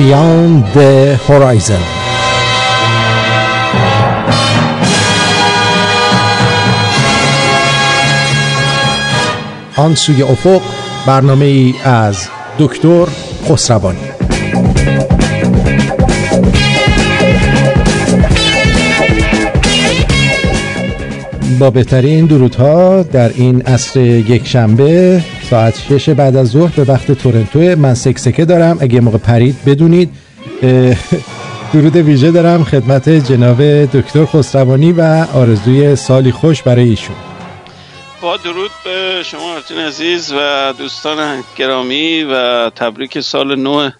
Beyond the Horizon. آن سوی افق برنامه ای از دکتر خسروانی. با بهترین درودها در این عصر یک شنبه ساعت 6 بعد از ظهر به وقت تورنتو من سکسکه دارم. اگه موقع پرید بدونید. درود ویژه دارم خدمت جناب دکتر خسروانی و آرزوی سالی خوش برای ایشون. با درود به شما آرتین عزیز و دوستان گرامی و تبریک سال نو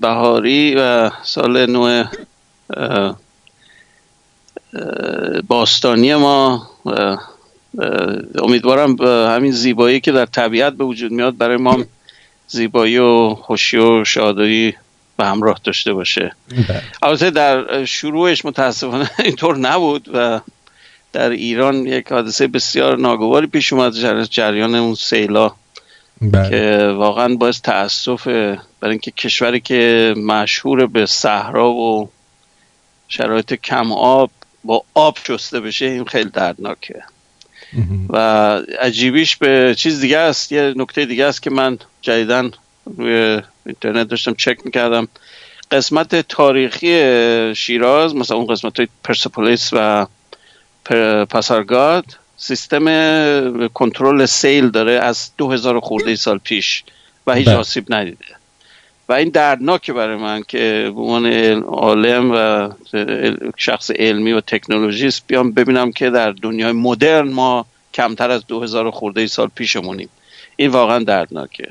بهاری و سال نو باستانی ما. امیدوارم همین زیبایی که در طبیعت به وجود میاد برای ما زیبایی و خوشی و شادی به همراه داشته باشه بله. البته در شروعش متاسفانه اینطور نبود و در ایران یک حادثه بسیار ناگواری پیش اومد جریان اون سیلا بله. که واقعا باعث تاسف برای اینکه کشوری که مشهور به صحرا و شرایط کم آب با آب شسته بشه این خیلی دردناکه و عجیبیش به چیز دیگه است. یه نکته دیگه است که من جدیدن روی اینترنت داشتم چک می‌کردم. قسمت تاریخی شیراز مثلا اون قسمت های پرسپولیس و پاسارگاد سیستم کنترل سیل داره از 2000 خورده سال پیش و هیچ بله. آسیب ندیده. و این دردناکه برای من که به عنوان عالم و شخص علمی و تکنولوژیست بیام ببینم که در دنیای مدرن ما کمتر از 2000 خورده سال پیشمونیم. این واقعا دردناکه.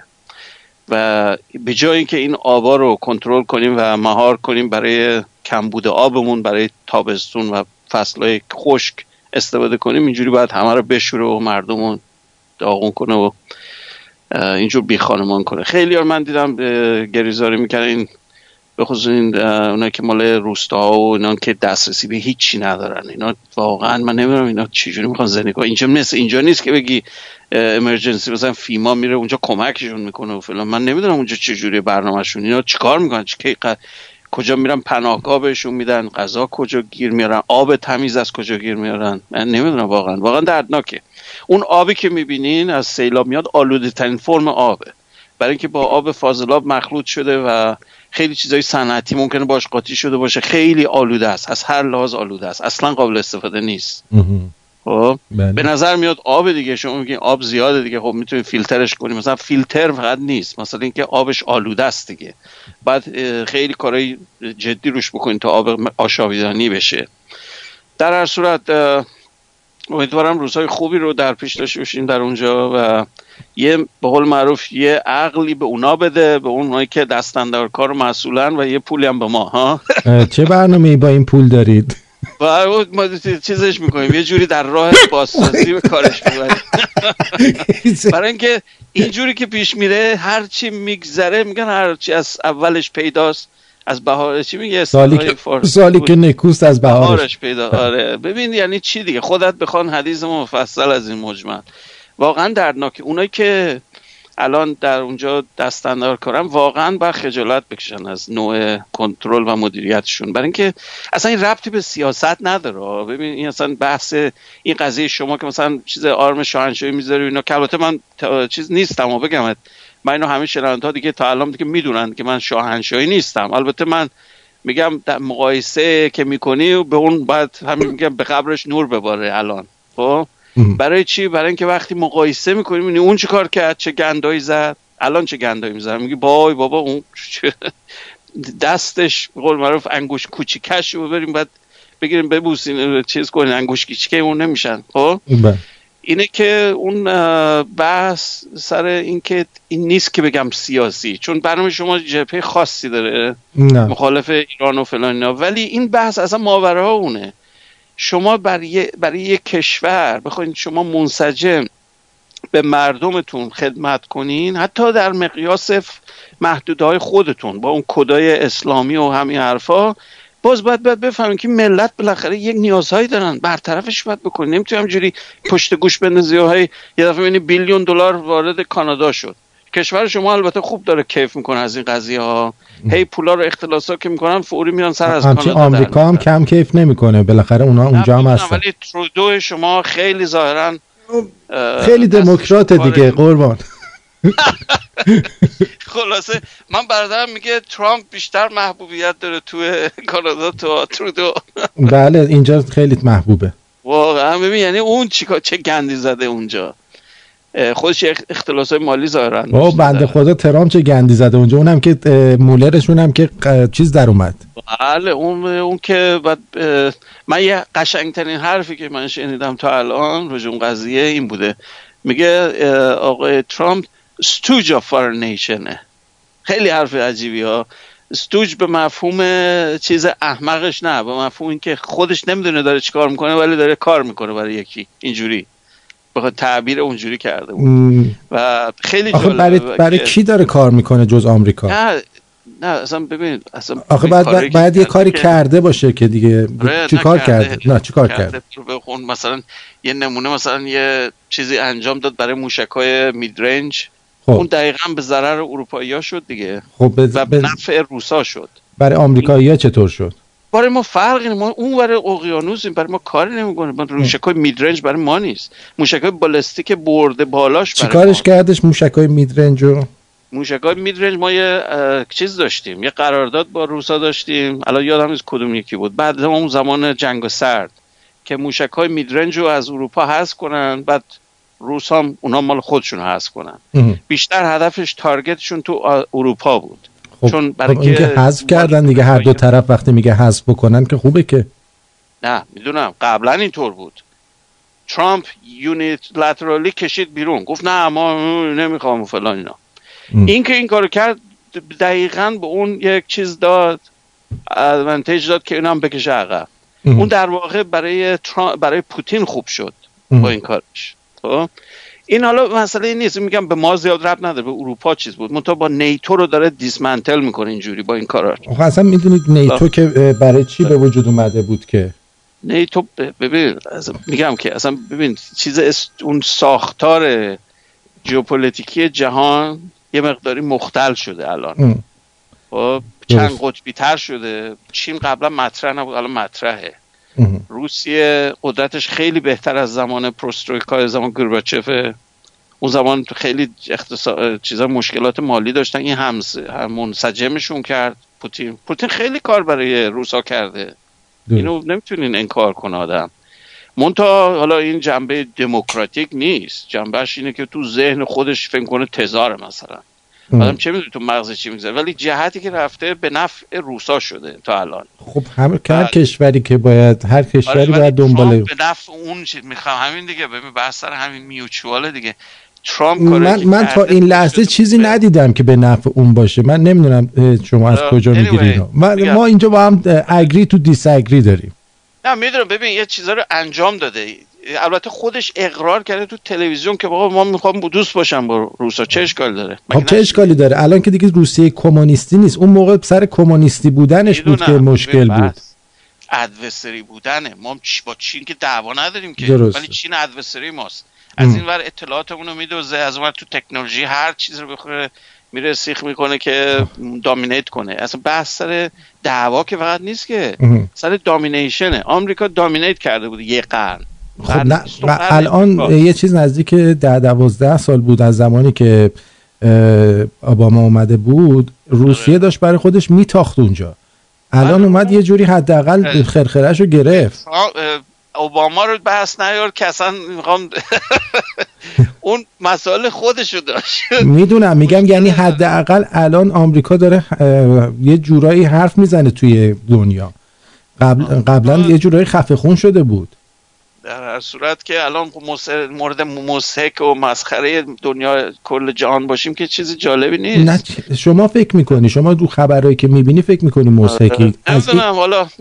و به جای اینکه این آبا رو کنترل کنیم و مهار کنیم برای کمبود آبمون برای تابستون و فصلهای خشک استفاده کنیم اینجوری باید همه رو بشوره و مردمون داغون کنه و اینجور بی خانمان کنه. خیلی من دیدم گریزاری می‌کنه این به خصوص این اونا که مال روستا و اینا که دسترسی به هیچی ندارن. اینا واقعا من نمی‌دونم اینا چجوری می‌خوان زندگی کنن. اینجا مثل اینجا نیست که بگی امرجنسی مثلا فیما میره اونجا کمکشون می‌کنه و فلان. من نمی‌دونم اونجا چجوری برنامهشون. اینا چیکار می‌کنن؟ چه کجا میرن؟ پناهگاه بهشون میدن. غذا کجا گیر میارن؟ آب تمیز از کجا گیر میارن؟ من نمی‌دونم واقعا. واقعا دردناکه. اون آبی که می‌بینین از سیلاب میاد آلوده ترین فرم آبه. برای اینکه با آب فاضلاب مخلوط شده و خیلی چیزای صنعتی ممکنه باش قاطی شده باشه خیلی آلوده است. از هر لحاظ آلوده است. اصلا قابل استفاده نیست. خب؟ بله. به نظر میاد آب دیگه شما میگین آب زیاده دیگه. خب می‌تونید فیلترش کنیم مثلا فیلتر فقط نیست. مثلا اینکه آبش آلوده است دیگه. بعد خیلی کارهای جدی روش بکنید تا آب آشامیدنی بشه. در هر صورت امیدوارم روزهای خوبی رو در پیش داشته باشیم در اونجا و یه به قول معروف یه عقلی به اونا بده به اونایی که دستندار کار مسئولن و یه پولی هم به ما ها؟ چه برنامه با این پول دارید؟ و ما چیزش می‌کنیم یه جوری در راه بازسازی به کارش می‌بریم. برای اینکه اینجوری که پیش میره هرچی میگذره میگن هرچی از اولش پیداست. از بهار چی میگه؟ سالی که سالی که نکوست از بهارش, بهارش پیدا آره. ببین یعنی چی دیگه؟ خودت بخوان حدیث مفصل از این مجمل. واقعا دردناکه اونایی که الان در اونجا دستندار کارم واقعا با خجالت بکشن از نوع کنترل و مدیریتشون. برای اینکه اصلا این ربطی به سیاست نداره. ببین این اصلا بحث این قضیه شما که مثلا چیز آرم شاهنشاهی می‌ذاری اینا که البته من چیز نیستم و بگم من اینو همه ها دیگه تا الان دیگه می‌دونن که من شاهنشاهی نیستم. البته من میگم در مقایسه که می‌کنی به اون بعد همین میگم به قبرش نور بباره الان. خب؟ برای چی؟ برای اینکه وقتی مقایسه می‌کنیم اون چه کار کرد؟ چه گندایی زد؟ الان چه گندایی می‌زد؟ میگی بای بابا اون دستش قول معروف انگوش کوچیکش رو ببریم بعد بگیریم ببوسین چیز کنین انگوش کوچیکه اون نمیشن. خب؟ بله. اینه که اون بحث سر اینکه این نیست که بگم سیاسی چون برنامه شما جبهه خاصی داره نه. مخالف ایران و فلان ولی این بحث اصلا ماورا اونه شما برای, برای یک کشور بخواید شما منسجم به مردمتون خدمت کنین حتی در مقیاس محدودهای خودتون با اون کدای اسلامی و همین حرفا باز باید باید بفهمیم که ملت بالاخره یک نیازهایی دارن. برطرفش باید بکنیم. نمی‌تونیم همجوری پشت گوش بندازی های یه دفعه بیلیون دلار وارد کانادا شد. کشور شما البته خوب داره کیف می‌کنه از این قضیه ها هی پولا رو اختلاسا که می‌کنن فوری میان سر از همچین آمریکا هم کم کیف نمی‌کنه. بالاخره اونا اونجا هم هستن. ولی ترودو شما خیلی ظاهرا خیلی دموکرات دیگه قربان. خلاصه من برادرم میگه ترامپ بیشتر محبوبیت داره تو کانادا تو ترودو. بله اینجا خیلی محبوبه. واقعا. ببین یعنی اون چیکار چه گندی زده اونجا. خودش اختلاس مالی ظاهرن او بنده خدا ترامپ چه گندی زده اونجا. اونم که مولرشون هم که چیز در اومد. بله اون اون که بعد من یه قشنگترین حرفی که من شنیدم تا الان اون قضیه این بوده. میگه آقای ترامپ ستوج آف نیشنه خیلی حرف عجیبی ها ستوج به مفهوم چیز احمقش نه به مفهوم اینکه خودش نمی‌دونه داره چیکار می‌کنه ولی داره کار می‌کنه برای یکی. اینجوری. بخواد تعبیر اونجوری کرده بود. و خیلی آخه برای, برای کی داره کار می‌کنه جز آمریکا؟ نه نه اصلا ببین اصلا آخه بعد بعد یه کاری کرده باشه که دیگه آره، چی کار کرده نه چی کار کرده, کرده. مثلا یه نمونه مثلا یه چیزی انجام داد برای موشکای میدرنج خب. اون دقیقا به ضرر اروپایی ها شد دیگه. خب و به نفع روسا شد. برای آمریکایی ها چطور شد؟ برای ما فرقی ما اون برای اقیانوسیم برای ما کاری نمی‌کنه. ما موشکای میدرنج برای ما نیست. موشکای بالستیک برده بالاش برای کارش کردش موشکای میدرنجو موشکای میدرنج ما یه چیز داشتیم. یه قرارداد با روسا داشتیم. الان یادم نیست کدوم یکی بود. بعد اون زمان جنگ سرد که موشکای میدرنج رو از اروپا حذف کنن. بعد روس هم اونا مال خودشون حذف کنن. بیشتر هدفش تارگتشون تو اروپا بود. خب چون برای خب که حذف کردن دیگه هر دو طرف وقتی میگه حذف بکنن که خوبه که. نه می‌دونم. قبلا اینطور بود. ترامپ یونیت لاترالی کشید بیرون. گفت نه ما نمی‌خوام و فلان اینا. این که این کارو کرد دقیقا به اون یک چیز داد ادوانتیج داد که اینم بکشه عقب. اون در واقع برای برای پوتین خوب شد با این کارش. خب؟ این حالا مسئله نیست. میگم به ما زیاد رب نداره. به اروپا چیز بود. منتها با نیتو رو داره دیسمنتل می‌کنه اینجوری با این کارا. آخه اصلا می‌دونید نیتو که برای چی به وجود اومده بود که؟ نیتو ببین میگم که اصلا ببین چیز اون ساختار ژئوپلیتیکی جهان یه مقداری مختل شده الان. خب؟ چند قطبی تر شده. چین قبلا مطرح نبود الان مطرحه. روسیه قدرتش خیلی بهتر از زمان پروسترویکا زمان گورباچف. اون زمان خیلی اقتصاد چیزا مشکلات مالی داشتن. این هم منسجمشون کرد. پوتین پوتین خیلی کار برای روسا کرده. اینو نمی‌تونین انکار کنه آدم. مونتا حالا این جنبه دموکراتیک نیست. جنبهش اینه که تو ذهن خودش فکر کنه تزار مثلا. آدم چه می‌دونی تو مغز چی میگذره؟ ولی جهتی که رفته به نفع روسا شده تا الان. خب همه هر کشوری که باید هر کشوری آره، باید دنبال به نفع اون چیز می‌خوام همین دیگه ببین بحث سر همین میوچواله دیگه. ترامپ من, من تا این لحظه چیزی ندیدم که به نفع اون باشه. من نمی‌دونم شما از کجا می‌گیرید ما اینجا با هم اگری تو دیس اگری داریم. نه می‌دونم ببین یه چیزا رو انجام داده. البته خودش اقرار کرده تو تلویزیون که بابا ما می‌خوام دوست باشم با روسا. چه اشکال داره؟ خب چه اشکالی داره؟ الان که دیگه روسیه کمونیستی نیست. اون موقع سر کمونیستی بودنش بود که مشکل بود. ادوسری بودنه. ما با چین که دعوا نداریم که. ولی چین ادوسری ماست. از این ور اطلاعاتمون رو میدوزه. از اون تو تکنولوژی هر چیز رو بخوره میره سیخ می‌کنه که دامینیت کنه. اصلا بحث سر دعوا که فقط نیست که. سر دامینیشنه. آمریکا دامینیت کرده بود یه قرن. خب نه و الان یه چیز نزدیک ده دوازده سال بود از زمانی که اوباما اومده بود روسیه آره. داشت برای خودش میتاخت اونجا. الان آره. اومد یه جوری حداقل خرخرش رو گرفت. اوباما رو بحث نیار که اصلا می‌خوام اون مسائل خودشو داشت. می‌دونم میگم یعنی حداقل الان آمریکا داره یه جورایی حرف می‌زنه توی دنیا. قبل قبلا یه جورایی خفه خون شده بود. در هر صورت که الان مورد موسیک و مسخره دنیا کل جهان باشیم که چیز جالبی نیست. نه شما فکر می‌کنی شما دو خبرهایی که می‌بینی فکر می‌کنی موسیقی. از, این...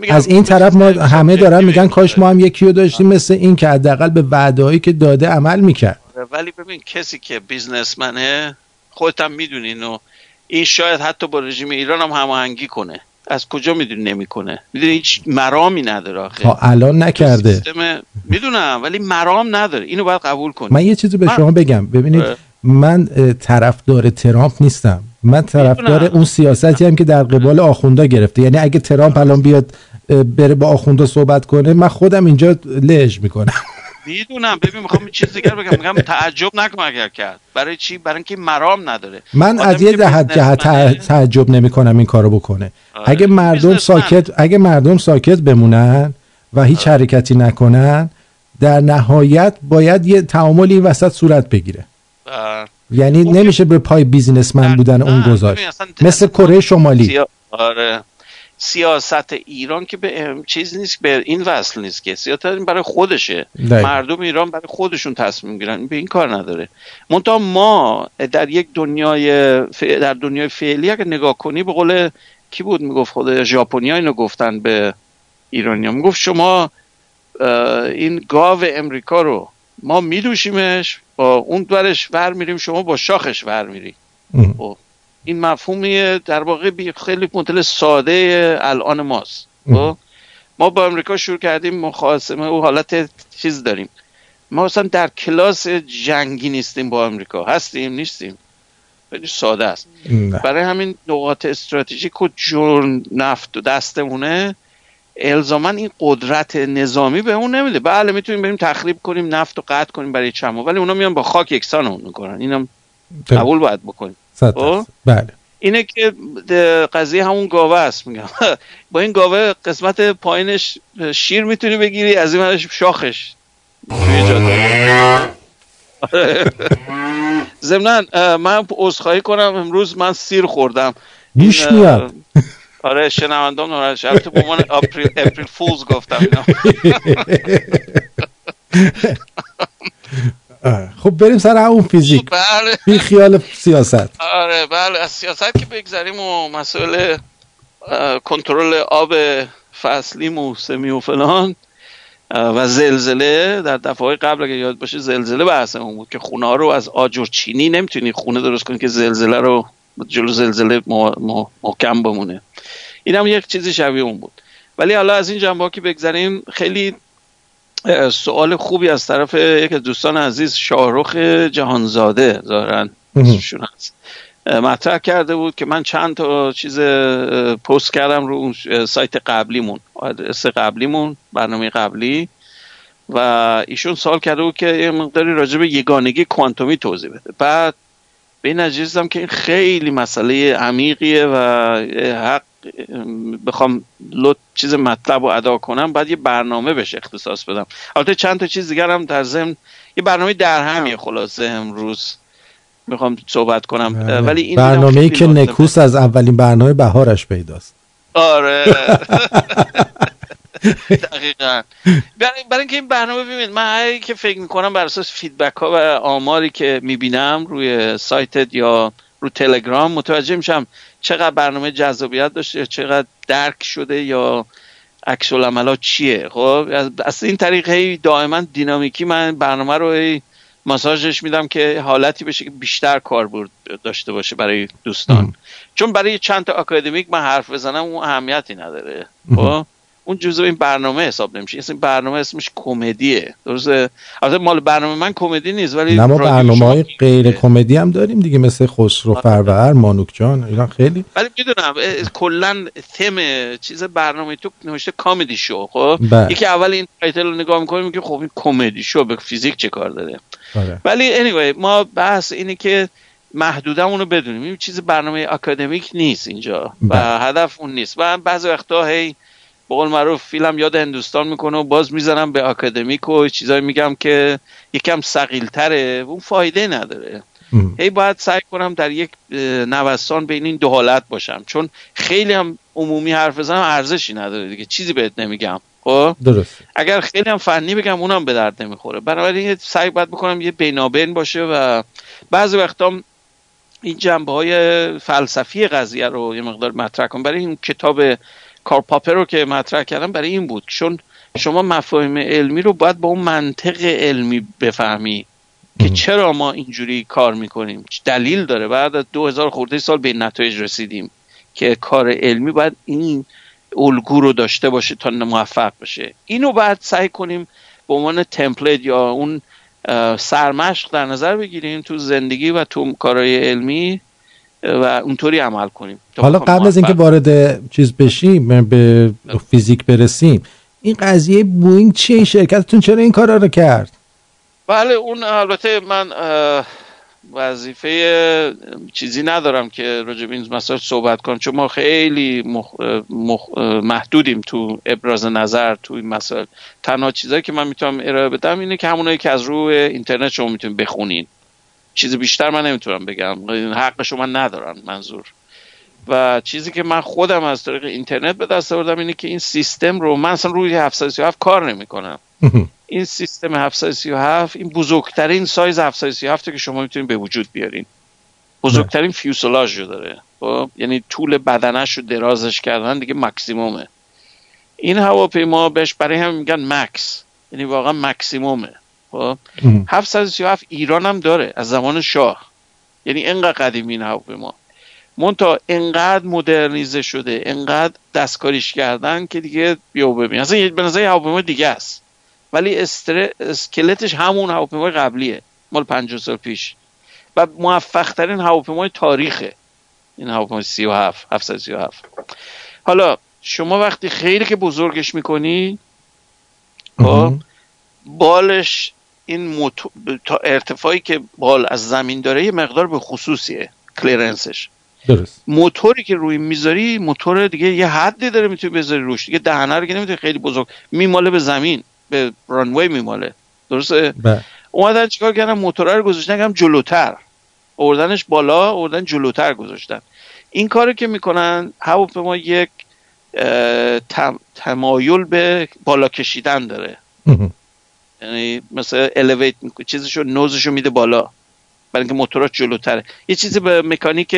از این طرف ما همه دارن میگن کاش ما هم یکی رو داشتیم مثل این که حداقل به وعدهایی که داده عمل می‌کرد. آره، ولی ببین کسی که بیزنسمنه خودت هم می‌دونین و این شاید حتی با رژیم ایران هم هماهنگی کنه. از کجا می‌دونی نمی‌کنه؟ می‌دونی هیچ مرامی نداره آخه. الان نکرده. می‌دونم ولی مرام نداره. اینو باید قبول کنی. من یه چیزی به شما بگم. ببینید من طرفدار ترامپ نیستم. من طرفدار اون سیاستی هم که در قبال آخوندا گرفته. یعنی اگه ترامپ الان بیاد بره با آخوندا صحبت کنه من خودم اینجا لج می‌کنم. می‌دونم. ببین می‌خوام چیز دیگر بگم. میگم تعجب نکن اگر کرد. برای چی؟ برای اینکه مرام نداره. من از یه جهت جهت تعجب نمی‌کنم این کارو بکنه. آره. اگه مردم ساکت اگه مردم ساکت بمونن و هیچ آره. حرکتی نکنن در نهایت باید یه تعامل این وسط صورت بگیره. آره. یعنی نمیشه به پای بیزینسمن بودن اون گذاشت. مثل کره شمالی. آره. سیاست ایران که به چیز نیست به این وصل نیست که. سیاست برای خودشه. مردم ایران برای خودشون تصمیم گیرن به این کار نداره. منتها ما در یک دنیای در دنیای فعلی اگه نگاه کنی به قول کی بود می‌گفت خود ژاپنیا اینو گفتن به ایرانیا می‌گفت شما این گاو امریکا رو ما میدوشیمش با اون درش ور میریم شما با شاخش ور میری. این مفهومی در واقع خیلی مدل ساده الان ماست. خب؟ ما با امریکا شروع کردیم مخاصمه و حالت چیز داریم. ما اصلا در کلاس جنگی نیستیم با امریکا. هستیم نیستیم. خیلی ساده است. برای همین نقاط استراتژیک و جرن نفت و دستمونه الزاما این قدرت نظامی به اون نمیده. بله می‌تونیم بریم تخریب کنیم نفت و قطع کنیم برای چما ولی اونا میان با خاک یکسان اون می‌کنن. اینم قبول باید بکنیم؟ بله. اینه که قضیه همون گاوه است میگم. با این گاوه قسمت پایینش شیر می‌تونی بگیری از این شاخش ضمنا من عذرخواهی کنم امروز من سیر خوردم. بیش میاد آره شنوندام ناراحت البته به عنوان April April Fools گفتم خب بریم سر اون فیزیک. بله. بی خیال سیاست. آره بله از سیاست که بگذاریم و مسئله کنترل آب فصلی موسمی و فلان و زلزله. در دفعه قبل اگه یاد باشه زلزله بحثمون بود که خونه رو از آجر چینی نمی‌تونی خونه درست کنی که زلزله رو جلو زلزله محکم بمونه. این هم یک چیزی شبیه اون بود. ولی حالا از این جنبه که بگذاریم خیلی سوال خوبی از طرف یک دوستان عزیز شاهرخ جهانزاده ظاهرا هست. مطرح کرده بود که من چند تا چیز پست کردم رو سایت قبلیمون آدرس قبلیمون برنامه قبلی. و ایشون سال کرده بود که یه مقداری راجع به یگانگی کوانتومی توضیح بده. بعد به این که این خیلی مسئله عمیقیه و حق بخوام لط چیز مطلب رو ادا کنم باید یه برنامه بهش اختصاص بدم. البته چند تا چیز دیگر هم در ضمن یه برنامه در همیه خلاصه امروز می‌خوام صحبت کنم. بله. ولی این برنامه ای که نکوس از اولین برنامه بهارش پیداست. آره. دقیقا. برای, اینکه این برنامه ببینید من که فکر می‌کنم بر اساس فیدبک ها و آماری که می‌بینم روی سایتت یا رو تلگرام متوجه میشم چقدر برنامه جذابیت داشته چقدر درک شده یا عکس العملات چیه؟ خب از این طریق هی دائما دینامیکی من برنامه رو هی ماساژش میدم که حالتی بشه که بیشتر کاربرد داشته باشه برای دوستان. چون برای چند تا اکادمیک من حرف بزنم اون اهمیتی نداره. خب؟ اون جزء این برنامه حساب نمیشه این برنامه اسمش کمدیه درسته البته مال برنامه من کمدی نیست ولی ما برنامه های غیر کمدی هم داریم دیگه مثل خسرو آره. فرور مانوک جان اینا خیلی ولی می‌دونم کلا تم چیز برنامه تو نوشته comedy show خب بله. یکی اول این title رو نگاه می‌کنیم که خب این comedy show به فیزیک چه کار داره بله. ولی anyway ما بحث اینه که محدودمون رو بدونیم این چیز برنامه اکادمیک نیست اینجا و بله. هدف اون نیست و بعضی وقتا هی به قول معروف فیلم یاد هندوستان می‌کنه و باز می‌زنم به اکادمیک و چیزایی میگم که یکم تره اون فایده نداره. هی باید سعی کنم در یک نوستان بین این دو حالت باشم. چون خیلی هم عمومی حرف بزنم ارزشی نداره دیگه. چیزی بهت نمیگم. خب؟ درست اگر خیلی هم فنی بگم اونم به درد نمی‌خوره. بنابراین سعی باید بکنم یه بینابین باشه و بعضی وقتا این جنبه های فلسفی قضیه رو یه مقدار مطرح کنم. برای این کتاب کارپاپر رو که مطرح کردم برای این بود. چون شما مفاهیم علمی رو باید با اون منطق علمی بفهمی که چرا ما اینجوری کار می‌کنیم. دلیل داره. بعد از دو هزار خورده سال به نتایج رسیدیم که کار علمی باید این الگو رو داشته باشه تا موفق بشه. اینو باید سعی کنیم به عنوان تمپلیت یا اون سرمشق در نظر بگیریم تو زندگی و تو کارهای علمی. و اونطوری عمل کنیم. حالا قبل از اینکه وارد چیز بشیم به فیزیک برسیم این قضیه بوینگ چیه؟ این شرکتتون چرا این کارا رو کرد؟ بله اون البته من وظیفه چیزی ندارم که راجب این مسائل صحبت کنم چون ما خیلی محدودیم تو ابراز نظر تو این مسائل. تنها چیزایی که من می‌تونم ارائه بدم اینه که همونایی که از روی اینترنت شما می‌تونید بخونین. چیز بیشتر من نمی‌تونم بگم. حق شما ندارم منظور. و چیزی که من خودم از طریق اینترنت به دست آوردم اینه که این سیستم رو من اصلا روی 737 کار نمی‌کنم. این سیستم 737 این بزرگترین سایز 737 که شما می‌تونید به وجود بیارین. بزرگترین fuselage رو داره. خب؟ یعنی طول بدنش رو درازش کردن دیگه مکسیمومه. این هواپیما بهش برای هم میگن Max. یعنی واقعا مکسیمومه. خب؟ 737 ایران هم داره از زمان شاه. یعنی انقدر قدیمی این هواپیما مونتا انقدر مدرنیزه شده انقدر دستکاریش کردن که دیگه بیا ببین. اصلا به نظر هواپیما دیگه است. ولی استر... اسکلتش همون هواپیمای قبلیه مال 50 سال پیش. و موفق ترین هواپیمای تاریخه. این هواپیمای 37 737 حالا شما وقتی خیلی که بزرگش می‌کنی خب بالش این موتو... تا ارتفاعی که بال از زمین داره یه مقدار به خصوصیه کلیرنسش درست. موتوری که روی می‌ذاری موتور دیگه یه حدی داره می‌تونی بذاری روش. دیگه دهنه رو که نمی‌تونی خیلی بزرگ میماله به زمین به رانوی میماله. درسته؟ بله. اومدن چیکار کردن؟ موتور رو گذاشتن هم جلوتر. آوردنش بالا آوردن جلوتر گذاشتن. این کاری که می‌کنن هواپیما یک تمایل به بالا کشیدن داره. یعنی مثلا elevate چیزشو nose شو میده بالا. برای اینکه موتورا جلوتره. یه چیزی به مکانیک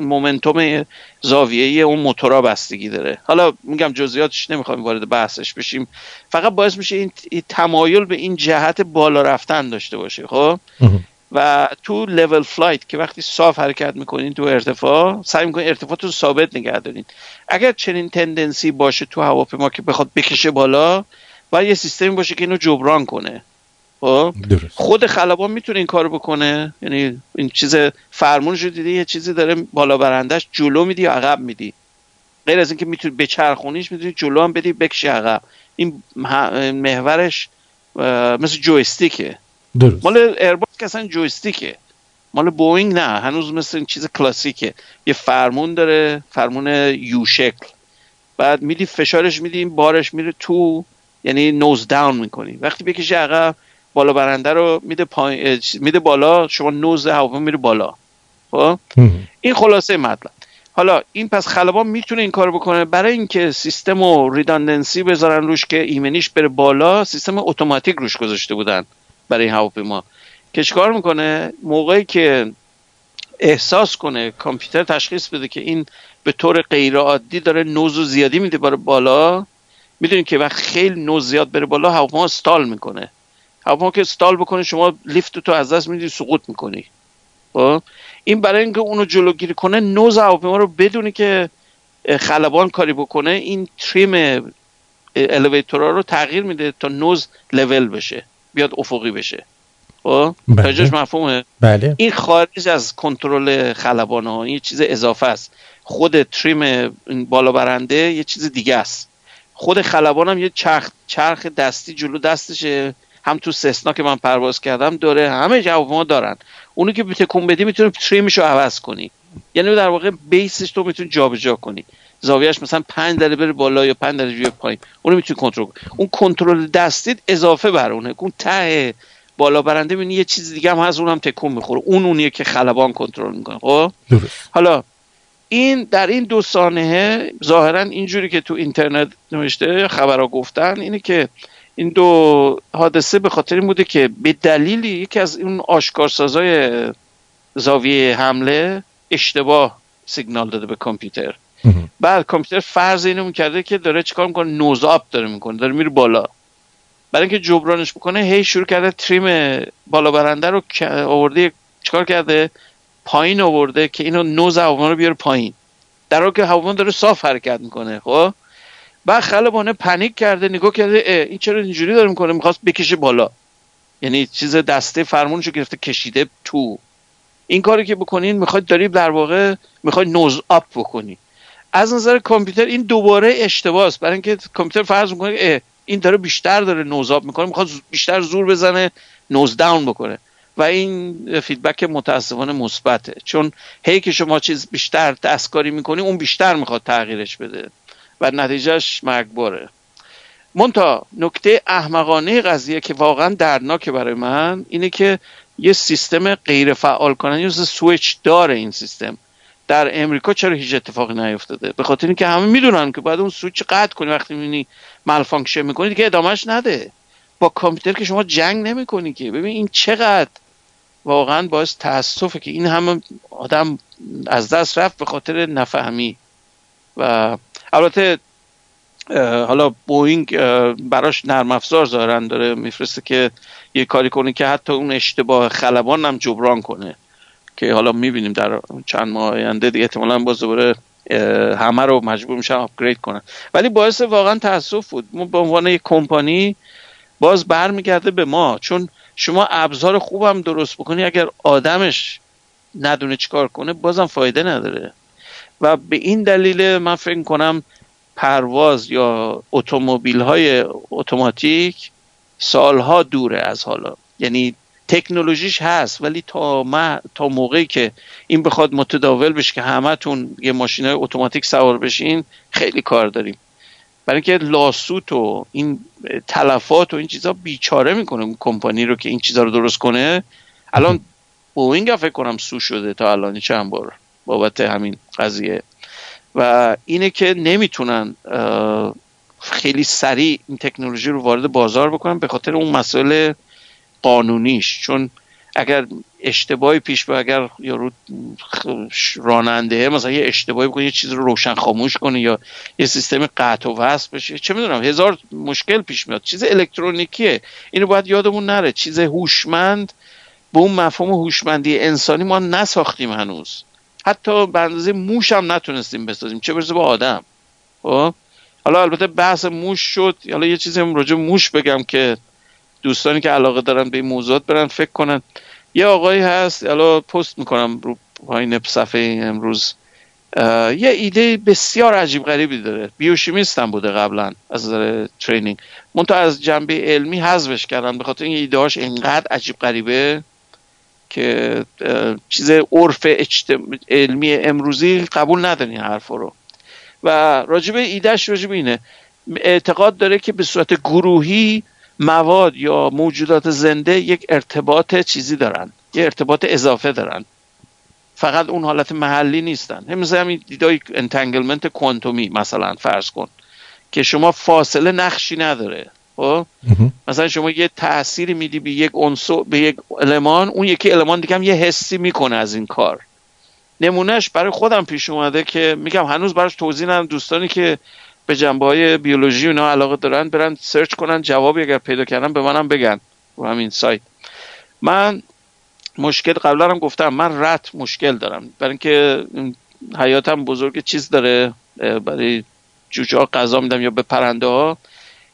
momentum زاویه اون موتورا بستگی داره. حالا میگم جزئیاتش نمی‌خوام وارد بحثش بشیم. فقط باعث میشه این, تمایل به این جهت بالا رفتن داشته باشه خب؟ و تو level flight که وقتی صاف حرکت می‌کنین تو ارتفاع سعی می‌کنین ارتفاع رو ثابت نگه دارین. اگر چنین تندنسی باشه تو هواپیما که بخواد بکشه بالا و یه سیستمی باشه که اینو جبران کنه. خب؟ خود خلبان می‌تونه این کارو بکنه. یعنی این چیز فرمونش رو دیدی یه چیزی داره بالا برندش جلو میدی یا عقب میدی. غیر از اینکه می‌تونی به چرخونیش می‌تونی جلو هم بدی بکشی عقب. این محورش مثل جویستیکه. درست. مال ایرباس که اصلا جویستیکه. مال بوینگ نه هنوز مثل این چیز کلاسیکه. یه فرمون داره فرمون یو شکل. بعد میدی فشارش میدی این بارش میره تو یعنی نوز داون می‌کنی. وقتی بکشی عقب بالا برنده رو میده میده بالا شما نوز هواپیما میره بالا. خب؟ این خلاصه مطلب. حالا این پس خلبان می‌تونه این کار بکنه برای اینکه سیستم و ریداندنسی بذارن روش که ایمنیش بره بالا سیستم اتوماتیک روش گذاشته بودن برای این هواپیما. که چیکار می‌کنه؟ موقعی که احساس کنه کامپیوتر تشخیص بده که این به طور غیر عادی داره نوز و زیادی میده برای بالا می‌دونید که وقت خیلی نوز زیاد بره بالا هواپیما استال می‌کنه. هواپیما که استال بکنه شما لیفت تو از دست میدی سقوط می‌کنی. خب؟ این برای اینکه اونو جلوگیری کنه نوز هواپیما رو بدونی که خلبان کاری بکنه این تریم الیویتورا رو تغییر میده تا نوز لول بشه بیاد افقی بشه. خب؟ بله. مفهومه. بله. این خارج از کنترل خلبان ها این چیز اضافه است. خود تریم بالا برنده یه چیز دیگه است. خود خلبان هم یه چرخ, چرخ دستی جلو دستشه. هم تو سسنا که من پرواز کردم داره. همه ما دارن. اونو که تکون بدی می‌تونی تریمش رو عوض کنی. یعنی در واقع بیسش تو می‌تونی جابجا کنی. زاویهش مثلا 5 درجه بره بالا یا 5 درجه پایین. اونو می‌تونی کنترل اون کنترل دستید اضافه بر اونه. اون ته بالا برنده می‌بینی یه چیز دیگه هم هست اونم تکون می‌خوره. اون اونیه که خلبان کنترل می‌کنه. خب؟ حالا این در این دو سانحه ظاهرا اینجوری که تو اینترنت نوشته خبرها گفتن اینه که این دو حادثه به خاطر این بوده که به دلیلی یکی از اون آشکارسازای زاویه حمله اشتباه سیگنال داده به کامپیوتر. بعد کامپیوتر فرض اینو می‌کرده که داره چیکار می‌کنه؟ نوزاب داره می‌کنه داره میره بالا. برای اینکه جبرانش بکنه هی شروع کرده تریم بالا برنده رو آورده چیکار کرده؟ پایین آورده که اینو نوز هواپیما رو بیاره پایین. در حالی که هواپیما داره صاف حرکت می‌کنه خب؟ بعد خلبانه پنیک کرده نگاه کرده این چرا اینجوری داره می‌کنه؟ می‌خواست بکشه بالا. یعنی چیز دسته فرمونشو گرفته کشیده تو. این کاری که بکنین می‌خواید داری در واقع می‌خواید nose up بکنی. از نظر کامپیوتر این دوباره اشتباه است. برای اینکه کامپیوتر فرض می‌کنه این داره بیشتر داره nose up می‌کنه می‌خواد بیشتر زور بزنه nose down بکنه. و این feedback متاسفانه مثبته. چون هی که شما چیز بیشتر دستکاری می‌کنی اون بیشتر می‌خواد تغییرش بده و نتیجهش مرگباره. منتها نکته احمقانه قضیه که واقعا دردناکه برای من اینه که یه سیستم غیر فعال کنن یه سویچ داره این سیستم. در امریکا چرا هیچ اتفاقی نیفتاده؟ به خاطر اینکه همه می‌دونن که باید اون سویچ قطع کنی وقتی می‌بینی malfunction می‌کنه دیگه ادامهش نده. با کامپیوتر که شما جنگ نمی‌کنی که. ببین این چقدر واقعا باعث تاسفه که این همه آدم از دست رفت به خاطر نفهمی. و البته حالا بوینگ براش نرم افزار ظاهرا داره. میفرسته که یه کاری کنه که حتی اون اشتباه خلبان هم جبران کنه. که حالا می‌بینیم در چند ماه آینده دیگه احتمالا باز دوباره همه رو مجبور میشن آپگرید کنن. ولی باعث واقعا تاسف بود. ما به عنوان یک کمپانی باز برمیگرده به ما چون شما ابزار خوبم درست بکنی اگر آدمش ندونه چیکار کنه بازم فایده نداره. و به این دلیل من فکر کنم پرواز یا اتومبیل های اتوماتیک سالها دوره از حالا. یعنی تکنولوژیش هست ولی تا ما تا موقعی که این بخواد متداول بشه که همتون یه ماشین های اتوماتیک سوار بشین خیلی کار داریم. برای اینکه لاسوت و این تلفات و این چیزا بیچاره می‌کنه اون کمپانی رو که این چیزا رو درست کنه. الان بوینگ فکر کنم سو شده تا الان چند بار بابت همین قضیه. و اینه که نمی‌تونن خیلی سریع این تکنولوژی رو وارد بازار بکنن به خاطر اون مسئله قانونیش. چون اگر اشتباهی پیش به اگر یارو راننده مثلا یه اشتباهی بکنه یه چیز رو روشن خاموش کنه یا یه سیستم قطع و وصل بشه. چه می‌دونم هزار مشکل پیش میاد. چیز الکترونیکیه. اینو باید یادمون نره. چیز هوشمند به اون مفهوم هوشمندی انسانی ما نساختیم هنوز. حتی به اندازه موش هم نتونستیم بسازیم. چه برسه به آدم. خب؟ حالا البته بحث موش شد. حالا یه چیزی هم راجع موش بگم که دوستانی که علاقه دارن به این موضوعات برن فکر کنن یه آقایی هست حالا پست می‌کنم رو پایین صفحه امروز. یه ایده بسیار عجیب غریبی داره. بیوشیمیست هم بوده قبلا از نظر ترینینگ. منتها از جنبه علمی حذفش کردن به خاطر این ایده هاش اینقدر عجیب غریبه که چیز عرف علمی امروزی قبول ندارین این حرف رو. و راجب ایدهش راجب اینه. اعتقاد داره که به صورت گروهی مواد یا موجودات زنده یک ارتباط چیزی دارن یه ارتباط اضافه دارن. فقط اون حالت محلی نیستن. هم مثل همین دیدای entanglement کوانتومی مثلا فرض کن که شما فاصله نقشی نداره. خب؟ مثلا شما یه تأثیری میدی به یک عنصر به یک المان اون یکی المان دیگه هم یه حسی می‌کنه از این کار. نمونهش برای خودم پیش اومده که میگم هنوز براش توضیح ندم دوستانی که به جنبه های بیولوژی اونا علاقه دارن برن سرچ کنن جوابی اگر پیدا کردن به منم بگن رو همین سایت. من مشکل قبلا هم گفتم من رت مشکل دارم. برای اینکه حیاتم بزرگ چیز داره برای جوجه ها غذا میدم یا به پرنده ها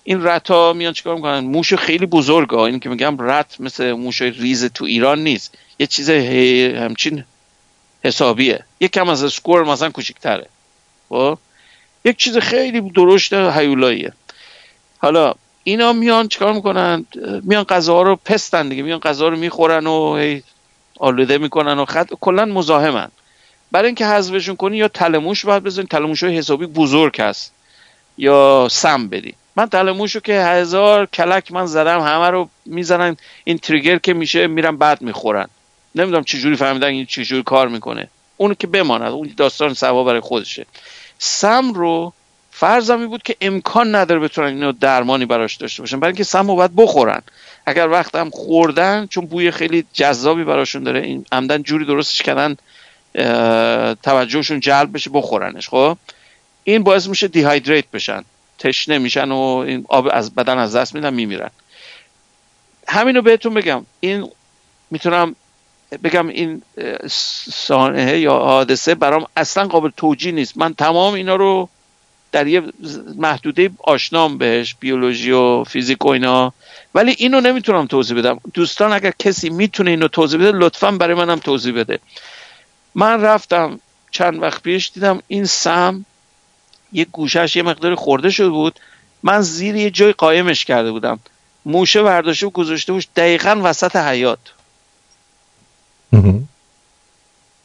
این رت ها میان چیکار می‌کنن؟ موش خیلی بزرگ ها این که میگم رت مثل موش ریز تو ایران نیست. یه چیز همچین حسابیه. یک کم از اسکور مثلا کوچیک‌تره خب؟ یک چیز خیلی درشت هیولاییه. حالا اینا میان چیکار می‌کنن؟ میان غذاها رو پستن دیگه میان غذا رو می‌خورن و آلوده می‌کنن و خط کلا مزاحمن. برای اینکه حذفشون کنی یا تلموش باید بزنی تلموش های حسابی بزرگ هست. یا سم بدی من تلموشو که هزار کلک من زدم همه رو می‌زنن این تریگر که میشه میرن بعد می‌خورن. نمی‌دونم چجوری فهمیدن این چجوری کار می‌کنه. اون که بماند اون داستان سوا برای خودشه. سم رو فرضم بود که امکان نداره بتونن اینو درمانی براش داشته باشن برای اینکه سم رو باید بخورن. اگر وقت هم خوردن چون بوی خیلی جذابی براشون داره این عمدن جوری درستش کردن توجهشون جلب بشه بخورنش خب؟ این باعث میشه دیهایدریت بشن تشنه میشن و این آب از بدن از دست میدن میمیرن. همینو بهتون بگم. این می‌تونم بگم این سانحه یا حادثه برام اصلا قابل توجیه نیست. من تمام اینا رو در یه محدوده آشنام بهش بیولوژی و فیزیک و اینا. ولی اینو نمی‌تونم توضیح بدم. دوستان اگر کسی می‌تونه اینو توضیح بده لطفا برای منم توضیح بده. من رفتم چند وقت پیش دیدم این سم یه گوشش یه مقدار خورده شده بود. من زیر یه جای قایمش کرده بودم. موشه برداشته و گذاشته بود دقیقا وسط حیات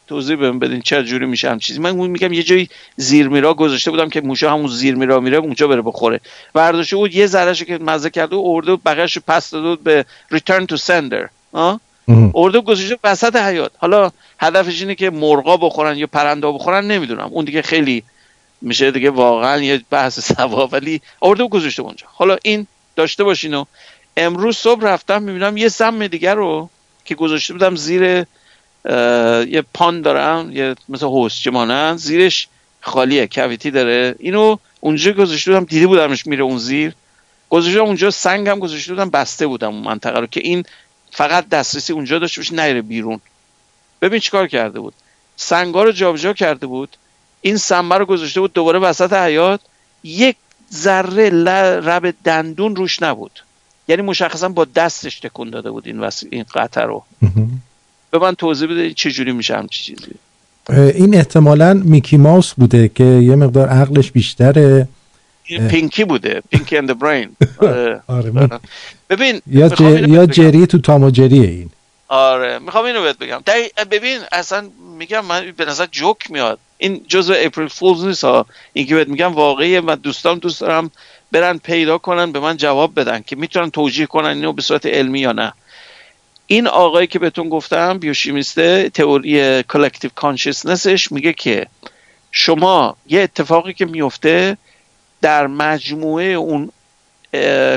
توضیح بهم بدین چه جوری میشه هم چیزی. من میگم یه جایی زیر میرا گذاشته بودم که موشه همون زیر میرا میره اونجا بره بخوره. برداشته بود یه ذرهشو که مزه کرده و ارده بقیه‌شو پس داده بود به return to sender. ارده گذاشته وسط حیات حالا هدفش اینه که مرغا بخورن یا پرنده بخورن نمی‌دونم. اون دیگه خیلی میشه دیگه واقعا یه بحث سوا ولی ارده گذاشته اونجا. حالا این داشته باشین و امروز صبح رفتم می‌بینم یه سم دیگر رو که گذاشته بودم زیر یه پان دارم یه مثل حوزچه مانند زیرش خالیه کویتی داره. اینو اونجا گذاشته بودم دیده بودمش میره اون زیر. گذاشته اونجا سنگ هم گذاشته بودم بسته بودم اون منطقه رو که این فقط دسترسی اونجا داشته باشه نره بیرون. ببین چیکار کرده بود. سنگا رو جابجا کرده بود. این سنبه رو گذاشته بود دوباره وسط حیات یک ذره رب دندون روش نبود. یعنی مشخصا با دستش تکون داده بود این این قطر رو. به من توضیح بده چجوری میشه همچی چیزی. این احتمالا میکی ماوس بوده که یه مقدار عقلش بیشتره. پینکی بوده Pinky and Brain. ببین یا, یا جری تو تام و جریه این. آره. می‌خوام اینو بهت بگم. ببین اصلا میگم من به نظر جوک میاد. این جزء April Fools نیست ها این که بهت میگم واقعی من دوستان دوست دارم برن پیدا کنن به من جواب بدن که می‌تونن توجیه کنن اینو به صورت علمی یا نه. این آقایی که بهتون گفتم بیوشیمیسته تئوری collective consciousness ش میگه که شما یه اتفاقی که میفته در مجموعه اون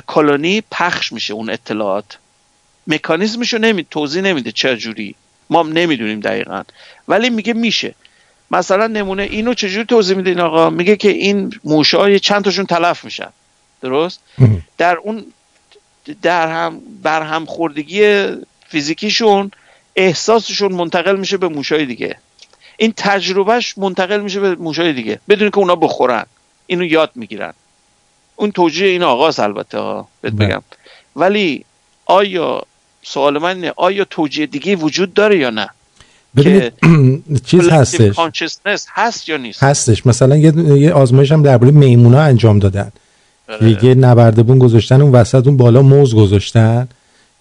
کلونی پخش میشه اون اطلاعات. مکانیزمش رو نمی... توضیح نمیده چجوری ما نمی‌دونیم دقیقا. ولی میگه میشه. مثلا نمونه اینو چجوری توضیح میده این آقا؟ میگه که این موشای چند تاشون تلف میشن. درست؟ در اون در هم بر هم خوردگی فیزیکیشون احساسشون منتقل میشه به موشای دیگه. این تجربهش منتقل میشه به موشای دیگه بدون که اونا بخورن. اینو یاد می‌گیرن. اون توجیه این آغاز البته ها بهت بله. بگم. ولی آیا سوال من اینه آیا توجیه دیگه وجود داره یا نه؟ ببینید چیز هستش. هست یا نیست؟ هستش. مثلا یه, آزمایش هم درباره میمونا انجام دادن. آره. یه نبردبون گذاشتن اون وسط اون بالا موز گذاشتن.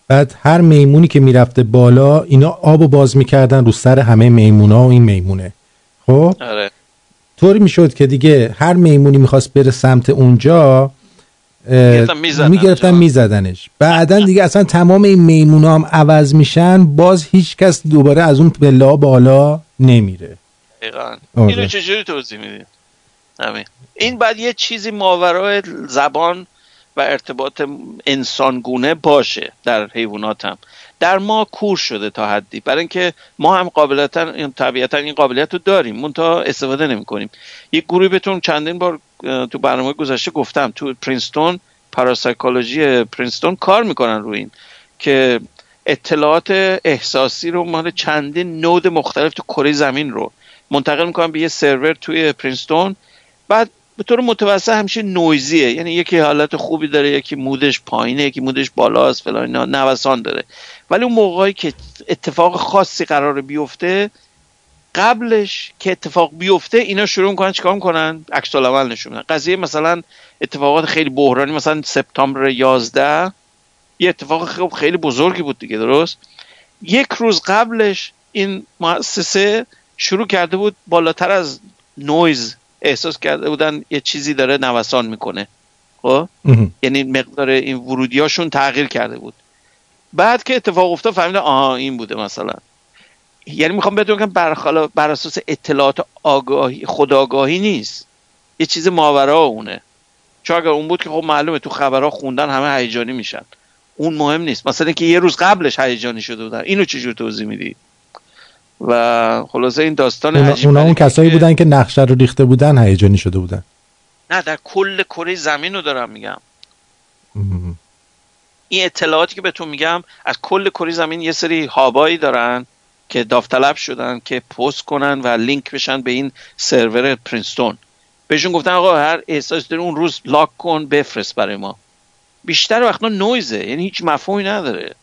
بعد هر میمونی که می‌رفته بالا اینا آب باز می‌کردن رو سر همه میمونا و این میمونه. خب؟ آره. طوری می‌شد که دیگه هر میمونی می‌خواست بره سمت اونجا می‌گرفتن میزدنش. بعدا دیگه اصلا تمام این میمونا هم عوض میشن باز هیچ کس دوباره از اون پله بالا نمیره. آره. اینو چجوری توضیح میدین این بعد یه چیزی ماورای زبان و ارتباط انسانگونه باشه در حیوانات هم در ما کور شده تا حدی. برای اینکه ما هم قابلتا طبیعتا این قابلیت رو داریم. منتها استفاده نمی کنیم. یک گروهی بهتون چندین بار تو برنامه گذشته گفتم. تو پرینستون پاراسایکولوژی پرینستون کار می‌کنن روی این که اطلاعات احساسی رو مال چندین نود مختلف تو کره زمین رو منتقل می‌کنن به یه سرور توی پرینستون. بعد به طور متوسط همیشه نویزیه. یعنی یکی حالت خوبی داره یکی مودش پایینه یکی مودش بالاست فلان اینا نوسان داره. ولی اون موقعی که اتفاق خاصی قرار بیفته قبلش که اتفاق بیفته اینا شروع می‌کنن چیکار می‌کنن؟ عکس العمل نشون میدن. قضیه مثلا اتفاقات خیلی بحرانی مثلا سپتامبر 11 یه اتفاق خیلی بزرگی بود دیگه درست؟ یک روز قبلش این مؤسسه شروع کرده بود بالاتر از نویز احساس کرده بودن یه چیزی داره نوسان می‌کنه. خب؟ یعنی مقدار این ورودیاشون تغییر کرده بود. بعد که اتفاق افتاد فهمیدن آها این بوده مثلا. یعنی می‌خوام بهتون که بر, بر اساس اطلاعات آگاهی خداگاهی نیست. یه چیز ماورا اونه. چون اگر اون بود که خب معلومه تو خبرها خوندن همه هیجانی میشن. اون مهم نیست. مثلا که یه روز قبلش هیجانی شده بودن. اینو چجور توضیح میدی؟ و خلاصه این داستان اونا, اونا اون کسایی بودن که نقشه رو ریخته بودن هیجانی شده بودن. نه در کل کره زمین رو دارم میگم. این اطلاعاتی که بهتون میگم از کل کره زمین یه سری هابایی دارن که داوطلب شدن که پست کنن و لینک بشن به این سرور پرینستون. بهشون گفتن آقا هر احساس داری اون روز لاک کن بفرست برای ما. بیشتر وقتا نویزه یعنی هیچ مفهومی نداره.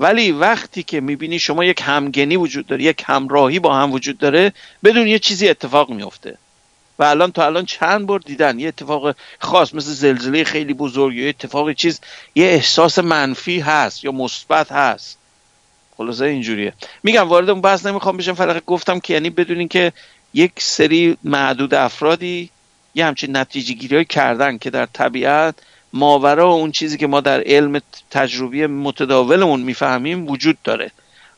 ولی وقتی که می‌بینی شما یک همگنی وجود داره یک همراهی با هم وجود داره بدون یه چیزی اتفاق میفته و الان تا الان چند بار دیدن یه اتفاق خاص مثل زلزله خیلی بزرگ یا اتفاق چیز یه احساس منفی هست یا مثبت هست. خلاصه اینجوریه. میگم وارد اون بحث نمی‌خوام بشم فقط گفتم که یعنی بدونین که یک سری معدود افرادی یه همچین نتیجه گیری کردن که در طبیعت ماورا اون چیزی که ما در علم تجربی متداولمون می‌فهمیم وجود داره.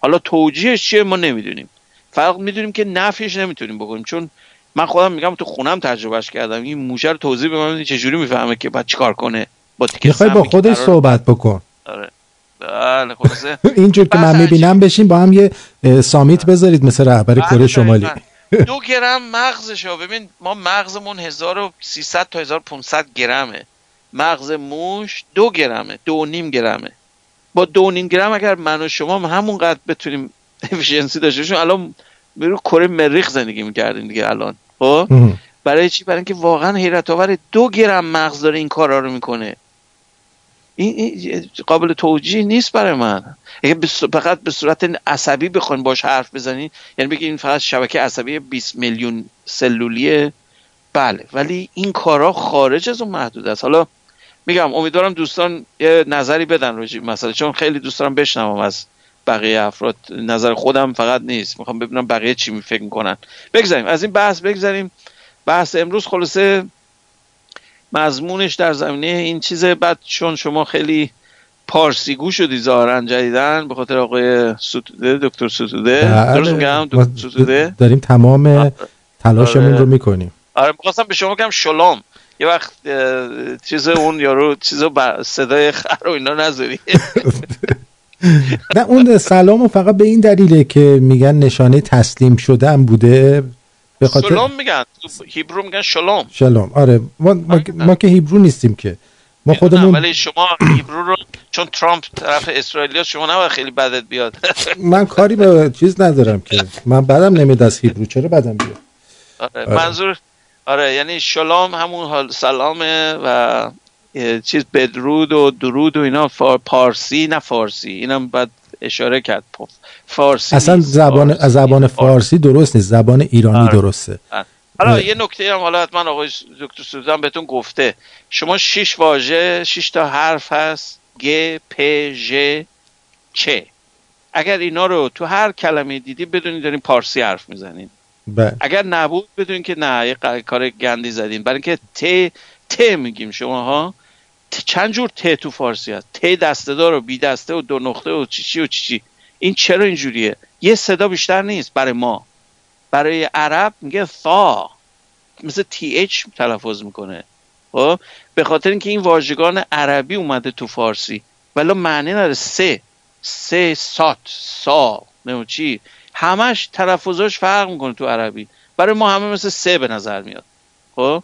حالا توجیهش چیه ما نمی‌دونیم. فقط می‌دونیم که نفیش نمی‌تونیم بکنیم. چون من خودم میگم تو خونم تجربهش کردم. این موشه رو توضیح به من چجوری می‌فهمه که باید چیکار کنه. با با خودش صحبت بکن. آره. بله اینجور که من می‌بینم بشین با هم یه سامیت بذارید مثل رهبر بله، کره شمالی. دو گرم مغزشو. ببین ما مغزمون 1300 تا 1500 گرمه. مغز موش دو گرمه دو نیم گرمه. با دو نیم گرم اگر من و شما همونقدر بتونیم افیشنسی داشته باشیم الان برو کره مریخ زندگی می‌کردیم دیگه الان خب؟ برای چی؟ برای اینکه واقعا حیرت آور دو گرم مغز داره این کارا رو می‌کنه. این قابل توجیه نیست برای من. اگه فقط به صورت عصبی بخواین باش حرف بزنین یعنی بگین فقط شبکه عصبی 20 میلیون سلولیه. بله ولی این کارا خارج از اون محدود است. حالا میگم امیدوارم دوستان یه نظری بدن روی مثلا چون خیلی دوست دارم بشنوم از بقیه افراد. نظر خودم فقط نیست. می‌خوام ببینم بقیه چی می فکر می‌کنن. بگذاریم. از این بحث بگذاریم. بحث امروز خلاصه مضمونش در زمینه این چیزه. بعد چون شما خیلی پارسیگو شدی ظاهرا جدیدن به خاطر آقای ستوده دکتر ستوده. بله. درست میگم دکتر ستوده؟ داریم تمام تلاشمون آره. رو می‌کنیم. آره می‌خواستم به شما بگم شلام یه وقت چیز اون یارو چیز صدای خر و اینا نذاری. نه اون سلامو فقط به این دلیله که میگن نشانه تسلیم شدن بوده به خاطر شلوم میگن هیبرو میگن شلوم. شلوم. آره ما, ما, ما که هیبرو نیستیم که. ما خودمون ولی شما هیبرو رو چون ترامپ طرف اسرائیل شما نباید خیلی بدت بیاد. من کاری به چیز ندارم که. من بدم نمیاد از هیبرو چرا بدم بیاد؟ آره. آره. منظور آره یعنی شلام همون حال سلامه و چیز بدرود و درود و اینا پارسی نه فارسی اینم باید اشاره کرد فارسی اصلا زبان از زبان فارسی. درست نیست زبان ایرانی آره. درسته. حالا یه نکته هم حالا حتما آقای دکتر سوزان بهتون گفته شما شش واژه شش تا حرف هست گ پ ژ چ. اگر اینا رو تو هر کلمه دیدی بدونید دارین پارسی حرف می‌زنین. بله. اگر نبود بدونید که نه یه کار گندی زدین. برای اینکه ت ت میگیم شما ها چند جور ت تو فارسی هست؟ ت دسته دار و بی دسته و دو نقطه و چی چی و چی چی این چرا اینجوریه؟ یه صدا بیشتر نیست برای ما. برای عرب میگه ثا مثل تی اچ تلفظ می‌کنه. خب؟ به خاطر اینکه این واژگان عربی اومده تو فارسی. ولی معنی نداره سه سه سات سا. نمو چی؟ همش تلفظاش فرق می‌کنه تو عربی. برای ما همه مثل سه به نظر میاد. خب؟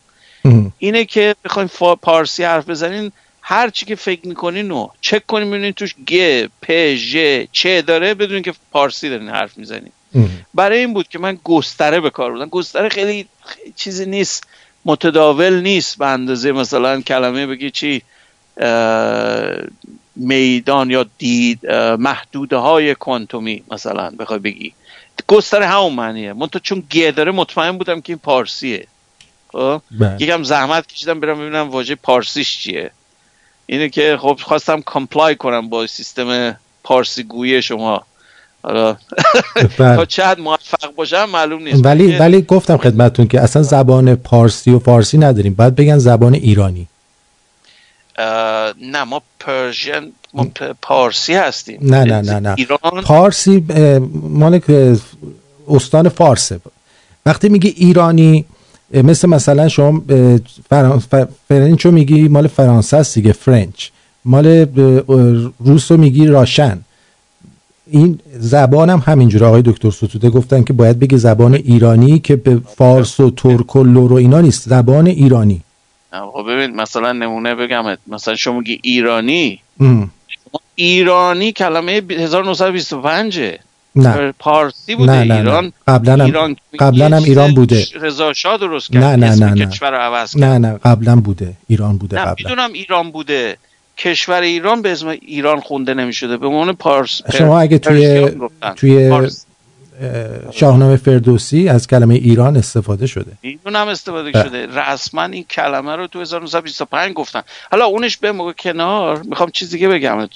اینه که بخوایم پارسی حرف بزنین هر چی که فکر می‌کنین و چک کنین ببینین توش گ پ ژ چه داره بدون که پارسی دارین حرف می‌زنین. برای این بود که من گستره به کار بودم گستره خیلی, چیزی نیست. متداول نیست به اندازه مثلا کلمه بگی چی میدان یا دید محدوده های کوانتومی مثلا بخوای بگی. گستره همون معنیه من تو چون گ داره مطمئن بودم که این پارسیه. خب؟ بله. یکم زحمت کشیدم برم ببینم واژه پارسیش چیه. اینه که خب خواستم comply کنم با سیستم پارسی گویی شما. حالا بله. تا چقدر موفق باشم معلوم نیست. ولی ولی گفتم خدمتتون که اصلا زبان پارسی و فارسی نداریم. باید بگن زبان ایرانی. نه ما Persian ما پارسی هستیم. نه نه نه نه. ایران... پارسی مال استان فارسه وقتی میگه ایرانی مثل مثلا شما French رو میگی مال فرانسه است دیگه French. مال روس رو میگی Russian. این زبان هم همینجور آقای دکتر ستوده گفتن که باید بگی زبان ایرانی که به فارس و ترک و لور و اینا نیست. زبان ایرانی. خب ببین مثلا نمونه بگم مثلا شما میگی ایرانی ایرانی کلمه 1925 نه. پارسی بوده نه نه ایران. قبلا ایران قبلا هم ایران بوده. رضا شاه درست کرد نه نه نه نه. کشور رو عوض کرد. نه نه قبلا بوده. ایران بوده نه قبلا. می‌دونم ایران بوده. کشور ایران به اسم ایران خونده نمی‌شده. به عنوان پارس شما اگه توی. توی پارس. شاهنامه فردوسی از کلمه ایران استفاده شده. هم استفاده بله. شده. رسما این کلمه رو تو 1925 گفتن. حالا اونش به موقع کنار. می‌خوام چیز دیگه بگم.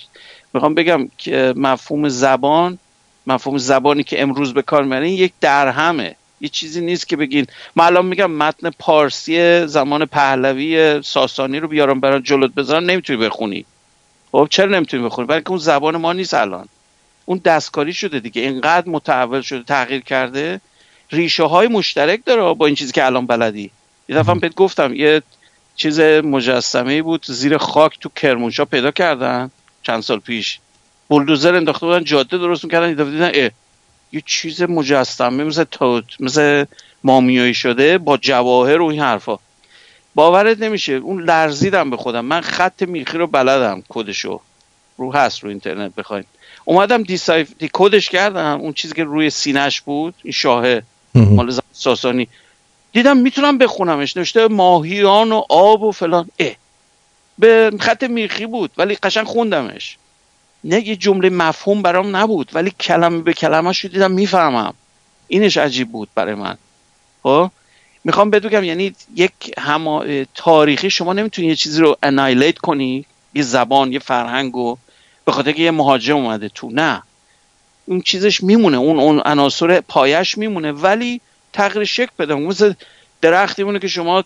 می‌خوام بگم که مفهوم زبان مفهوم زبانی که امروز به کار می‌برین یک درهمه. یه چیزی نیست که بگین. من الان میگم متن پارسی زمان پهلوی ساسانی رو بیارم برای جلوت بذارم نمی‌تونی بخونی. خب چرا نمی‌تونی بخونی؟ برای که اون زبان ما نیست الان. اون دستکاری شده دیگه. اینقدر متحول شده تغییر کرده. ریشه های مشترک داره با این چیزی که الان بلدی. یه دفعه بهت گفتم یه چیز مجسمه بود. زیر خاک تو کرمانشاه پیدا کردن. چند سال پیش. بولدوزر انداخته بودن جاده درست می‌کردن دیدن اه یه چیز مجسمه مثل توت مثل مامیایی شده با جواهر و این حرفا. باورت نمیشه اون لرزیدم به خودم. من خط میخی رو بلدم کدشو. رو هست رو اینترنت بخواین. اومدم دیسایف دی کدش کردم اون چیزی که روی سینش بود این شاهه. مال ساسانی. دیدم می‌تونم بخونمش. نوشته ماهیان و آب و فلان. اه به خط میخی بود ولی قشنگ خوندمش. نه یه جمله مفهوم برام نبود ولی کلمه به کلمه شو دیدم می‌فهمم. اینش عجیب بود برای من. خب؟ می‌خوام بگم یعنی یک هما تاریخی شما نمی‌تونی یه چیزی رو انایلیت کنی یه زبان یه فرهنگ و به خاطر که یه مهاجم اومده تو. نه. اون چیزش میمونه اون اون عناصر پایش میمونه ولی تغییر شکل بده. مثل درختی مونه که شما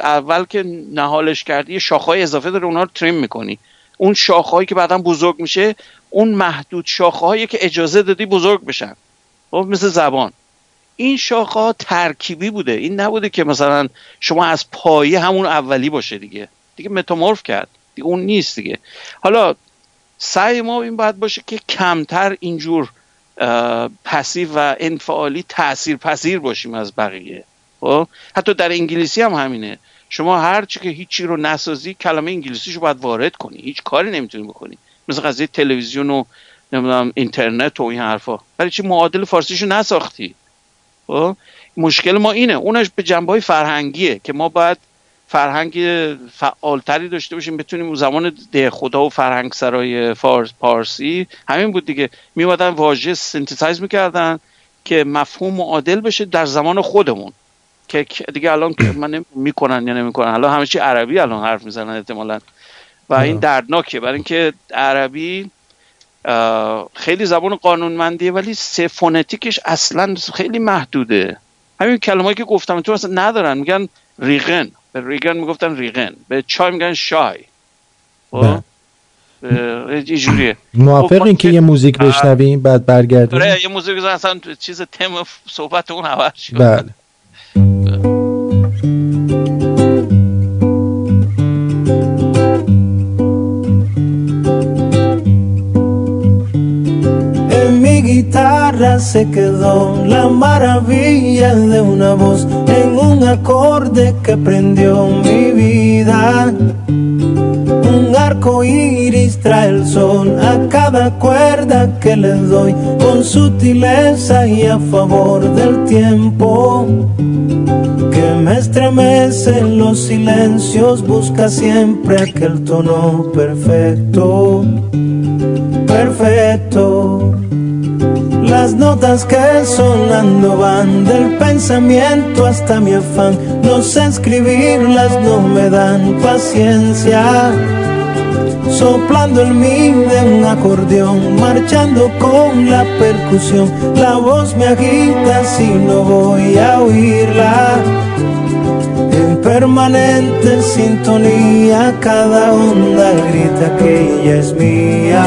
اول که نهالش کردی شاخهای اضافه داره اونا رو تریم می‌کنی. اون شاخهایی که بعدا بزرگ میشه اون محدود شاخهایی که اجازه دادی بزرگ بشن. خب مثل زبان. این شاخه ها ترکیبی بوده. این نبوده که مثلا شما از پایه همون اولی باشه دیگه. دیگه متامورف کرد. دیگه اون نیست دیگه. حالا سعی ما این باید باشه که کمتر اینجور پسیو و انفعالی تأثیر پذیر باشیم از بقیه. خب؟ حتی در انگلیسی هم همینه. شما هر چی که هیچی رو نسازی کلمه انگلیسیشو باید وارد کنی. هیچ کاری نمی‌تونی بکنی. مثل قضیه تلویزیون و نمی‌دونم اینترنت و این حرفا. ولی چی معادل فارسیشو نساختی؟ خب؟ مشکل ما اینه. اونش به جنبه فرهنگیه که ما باید فرهنگ فعالتری داشته باشیم بتونیم اون زمان ده خدا و فرهنگ سرای فارس پارسی همین بود دیگه. میومدن واژه سنتیسایز می‌کردن که مفهوم معادل بشه در زمان خودمون. که دیگه الان من می‌کنن یا نمی‌کنن. الان همه چی عربی الان حرف می‌زنن احتمالا. و این دردناکه. برای اینکه عربی خیلی زبان قانونمندیه ولی سفونتیکش اصلا خیلی محدوده. همین کلمه‌ای که گفتم تو اصلا ندارن. میگن ریغن. به ریگن می‌گفتن ریغن. به چای میگن شای. اینجوریه موافقین که یه موزیک بشنویم بعد برگردیم؟ آره یه موزیک بزن اصلا چیز تم صحبت اون عوض شد بله. Guitarra se quedó la maravilla de una voz en un acorde que prendió mi vida. Un arco iris trae el sol a cada cuerda que le doy con sutileza y a favor del tiempo. Que me estremece en los silencios, busca siempre aquel tono perfecto, perfecto. Las notas que sonando van del pensamiento hasta mi afán. No sé escribirlas, no me dan paciencia. Soplando el mi de un acordeón, marchando con la percusión. La voz me agita si no voy a oírla. En permanente sintonía, cada onda grita que ella es mía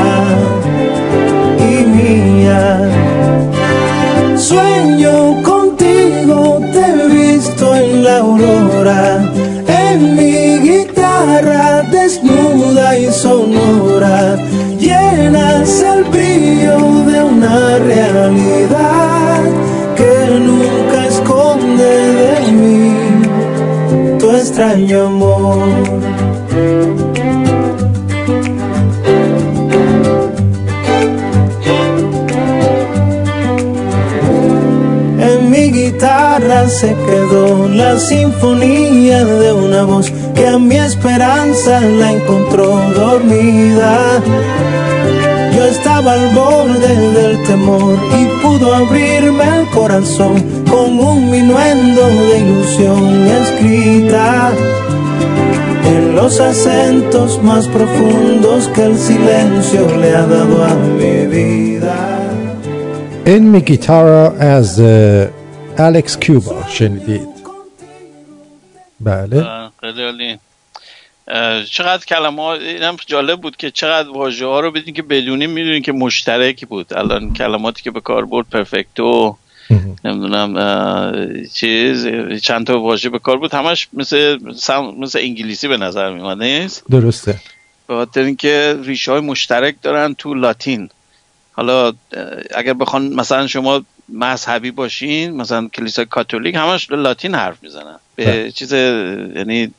Sueño contigo, te he visto en la aurora, en mi guitarra desnuda y sonora, llenas el brillo de una realidad que nunca esconde de mí tu extraño amor. Tierra se quedó la sinfonía de una voz que a mi esperanza la encontró dormida. Yo estaba al borde del temor y pudo abrirme el corazón con un minuendo de ilusión escrita en los acentos más profundos que el silencio le ha dado a mi vida. En mi guitarra از الکس کیوبا شنیدید. بله. خیلی چقدر کلمه ها اینم جالب بود که چقدر واژه ها رو بدین که بدونیم می‌دونیم که مشترکی بود. الان کلماتی که به کار برد پرفکتو نمی‌دونم چیز چند تا واژه به کار بود. همش مثل مثل انگلیسی به نظر میاد نیست؟ درسته. به خاطر اینکه ریشه های مشترک دارن تو لاتین. حالا اگر بخوان مثلا شما مذهبی باشین مثلا کلیسای کاتولیک همش لاتین حرف می‌زنن. به بله. چیز یعنی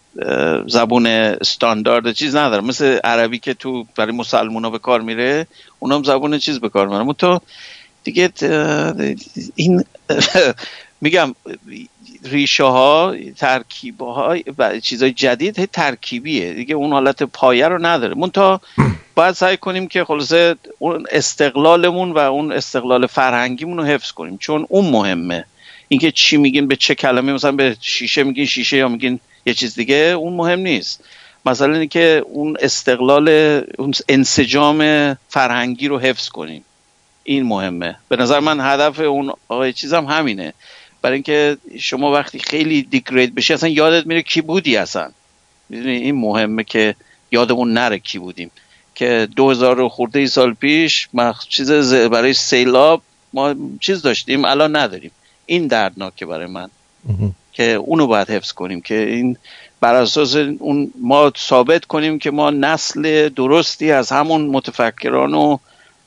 زبون استاندارد چیز نداره مثل عربی که تو برای مسلمان ها به کار میره اونم زبون چیز به کار میره تو دیگه این میگم ریشه ها ترکیب ها چیزای جدید ترکیبیه. دیگه اون حالت پایه رو نداره. تا باید سعی کنیم که خلاصه اون استقلالمون و اون استقلال فرهنگیمون رو حفظ کنیم. چون اون مهمه. اینکه چی میگین به چه کلمه مثلا به شیشه میگین شیشه یا میگین یه چیز دیگه اون مهم نیست. مثلا اینکه اون استقلال اون انسجام فرهنگی رو حفظ کنیم. این مهمه. به نظر من هدف اون آقای چیزم همینه. برای اینکه شما وقتی خیلی دیگرید بشی اصلا یادت میره کی بودی اصلا؟ می‌دونی این مهمه که یادمون نره کی بودیم. که دو هزار خورده ای سال پیش چیز برای سیلاب ما چیز داشتیم الان نداریم. این دردناکه برای من. که اونو باید حفظ کنیم که این بر اساس اون ما ثابت کنیم که ما نسل درستی از همون متفکران و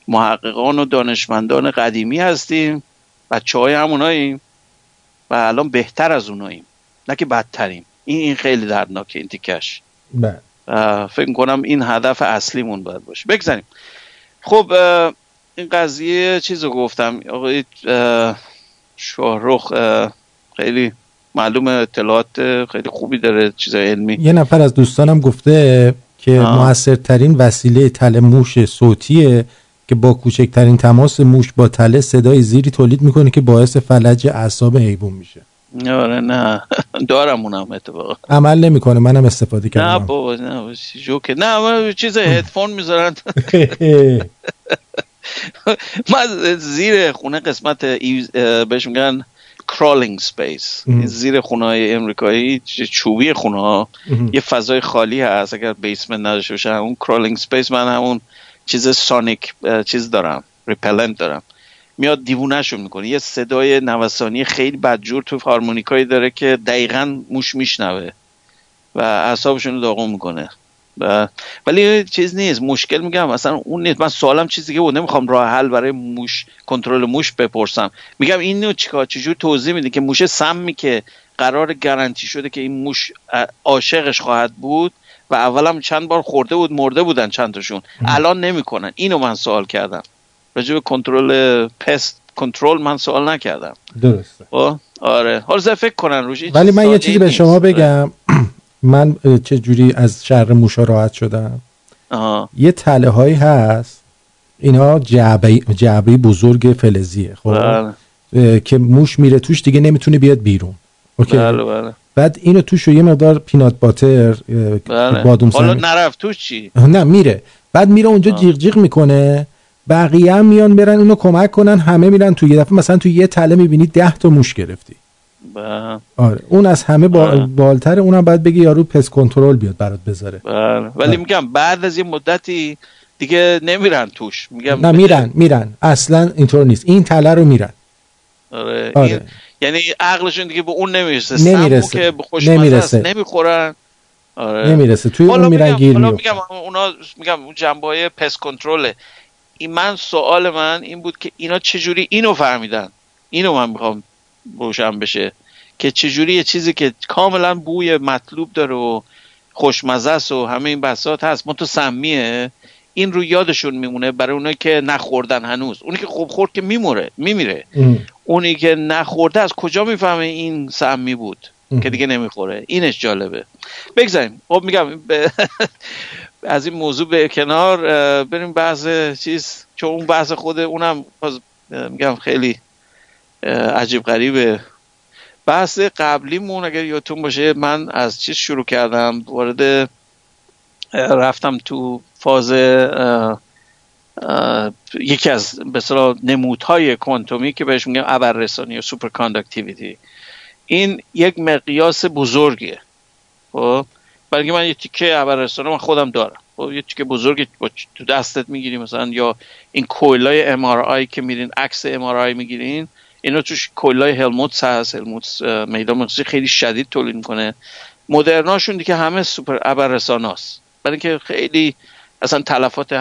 محققان و دانشمندان قدیمی هستیم. بچه های هموناییم. و الان بهتر از اوناییم. نه که بدتریم. این این خیلی دردناکه این تیکش. بله. فکر کنم این هدف اصلیمون باید باشه. بگذاریم. خب این قضیه چیز رو گفتم. آقای شاهرخ خیلی معلوم اطلاعات خیلی خوبی داره چیز علمی. یه نفر از دوستانم گفته که موثرترین وسیله تل موش صوتیه. که با کوچکترین تماس موش با تله صدای زیری تولید می‌کنه که باعث فلج اعصاب حیوان میشه. آره نه. دارم اونم اتفاقا. عمل نمی‌کنه منم استفاده کردم. نه بابا نه جوکه نه چیز هدفون می‌ذارن من زیر خونه قسمتی بهش میگن crawling space زیر خونه های امریکایی چوبی خونه ها یه فضای خالی هست اگر basement نداشته باشه اون crawling space من همون چیز sonic چیز دارم repellent دارم. میاد دیوونهشون می‌کنه. یه صدای نوسانی خیلی بدجور تو هارمونیکایی داره که دقیقا موش میشنوه و اعصابشون رو داغون می‌کنه. و ولی چیز نیست. مشکل میگم اصلا اون نیست. من سوالم چیزی که بود نمی‌خوام راه حل برای موش کنترل موش بپرسم. میگم اینو چیکار چجور توضیح میده که موش سمی که قرار گارانتی شده که این موش عاشقش خواهد بود و اولم چند بار خورده بود مرده بودن چند تاشون. الان نمی‌کنن. اینو من سوال کردم. راجع به کنترل پست کنترل من سوال نکردم. درسته. خب؟ آره. حالا فکر کنن روش ولی من یه چیزی به شما بگم. من چه جوری از شر موشا راحت شدم؟ آها. یه تله هایی هست. اینا جعبه جعبه بزرگ فلزیه خب؟ بله. که موش میره توش دیگه نمی‌تونه بیاد بیرون. اوکی؟ بله بله. بعد اینو توش یه مقدار پینات باتر بله. بادوم حالا نرفت توش چی؟ نه میره. بعد میره اونجا جیغ جیغ می‌کنه. بقیه هم میان برن اونو کمک کنن همه میرن تو یه دفعه. مثلا تو یه تله می‌بینی ده تا موش گرفتی. بله. آره. اون از همه با... بله. بالتر اونم باید بگی یارو پس کنترل بیاد برات بذاره. بله. ولی میگم بعد از یه مدتی دیگه نمیرن توش. میگم نه میرن میرن. اصلا اینطور نیست. این تله رو میرن. آره, آره. یعنی عقلشون دیگه به اون نمی‌رسه. نمی‌رسه. که نمی‌رسه. نمی‌خورن. آره. نمی‌رسه. توی اون میرن گیر میگم اونا میگم اون جنبه پس کنترله این من سوال من این بود که اینا چجوری اینو فهمیدن؟ اینو من می‌خوام روشن بشه که چجوری یه چیزی که کاملا بوی مطلوب داره و خوشمزه و همه این بسات هست. تو سمیه. این رو یادشون میمونه برای اونایی که نخوردن هنوز. اونی که خوب خورد که میموره میمیره. اونی که نخورده از کجا می‌فهمه این سمی بود که دیگه نمی‌خوره؟ اینش جالبه. بگذاریم. خب میگم از این موضوع به کنار بریم بحث چیز. چون اون بحث خود اونم میگم خیلی عجیب غریبه. بحث قبلیمون اگر یادتون باشه من از چیز شروع کردم. وارد رفتم تو فاز یکی از بسیار نمودهای کوانتومی که بهش میگم ابررسانی یا superconductivity این یک مقیاس بزرگیه. خب؟ بله که من یه تیکه ابررسانی من خودم دارم. خب یه تیکه بزرگی تو دستت می‌گیری مثلا یا این coil های MRI که میرین عکس MRI می‌گیرین اینا توش coil های Helmholtz هست. Helmholtz میدان خیلی شدید تولید می‌کنه. مدرناشون دیگه همه سوپر ابررساناست. برای اینکه خیلی اصلا تلفات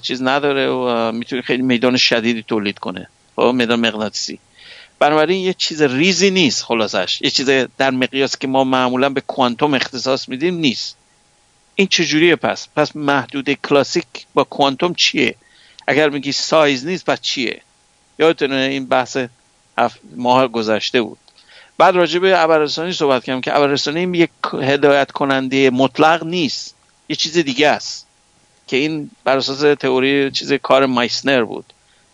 چیز نداره و می‌تونه خیلی میدان شدیدی تولید کنه. خب میدان مغناطیسی. بنابراین یه چیز ریزی نیست خلاصش. یه چیز در مقیاس که ما معمولا به کوانتوم اختصاص میدیم نیست. این چجوریه پس؟ پس محدوده کلاسیک با کوانتوم چیه؟ اگر میگی سایز نیست پس چیه؟ یادتونه این بحث ماه گذشته بود. بعد راجع به ابررسانی صحبت کردم که ابررسانی یک هدایت کننده مطلق نیست. یه چیز دیگه است. که این بر اساس تئوری چیز کار مایسنر بود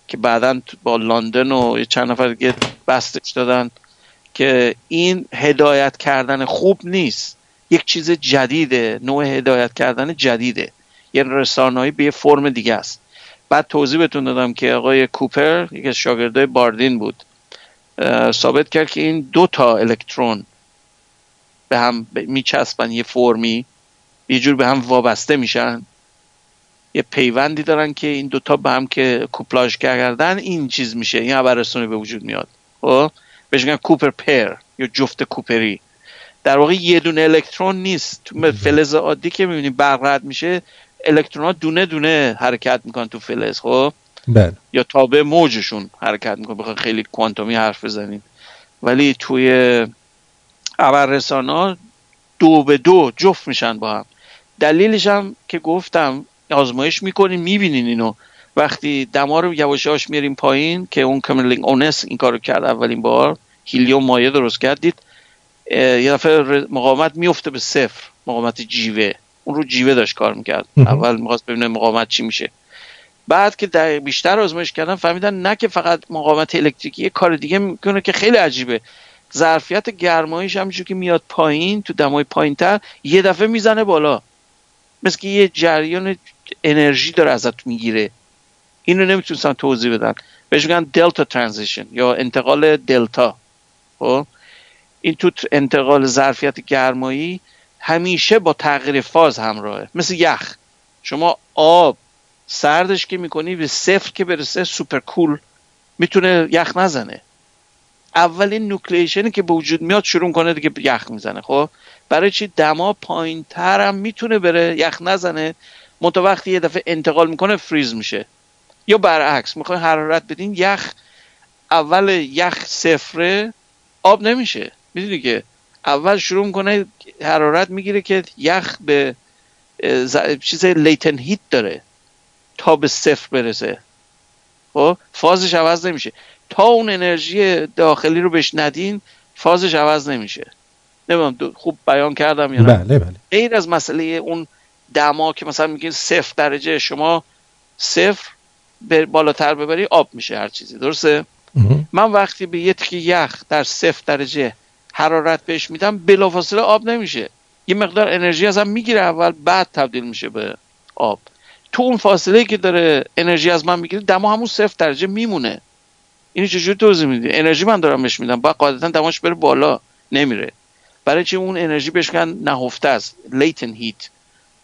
که بعدا با لندن و چند نفر دیگه بستش دادن که این هدایت کردن خوب نیست. یک چیز جدیده نوع هدایت کردن جدیده. یه رسانه‌ای به یه فرم دیگه است. بعد توضیح بهتون دادم که آقای کوپر یکی از شاگردای باردین بود ثابت کرد که این دو تا الکترون به هم میچسبن یه فرمی یه جور به هم وابسته میشن. یه پیوندی دارن که این دوتا به هم که کوپلاژ کردن این چیز میشه این ابررسانی به وجود میاد. خب؟ بهش میگن کوپر پر یا جفت کوپری. در واقع یه دونه الکترون نیست. تو فلز عادی که می‌بینیم برق رد میشه الکترون ها دونه دونه حرکت می‌کنن تو فلز خب؟ بله. یا تابع موجشون حرکت می‌کنه بخوای خیلی کوانتومی حرف بزنیم. ولی توی ابررسان ها دو به دو جفت میشن با هم. دلیلش هم که گفتم آزمایش می‌کنین می‌بینین اینو. وقتی دما رو یواشاش میریم پایین که اون کمرلینگ اونس این کارو کرد اولین بار هیلیوم مایه درست کرد دید یه دفعه مقاومت میفته به صفر مقاومت جیوه. اون رو جیوه داشت کار می‌کرد. اول می‌خواست ببینه مقاومت چی میشه. بعد که در بیشتر آزمایش کردن فهمیدن نه که فقط مقاومت الکتریکی یه کار دیگه می‌کنه که خیلی عجیبه. ظرفیت گرمایش همینجور که میاد پایین تو دمای پایین تر یه دفعه می‌زنه بالا. مثل که یه جریان انرژی داره ازت می‌گیره. اینو نمی‌تونستن توضیح بدن. بهش میگن دلتا ترانزیشن یا انتقال دلتا. خب؟ این تو انتقال ظرفیت گرمایی همیشه با تغییر فاز همراهه. مثل یخ. شما آب سردش که می‌کنی به صفر که برسه سوپر کول می‌تونه یخ نزنه. اولین نوکلیشنی که به وجود میاد شروع کنه دیگه یخ می‌زنه. خب؟ برای چی؟ دما پایین تر هم می‌تونه بره یخ نزنه. منتها وقتی یه دفعه انتقال می‌کنه فریز میشه. یا برعکس می‌خوای حرارت بدین یخ اول یخ صفره آب نمیشه. می‌دونی که اول شروع می‌کنه حرارت می‌گیره که یخ به چیز لیتن هیت داره. تا به صفر برسه. خب؟ فازش عوض نمیشه. تا اون انرژی داخلی رو بهش ندین فازش عوض نمیشه. نمی‌دونم خوب بیان کردم یا نه؟ بله بله. غیر از مسئله اون دما که مثلا میگین صفر درجه شما صفر بالاتر ببری آب میشه هر چیزی درسته؟ من وقتی به یه تکی یخ در صفر درجه حرارت بهش میدم بلافاصله آب نمیشه. یه مقدار انرژی ازم می‌گیره اول بعد تبدیل میشه به آب. تو اون فاصله که داره انرژی از من می‌گیره دما همون صفر درجه میمونه. اینو چجوری توضیح میدی؟ انرژی من دارم بهش میدم باید قاعدتا دماش بره بالا نمیره. برای چی اون انرژی بهش نهفته است لیتن هیت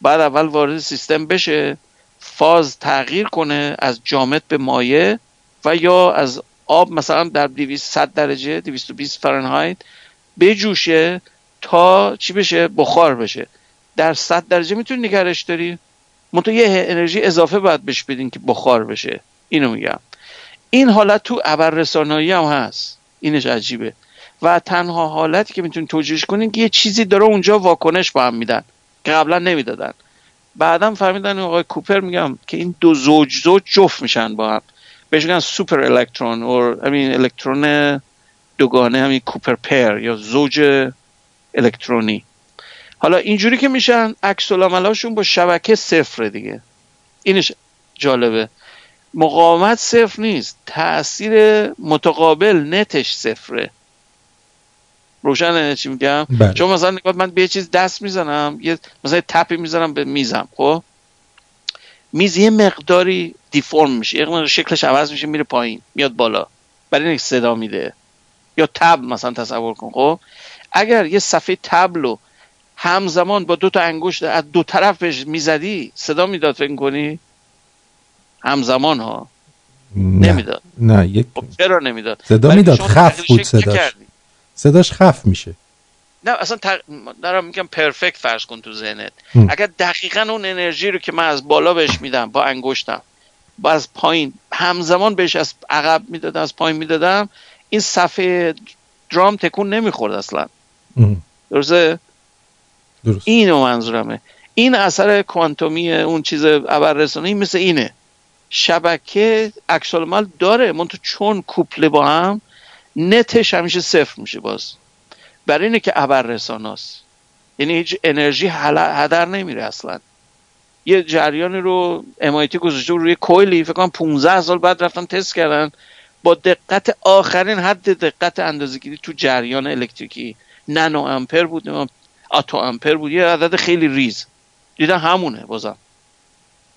بعد اول وارد سیستم بشه فاز تغییر کنه از جامد به مایع و یا از آب مثلا در 200 درجه 220 فرانهایت بجوشه تا چی بشه؟ بخار بشه. در 100 درجه می‌تونی نگرش داری؟ منتها یه انرژی اضافه باید بهش بدین که بخار بشه. اینو میگم. این حالت تو ابررسانایی هم هست. اینش عجیبه. و تنها حالتی که می‌تونید توجیهش کنین که یه چیزی داره اونجا واکنش با هم میدن. که قبلا نمی‌دادن. بعدم فهمیدن آقای کوپر میگم که این دو زوج زوج جفت میشن با هم. بهش میگن سوپر الکترون و همین الکترون دوگانه همین کوپر پر یا زوج الکترونی. حالا اینجوری که میشن عکس با شبکه صفر دیگه. اینش جالبه. مقاومت صفر نیست. تاثیر متقابل نتش صفره. روشن چی میگم؟ بله. چون مثلا نگاه من به یه چیز دست می‌زنم یه مثلا تپی می‌زنم به میزم خب؟ میز یه مقداری دیفرم میشه یه شکلش عوض میشه میره پایین میاد بالا. برای اینکه صدا میده. یا تبل مثلا تصور کن خب؟ اگر یه صفحه تبل همزمان با دو تا انگشت از دو طرف بهش می‌زدی صدا می‌داد فکر کنی همزمان ها. نه. نمی‌داد. نه یک خب چرا نمی‌داد؟ صدا می‌داد؟ خف بود صداش. صداش خف میشه. نه اصلا دارم میگم پرفکت فرض کن تو ذهنت. اگر دقیقا اون انرژی رو که من از بالا بهش میدم با انگشتم با از پایین همزمان بهش از عقب می‌دادم از پایین می‌دادم این صفحه درام تکون نمی‌خورد اصلا. درسته؟ درست. اینو منظورمه. این اثر کوانتومی اون چیز ابررسانی مثل اینه. شبکه عکس داره. من تو چون کوپله با هم نتش همیشه صفر میشه باز. برای اینه که ابررساناست. یعنی هیچ انرژی هدر نمیره اصلا. یه جریانی رو امایتی گذاشته روی کویلی فکر کنم 15 سال بعد رفتن تست کردن. با دقت آخرین حد دقت اندازه‌گیری تو جریان الکتریکی. نانو امپر بود آتو امپر بود. یه عدد خیلی ریز. دیدن همونه بازم.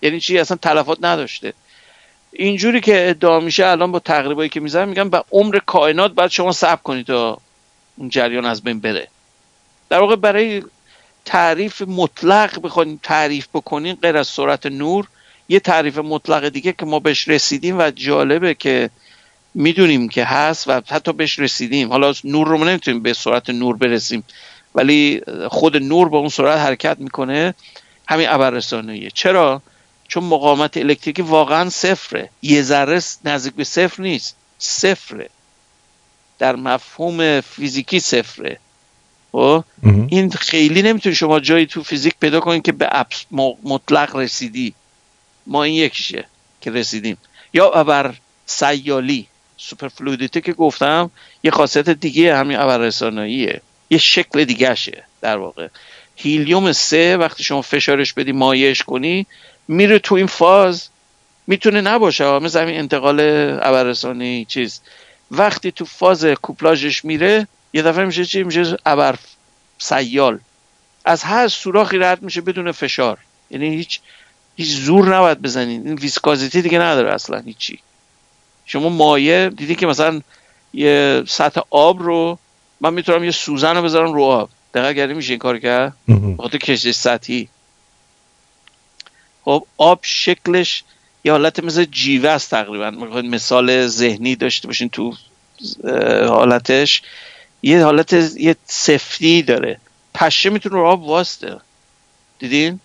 یعنی چی؟ اصلا تلفات نداشته. اینجوری که ادعا میشه الان با تقریبایی که می‌زنم میگم به عمر کائنات باید شما صبر کنید تا اون جریان از بین بره. در واقع برای تعریف مطلق بخوایم تعریف بکنیم غیر از سرعت نور یه تعریف مطلق دیگه که ما بهش رسیدیم و جالبه که می‌دونیم که هست و حتی بهش رسیدیم. حالا نور رو نمی‌تونیم به سرعت نور برسیم ولی خود نور با اون سرعت حرکت می‌کنه. همین ابررسانیه چرا؟ چون مقاومت الکتریکی واقعا صفره. یه ذره نزدیک به صفر نیست. صفره. در مفهوم فیزیکی صفره. و خب؟ این خیلی نمی‌تونی شما جایی تو فیزیک پیدا کنید که به مطلق رسیدی. ما این یکیشه که رسیدیم. یا ابر سیالی superfluidity که گفتم یه خاصیت دیگه همین ابر رساناییه یه شکل دیگهشه در واقع. هیلیوم سه وقتی شما فشارش بدی مایعش کنی میره تو این فاز می‌تونه نباشه. مثل همین انتقال ابررسانی چیز. وقتی تو فاز کوپلاژش میره یه دفعه میشه چی؟ میشه ابر سیال. از هر سوراخی رد میشه بدون فشار. یعنی هیچ هیچ زور نباید بزنید این ویسکازیتی دیگه نداره اصلا هیچی. شما مایه دیدی که مثلا یه سطح آب رو من می‌تونم یه سوزن رو بذارم رو آب. دقیقه گردی میشه این کار کرد؟ بخاطر کشش سطحی. خب آب شکلش یه حالت مثل جیوه است تقریبا. مثال ذهنی داشته باشین تو حالتش. یه حالت یه سفتی داره. پشه می‌تونه رو آب واسته دیدین؟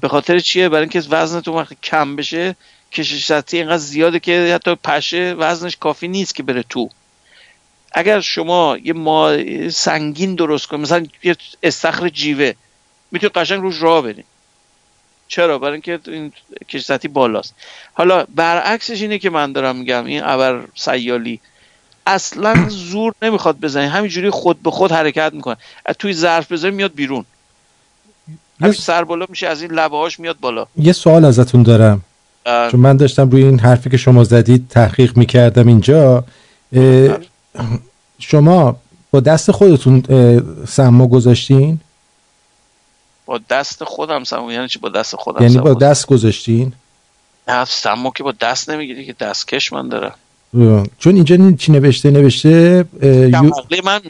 به خاطر چیه؟ برای اینکه وزنتون وقتی کم بشه کشش سطحی اینقدر زیاده که حتی پشه وزنش کافی نیست که بره تو. اگر شما یه ما سنگین درست کنید مثلا یه استخر جیوه می‌تونید قشنگ روش راه برید. چرا؟ برای اینکه این کشتی بالاست. حالا برعکسش اینه که من دارم میگم این ابر سیالی اصلا زور نمی‌خواد بزنی همینجوری خود به خود حرکت می‌کنه. توی ظرف بزنی میاد بیرون. همین سر بالا میشه از این لبه هاش میاد بالا. یه سوال ازتون دارم. چون من داشتم روی این حرفی که شما زدید تحقیق می‌کردم اینجا. شما با دست خودتون سما گذاشتین؟ با دست خودم سمو یعنی چی با دست خودم یعنی با دست گذاشتین نه سمو که با دست نمی‌گیری که دستکش من دارم چون اینجا چی نوشته نوشته من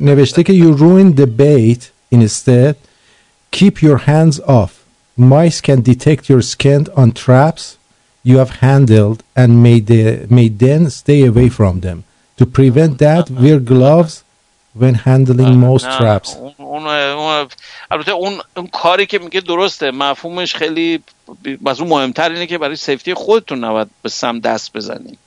نوشته که you ruin the bait instead keep your hands off mice can detect your skin on traps you have handled and may, the, may then stay away from them to prevent that wear gloves when handling most traps اون, اون, البته اون, اون کاری که میگه درسته مفهومش خیلی از اون مهمتر اینه که برای سیفتی خودتون نباید به سم دست بزنید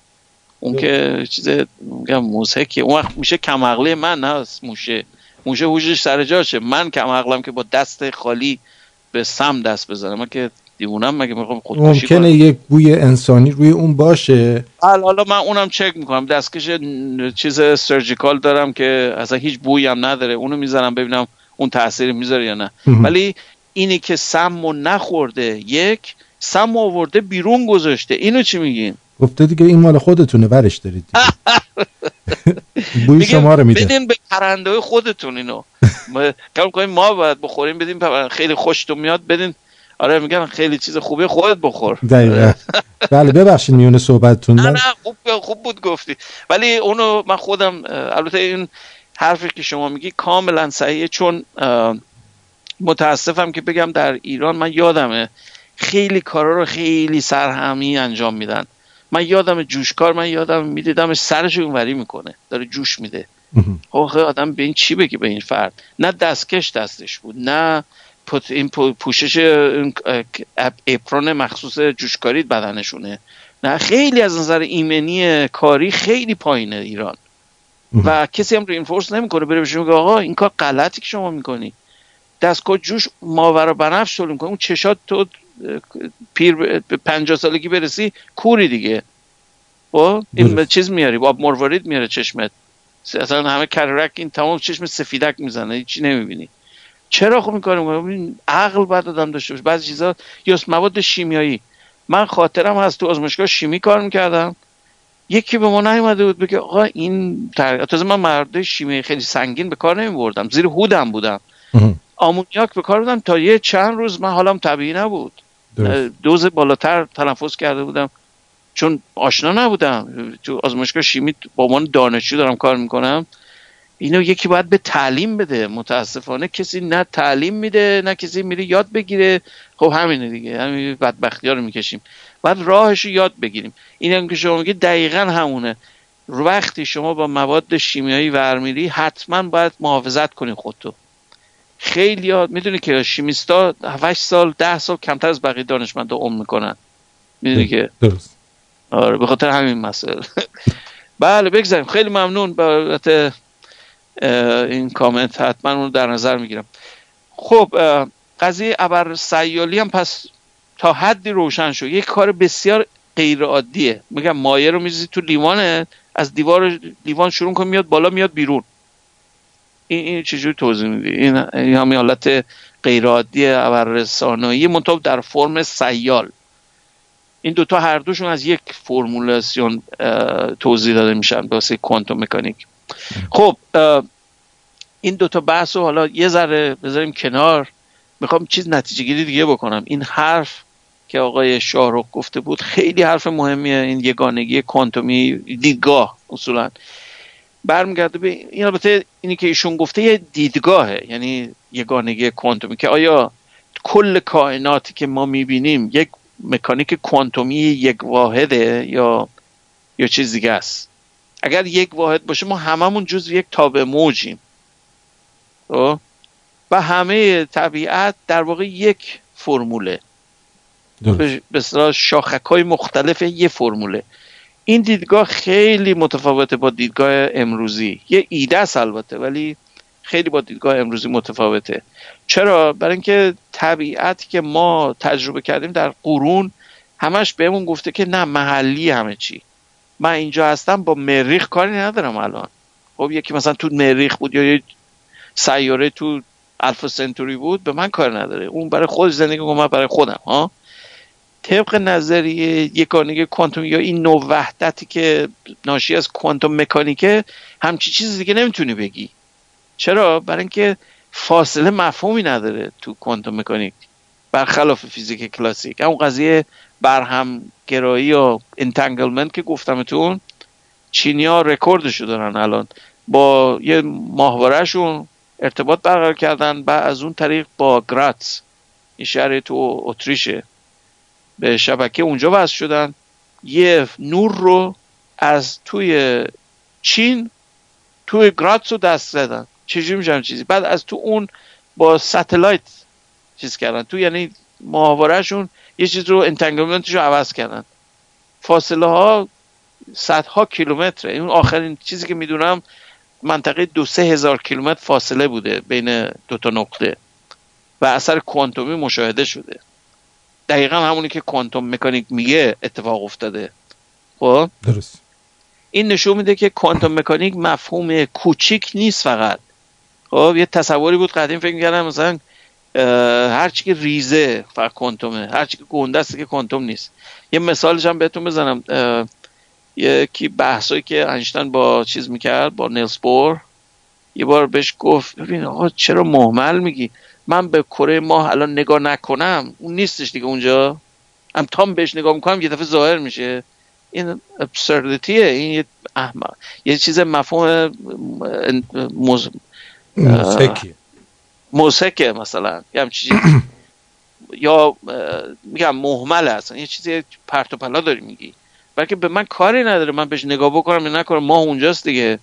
اون که چیز میگم موسیقی اون وقت میشه کم من نه موشه. موشه هوشش سر جاشه. من کم عقلم که با دست خالی به سم دست بزنم. من که دیوونم مگه می‌خوام خودکشی ممکنه یک بوی انسانی روی اون باشه. حالا من اونم چک می‌کنم. دستکش چیز سرجیکال دارم که اصلا هیچ بویی هم نداره. اونو می‌زنم ببینم اون تاثیر می‌ذاره یا نه. ولی اینی که سم و نخورده یک سم آورده بیرون گذاشته. اینو چی میگین؟ گفته دیگه این مال خودتونه ورش دارید بوی شما رو میده. بدین به پرنده خودتون اینو. کم کنیم ما باید بخوریم بدین خیلی خوشتون میاد بدین. آره میگم خیلی چیز خوبه خودت بخور. دقیقا. بله ببخشید میونه صحبتتون. نه نه خوب, خوب بود گفتی. ولی اونو من خودم البته این حرفی که شما میگی کاملا صحیحه چون متاسفم که بگم در ایران من یادمه خیلی کارا رو خیلی سرهمی انجام میدن. من یادم جوشکار من یادم می‌دیدم سرش اونوری می‌کنه داره جوش میده. آخه آدم به این چی بگی به این فرد. نه دستکش دستش بود نه این پوشش اپرون مخصوص جوشکاری بدنشونه. نه خیلی از نظر ایمنی کاری خیلی پایینه ایران. و کسی هم رینفورس نمی‌کنه بره بهش میگه آقا این کار غلطی که شما می‌کنی. دستگاه جوش ماورا بنفش تولید می‌کنه. اون چشات تو پیر به پنجاه سالگی برسی کوری دیگه. خب؟ این چیز میاری آب مروارید میاره چشمت. اصلا همه کررک این تمام چشم سفیدک می‌زنه هیچی نمی‌بینی. چرا خب این کارو می‌کنه عقل باید آدم داشته باشه. بعضی چیزا یا مواد شیمیایی. من خاطرم هست تو آزمایشگاه شیمی کار می‌کردم. یکی به ما نیومده بود بگه آقا این تازه من مرد شیمی خیلی سنگین به کار نمی زیر هودم بودم. آمونیاک به کار بودم. تا یه چند روز من حالم طبیعی نبود. دوز بالاتر تنفس کرده بودم. چون آشنا نبودم. تو آزمایشگاه شیمی با عنوان دانشجو دارم کار می‌کنم. اینو یکی باید به تعلیم بده. متاسفانه کسی نه تعلیم میده نه کسی میره یاد بگیره. خب همینه دیگه. همین بدبختی ها رو می‌کشیم. باید راهش رو یاد بگیریم. این هم که شما میگه دقیقا همونه. وقتی شما با مواد شیمیایی ورمیری حتما باید محافظت کنی خودتو. خیلی ها می‌دونی که شیمیستا 8 سال 10 سال کمتر از بقیه دانشمندا عمر می‌کنن. می‌دونی که؟ درست. آره به خاطر همین مسئله. بله بگذاریم. خیلی ممنون بابت این کامنت. حتما اون در نظر می‌گیرم. خب قضیه ابر سیالی هم پس تا حدی روشن شد. یک کار بسیار غیر عادیه میگم مایه رو میزی تو لیوانه از دیوار لیوان شروع کن میاد بالا میاد بیرون. این, این چجوری توضیح میدی؟ این, این همین حالت غیر عادی ابر ثانویی منتها در فرم سیال. این دوتا هر دوشون از یک فرمولاسیون توضیح داده میشن واسه کوانتوم مکانیک. خب این دوتا بحث رو حالا یه ذره بذاریم کنار. می‌خوام چیز نتیجه گیری دیگه بکنم. این حرف که آقای شاهرخ گفته بود خیلی حرف مهمیه این یگانگی کوانتومی دیدگاه اصولا. برمیگرده به این البته اینی که ایشون گفته یه دیدگاهه یعنی یگانگی کوانتومی که آیا کل کائناتی که ما می‌بینیم یک مکانیک کوانتومی یک واحده یا یا چیز دیگه است؟ اگر یک واحد باشه ما هممون جز یک تابع موجیم. خب؟ و همه طبیعت در واقع یک فرموله. به شاخک های مختلف یه فرموله. این دیدگاه خیلی متفاوته با دیدگاه امروزی. یه ایده است البته ولی خیلی با دیدگاه امروزی متفاوته. چرا؟ برای اینکه طبیعتی که ما تجربه کردیم در قرون همش بهمون گفته که نه محلی همه چی. من اینجا هستم با مریخ کاری ندارم الان. خب یکی مثلا تو مریخ بود یا یه سیاره تو الفا سنتوری بود به من کار نداره. اون برای خود زندگی کنم من برای خودم ها؟ طبق نظریه یکانگی کوانتوم یا این نوع وحدتی که ناشی از کوانتوم مکانیکه همچی چیزی دیگه نمی‌تونی بگی. چرا؟ برای اینکه فاصله مفهومی نداره تو کوانتوم مکانیک. برخلاف فیزیک کلاسیک. اون قضیه برهم گرایی و entanglement که گفتمتون چینیا رکوردشو دارن الان. با یه ماهوارهشون ارتباط برقرار کردن و از اون طریق با گراتس. این شهر تو اتریشه. به شبکه اونجا وصل شدن. یه نور رو از توی چین توی گراتس رو دست زدن. چجوری میشم چیزی؟ بعد از تو اون با ستلایت چیز کردن. تو یعنی ماهوارهشون یه چیز رو انتنگلمنتش رو عوض کردن. فاصله ها صدها کیلومتره. این آخرین چیزی که می‌دونم منطقه دو سه هزار کیلومتر فاصله بوده بین دو تا نقطه. و اثر کوانتومی مشاهده شده. دقیقا همونی که کوانتوم مکانیک میگه اتفاق افتاده. خب؟ درست. این نشون میده که کوانتوم مکانیک مفهوم کوچیک نیست فقط. خب یه تصوری بود قدیم فکر می‌کردم مثلا هر چی که ریزه فقط کوانتومه هر چی که گنده است که کوانتوم نیست. یه مثالش هم بهتون بزنم. یکی بحثایی که انشتن با چیز می‌کرد با نیلز بور یه بار بهش گفت ببین آقا چرا محمل میگی؟ من به کره ماه الان نگاه نکنم اون نیستش دیگه اونجا. هم تام بهش نگاه می‌کنم یه دفعه ظاهر میشه. این ابسردیتیه این یه احمق. یه چیز مفهوم مز... موسکه مثلا. یه چیزی. یا میگم محمل هست یه چیزی پرت و پلا داری میگی. بلکه به من کاری نداره. من بهش نگاه بکنم یا نکنم. ما اونجاست دیگه.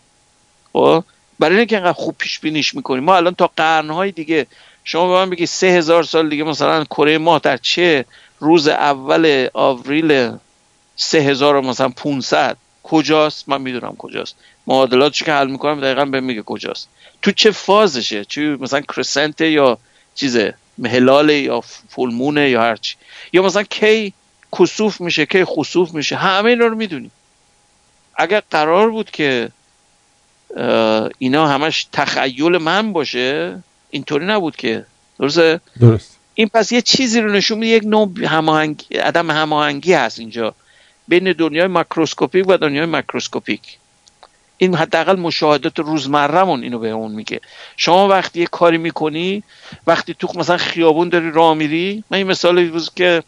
خب؟ برای اینکه انقدر خوب پیش بینیش می‌کنیم ما الان تا قرنهای دیگه شما به من بگی سه هزار سال دیگه مثلا کره ماه در چه روز اول آوریل سه هزار مثلا 500 کجاست؟ من می‌دونم کجاست. معادلاتش که حل می‌کنم دقیقا به میگه کجاست. تو چه فازشه؟ چی مثلا کرسنته یا چیزه؟ هلاله یا فولمونه یا هرچی یا مثلا کی کسوف میشه کی خسوف میشه؟ همه اینا رو می‌دونیم اگر قرار بود که اینا همش تخیل من باشه اینطوری نبود که. درسته؟ درست. این پس یه چیزی رو نشون میده یک نوع هماهنگی عدم هماهنگی هست اینجا بین دنیای ماکروسکوپیک و دنیای ماکروسکوپیک این حداقل مشاهدات روزمرهمون اینو به اون میگه. شما وقتی یه کاری می‌کنی وقتی تو مثلا خیابون داری راه میری من این مثال بود که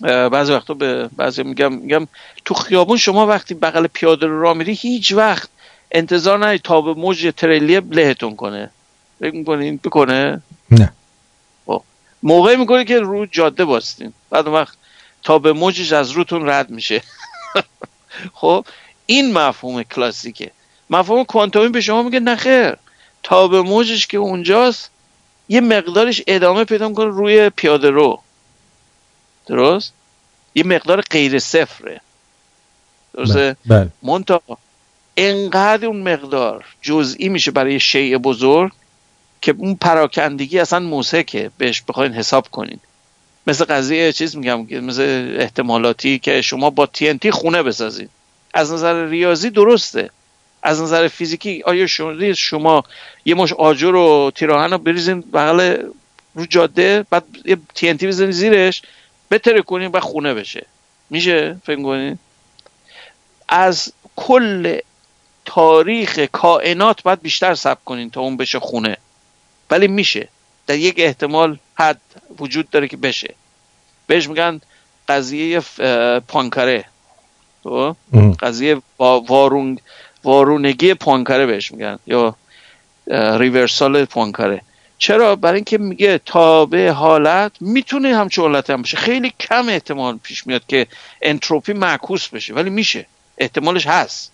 بعضی وقتا به بعضی میگم میگم تو خیابون شما وقتی بغل پیاده رو راه میری هیچ وقت انتظار نداری تا به موج تریلیه لهتون کنه. فکر می‌کنین بکنه؟ نه. خب. موقعی می‌کنه که رو جاده باستین بعد وقت تا به موجش از روتون رد میشه. خب. این مفهوم کلاسیکه. مفهوم کوانتومی به شما میگه نخیر تا به موجش که اونجاست یه مقدارش ادامه پیدا می‌کنه روی پیاده رو. درست؟ یه مقدار غیر صفره. درسته؟ بله. منتها انقدر اون مقدار جزئی میشه برای شیء بزرگ که اون پراکندگی اصلا موسکه بهش بخواین حساب کنین. مثل قضیه چیز میگم مثل احتمالاتی که شما با TNT خونه بسازید از نظر ریاضی درسته. از نظر فیزیکی آیا شما, شما یه مش آجر و تیراهن رو بریزین بغل رو جاده بعد یه TNT بزنید زیرش بتره کنین و خونه بشه. میشه فکر کنین از کل تاریخ کائنات باید بیشتر سب کنین تا اون بشه خونه. ولی میشه. در یک احتمال حد وجود داره که بشه. بهش میگن قضیه پانکاره تو قضیه وارون وارونگی پانکاره بهش میگن یا ریورسال پانکاره چرا؟ برای اینکه میگه تابع حالت می‌تونه همچون حالت هم باشه. خیلی کم احتمال پیش میاد که انتروپی معکوس بشه ولی میشه. احتمالش هست.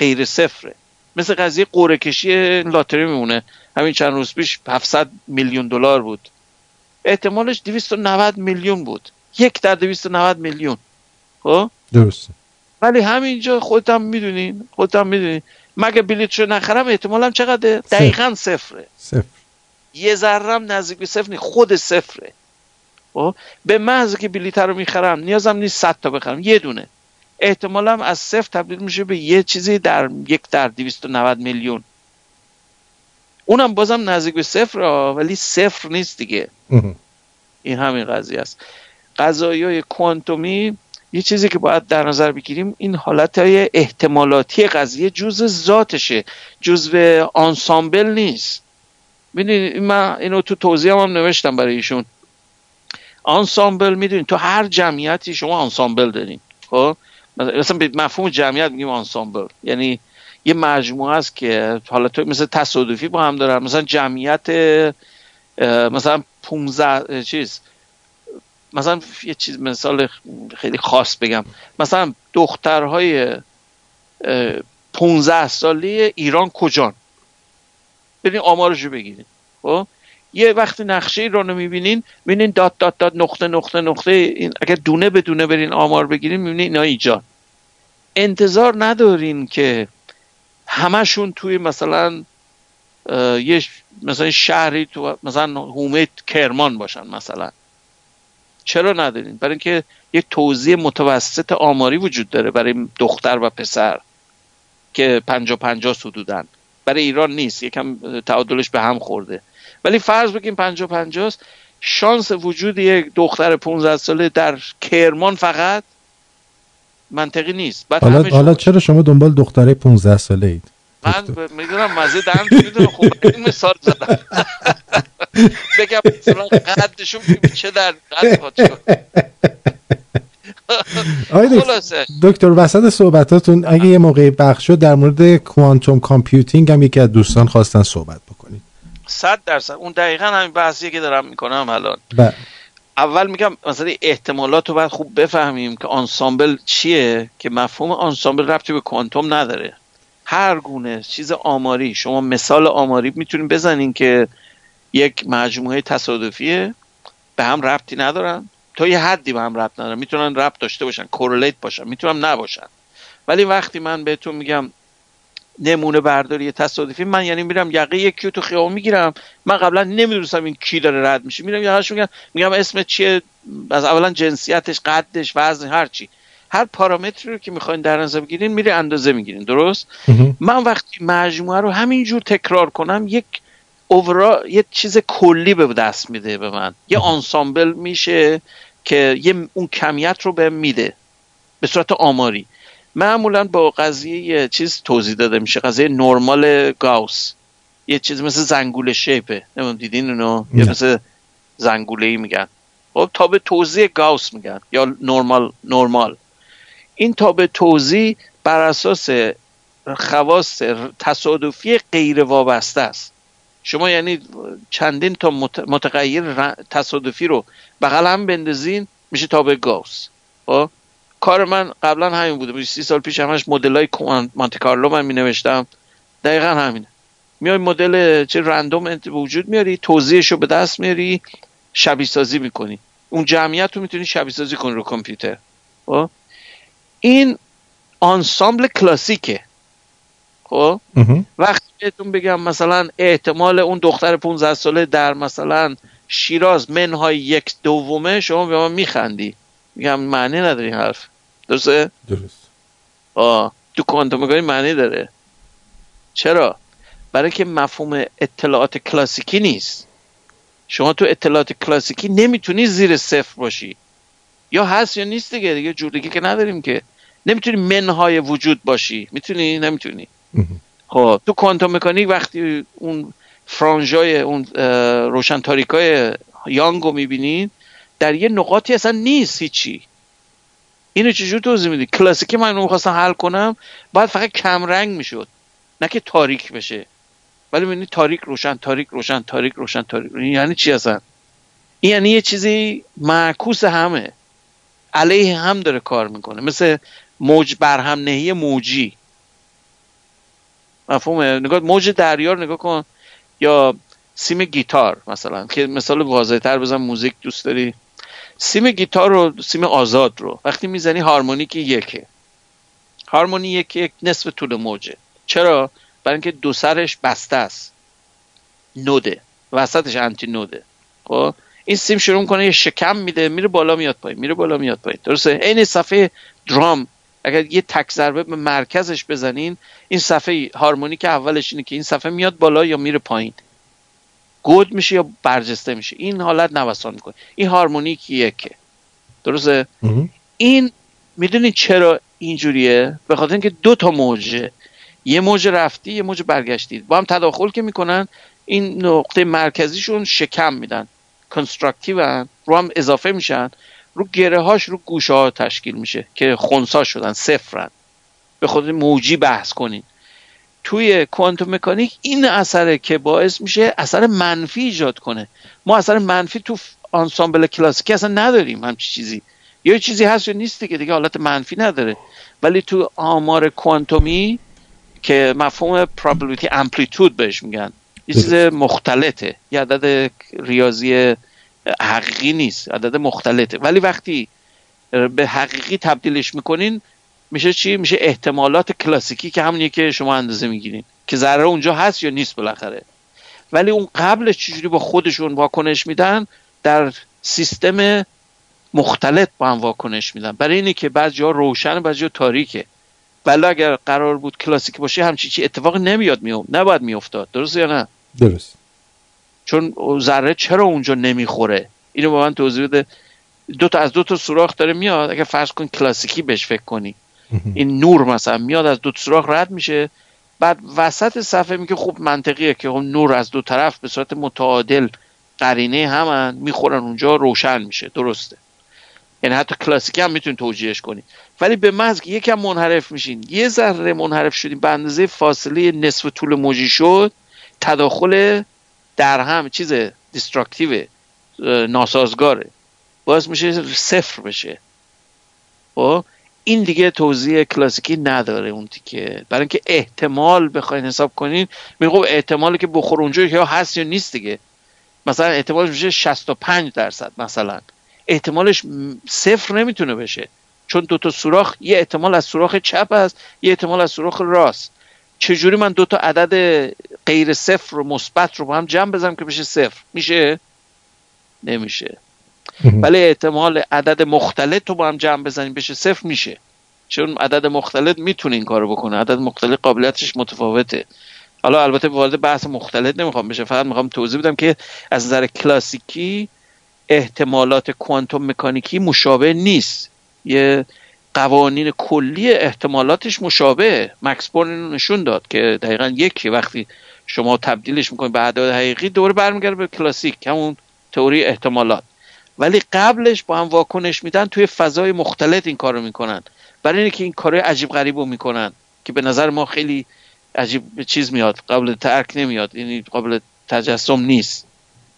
غیر صفره. مثل قضیه قوره کشی لاتری میمونه. همین چند روز پیش 700 میلیون دلار بود. احتمالش 290 میلیون بود. یک در 290 میلیون. خب؟ درسته. ولی همینجا خودت می‌دونین خودت هم می‌دونین مگه بلیتشو نخرم؟ احتمالم چقدر دقیقا صفره. صفر. یه ذرم نزدیک به صفر خود صفره. خب؟ به محض که بلیت رو می‌خرم نیازم نیست 100 تا بخرم یه دونه. احتمالم از صفر تبدیل میشه به یه چیزی در یک در 290 میلیون. اونم بازم نزدیک به صفر ولی صفر نیست دیگه. این همین قضیه است. قضایی های کوانتومی یه چیزی که باید در نظر بگیریم این حالت های احتمالاتی قضیه جز ذاتشه جزو آنسامبل نیست. می‌دونید من اینو تو توضیح هم, هم نوشتم برای ایشون. آنسامبل می‌دونید تو هر جمعیتی شما آنسامبل دارین خب؟ مثلا به مفهوم جمعیت میگیم آنسامبل یعنی یه مجموعه است که حالا تو مثل تصادفی با هم دارن. مثلا جمعیت مثلا 15 چیز. مثلا یه چیز مثال خیلی خاص بگم. مثلا دخترهای 15 ساله ایران کجان؟ برین آمارش رو بگیرین. خب؟ یه وقتی نقشه رو می‌بینین می‌بینین dot dot dot نقطه نقطه نقطه. این اگر دونه به دونه برین آمار بگیرین می‌بینین اینا ایجاد انتظار ندارین که همشون توی مثلا یه مثلا شهری تو مثلا هومه کرمان باشن مثلا. چرا ندارین؟ برای اینکه یک توضیح متوسط آماری وجود داره برای دختر و پسر که پنجا پنجا سدودن برای ایران نیست یکم تعادلش به هم خورده. ولی فرض بگیم پنجا پنجاست شانس وجود یک دختر 15 ساله در کرمان فقط منطقی نیست. بعد حالا, حالا چرا شما دنبال دختره 15 ساله اید؟ من می‌دونم مزه دارم می‌دونم خب این مثال زدم. بگم مثلا قدشون چه در قد دکتر وسط صحبتاتون اگه یه موقعی بخش شد در مورد کوانتوم کامپیوتینگ هم یکی از دوستان خواستن صحبت بکنید. صد درصد. اون دقیقا همین بحثیه که دارم می‌کنم الان. اول میگم مثلا احتمالات رو باید خوب بفهمیم که آنسامبل چیه که مفهوم آنسامبل ربطی به کوانتوم نداره. هر گونه چیز آماری شما مثال آماری می‌تونید بزنین که یک مجموعه تصادفیه به هم ربطی ندارن. تا یه حدی به هم ربط ندارن. می‌تونن ربط داشته باشن کورلیت باشن می‌تونن نباشن. ولی وقتی من بهتون میگم نمونه برداری تصادفی. من یعنی میرم یقه یکی تو خیابون می‌گیرم. من قبلا نمی‌دونستم این کی داره رد میشه. میرم یقهش میگم میگم اسم چیه؟ از اولا جنسیتش قدش وزن هر چی. هر پارامتری رو که می‌خواین در نظر بگیرین میره اندازه می‌گیرین. درست؟ من وقتی مجموعه رو همینجور تکرار کنم یک اوورا یه چیز کلی به دست میده به من. یه آنسامبل میشه که یه اون کمیت رو به میده. به صورت آماری. معمولا با قضیه یه چیز توضیح داده میشه. قضیه نرمال گاوس. یه چیز مثل زنگوله شیپه. نمیم دیدین اونو؟ یه مثل زنگوله ای میگن. خب تا به توضیح گاوس میگن. یا نرمال نرمال این تا به توضیح بر اساس خواص تصادفی غیر وابسته است. شما یعنی چندین تا متغیر تصادفی رو بغل هم بندازین میشه تابع گاوس. خب؟ کار من قبلا همین بوده. سی سال پیش همش مدل های مانتی کارلو من می نوشتم دقیقا همینه. میای مدل چه رندوم وجود میاری توضیحش رو به دست میاری شبیه سازی می‌کنی. اون جمعیت رو می‌تونی شبیه سازی کنی رو کامپیوتر. خب؟ این آنسامبل کلاسیکه. خب؟ وقتی بهتون بگم مثلا احتمال اون دختر 15 ساله در مثلا شیراز منهای یک دومه شما به من میخندی. میگم معنی نداری حرف. درسته؟ درست. آه تو کوانتوم مکانیک معنی داره. چرا؟ برای که مفهوم اطلاعات کلاسیکی نیست. شما تو اطلاعات کلاسیکی نمی‌تونی زیر صفر باشی. یا هست یا نیست دیگه دیگه جوردگی که نداریم که. نمی‌تونی منهای وجود باشی. می‌تونی؟ نمی‌تونی. خب تو کوانتوم مکانیک وقتی اون فرانژای اون روشن تاریکای یانگو می‌بینید در یه نقاطی اصلا نیست هیچی. اینو چجور توضیح میدی؟ کلاسیکی من اونو خواستم حل کنم باید فقط کم رنگ می‌شد. نه که تاریک بشه. ولی می‌بینی تاریک روشن تاریک روشن تاریک روشن تاریک یعنی چی اصلا؟ این یعنی یه چیزی معکوس همه. علیه هم داره کار می‌کنه. مثل موج برهم نهی موجی. مفهومه؟ نگاه موج دریا رو نگاه کن. یا سیم گیتار مثلا که مثال واضح تر بزن موزیک دوست داری. سیم گیتار رو سیم آزاد رو. وقتی می‌زنی هارمونیک یکه. هارمونی یک یک نصف طول موجه. چرا؟ برای اینکه دو سرش بسته است. نوده. وسطش انتی نوده. خب؟ این سیم شروع کنه یه شکم میده میره بالا میاد پایین میره بالا میاد پایین. درسته؟ عین صفحه درام. اگر یه تک ضربه به مرکزش بزنین این صفحه هارمونیک اولش اینه که این صفحه میاد بالا یا میره پایین. گود میشه یا برجسته میشه؟ این حالت نوسان می‌کنه. این هارمونیک یکه درسته؟ این می‌دونید چرا اینجوریه؟ به خاطر اینکه دو تا موجه یه موج رفتی یه موج برگشتی. با هم تداخل که می‌کنن این نقطه مرکزیشون شکم میدن. constructive رو هم اضافه میشن. رو گره هاش رو گوشه ها تشکیل میشه که خونسا شدن صفرن. به خود موجی بحث کنین. توی کوانتوم مکانیک این اثره که باعث میشه اثر منفی ایجاد کنه. ما اثر منفی تو آنسامبل کلاسیکی اصلا نداریم همچی چیزی. یا چیزی هست یا نیست که دیگه حالت منفی نداره. ولی تو آمار کوانتومی که مفهوم probability amplitude بهش میگن یه چیز مختلطه. یه عدد ریاضی حقیقی نیست عدد مختلطه. ولی وقتی به حقیقی تبدیلش می‌کنین میشه چی؟ میشه احتمالات کلاسیکی که همونیه که شما اندازه می‌گیرین. که ذره اونجا هست یا نیست بالاخره. ولی اون قبلش چجوری با خودشون واکنش میدن؟ در سیستم مختلط با هم واکنش میدن. برای اینه که بعضی ها روشن بعضی ها تاریکه. ولی اگر قرار بود کلاسیک باشه همچی چی اتفاق نمیاد میاد نباید میافتاد. درست یا نه؟ درست. چون ذره چرا اونجا نمی‌خوره؟ اینو با من توضیح بده. دو تا از دو تا سوراخ داره میاد. اگر فرض کن کلاسیکی بهش فکر کنی. این نور مثلا میاد از دو سوراخ رد میشه. بعد وسط صفحه میگه خوب منطقیه که اون نور از دو طرف به صورت متعادل قرینه همن می‌خورن اونجا روشن میشه. درسته. یعنی حتی کلاسیکی هم می‌تونید توجیهش کنید ولی به محض که یکم منحرف میشین یه ذره منحرف شدیم به اندازه فاصله نصف طول موجی شد تداخل در هم چیز دیستراکتیو ناسازگاره. باز میشه صفر بشه. خب؟ این دیگه توضیح کلاسیکی نداره اون تیکه. برای اینکه احتمال بخواین حساب کنین میگم احتمالی که بخور اونجا یا هست یا نیست دیگه. مثلا احتمالش میشه 65 درصد مثلا. احتمالش صفر نمی‌تونه بشه. چون دو تا سوراخ یه احتمال از سوراخ چپ است یه احتمال از سوراخ راست. چجوری من دو تا عدد غیر صفر و مثبت رو با هم جمع بزنم که بشه صفر؟ میشه؟ نمیشه. ولی احتمال عدد مختلط رو با هم جمع بزنیم بشه صفر میشه. چون عدد مختلط می‌تونه این کارو بکنه. عدد مختلط قابلیتش متفاوته. حالا البته وارد بحث مختلط نمی‌خوام بشه فقط می‌خوام توضیح بدم که از نظر کلاسیکی احتمالات کوانتوم مکانیکی مشابه نیست. یه قوانین کلی احتمالاتش مشابه. مکس بورن نشون داد که دقیقا یکی وقتی شما تبدیلش می‌کنید به اعداد حقیقی دوره برمیگرده به کلاسیک همون تئوری احتمالات. ولی قبلش با هم واکنش میدن توی فضای مختلط این کارو می‌کنن. برای اینکه این کارهای عجیب غریب رو می‌کنن که به نظر ما خیلی عجیب چیز میاد قابل ترک نمیاد یعنی قابل تجسم نیست.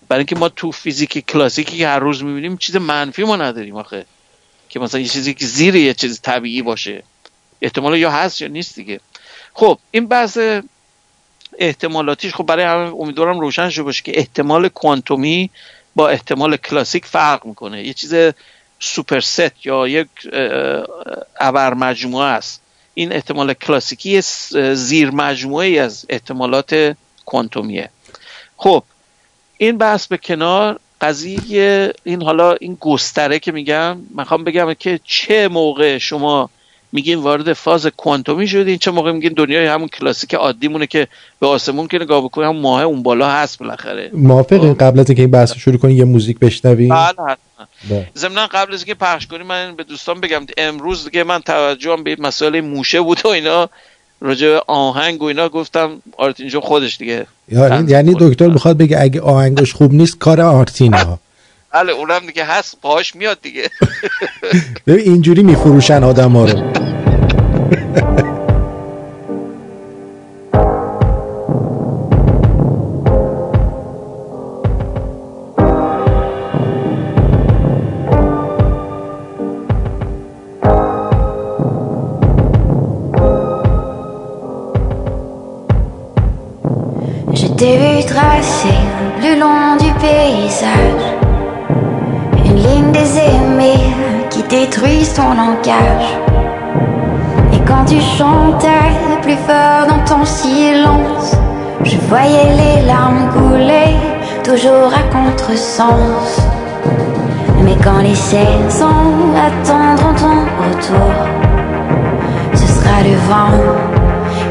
برای اینکه ما تو فیزیک کلاسیکی که هر روز می‌بینیم چیز منفی ما نداریم آخه. که مثلا یه چیزی که زیر یه چیز طبیعی باشه. احتمال یا هست یا نیست دیگه. خب این بحث احتمالاتیش خب برای همه امیدوارم روشن شده باشه که احتمال کوانتومی با احتمال کلاسیک فرق می‌کنه. یه چیز سوپر ست یا یک ابر مجموعه است. این احتمال کلاسیکی زیر مجموعه ای از احتمالات کوانتومیه. خب این بحث به کنار قضیه این حالا این گستره که میگم می‌خوام بگم که چه موقع شما میگین وارد فاز کوانتومی شدین چه موقع میگین دنیای همون کلاسیک عادی مونه که به آسمون که نگاه بکنیم همون ماه اون بالا هست بالاخره. موافقین خب. قبل از اینکه این بحث شروع کنیم یه موزیک بشنویم بله حتما. ضمن قبل از اینکه پخش کنیم من به دوستان بگم امروز دیگه من توجهم به مسائل موشه بود و اینا راجع آهنگ و اینا گفتم. آرتین خودش دیگه یعنی, یعنی دکتر می‌خواد بگه اگه آهنگش خوب نیست کار آرتینه بله اونم دیگه هست. پاهاش میاد دیگه. ببین اینجوری میفروشن آدم ها رو. ton langage. Et quand tu chantais plus fort dans ton silence, je voyais les larmes couler, toujours à contresens. Mais quand les saisons attendront ton retour, ce sera le vent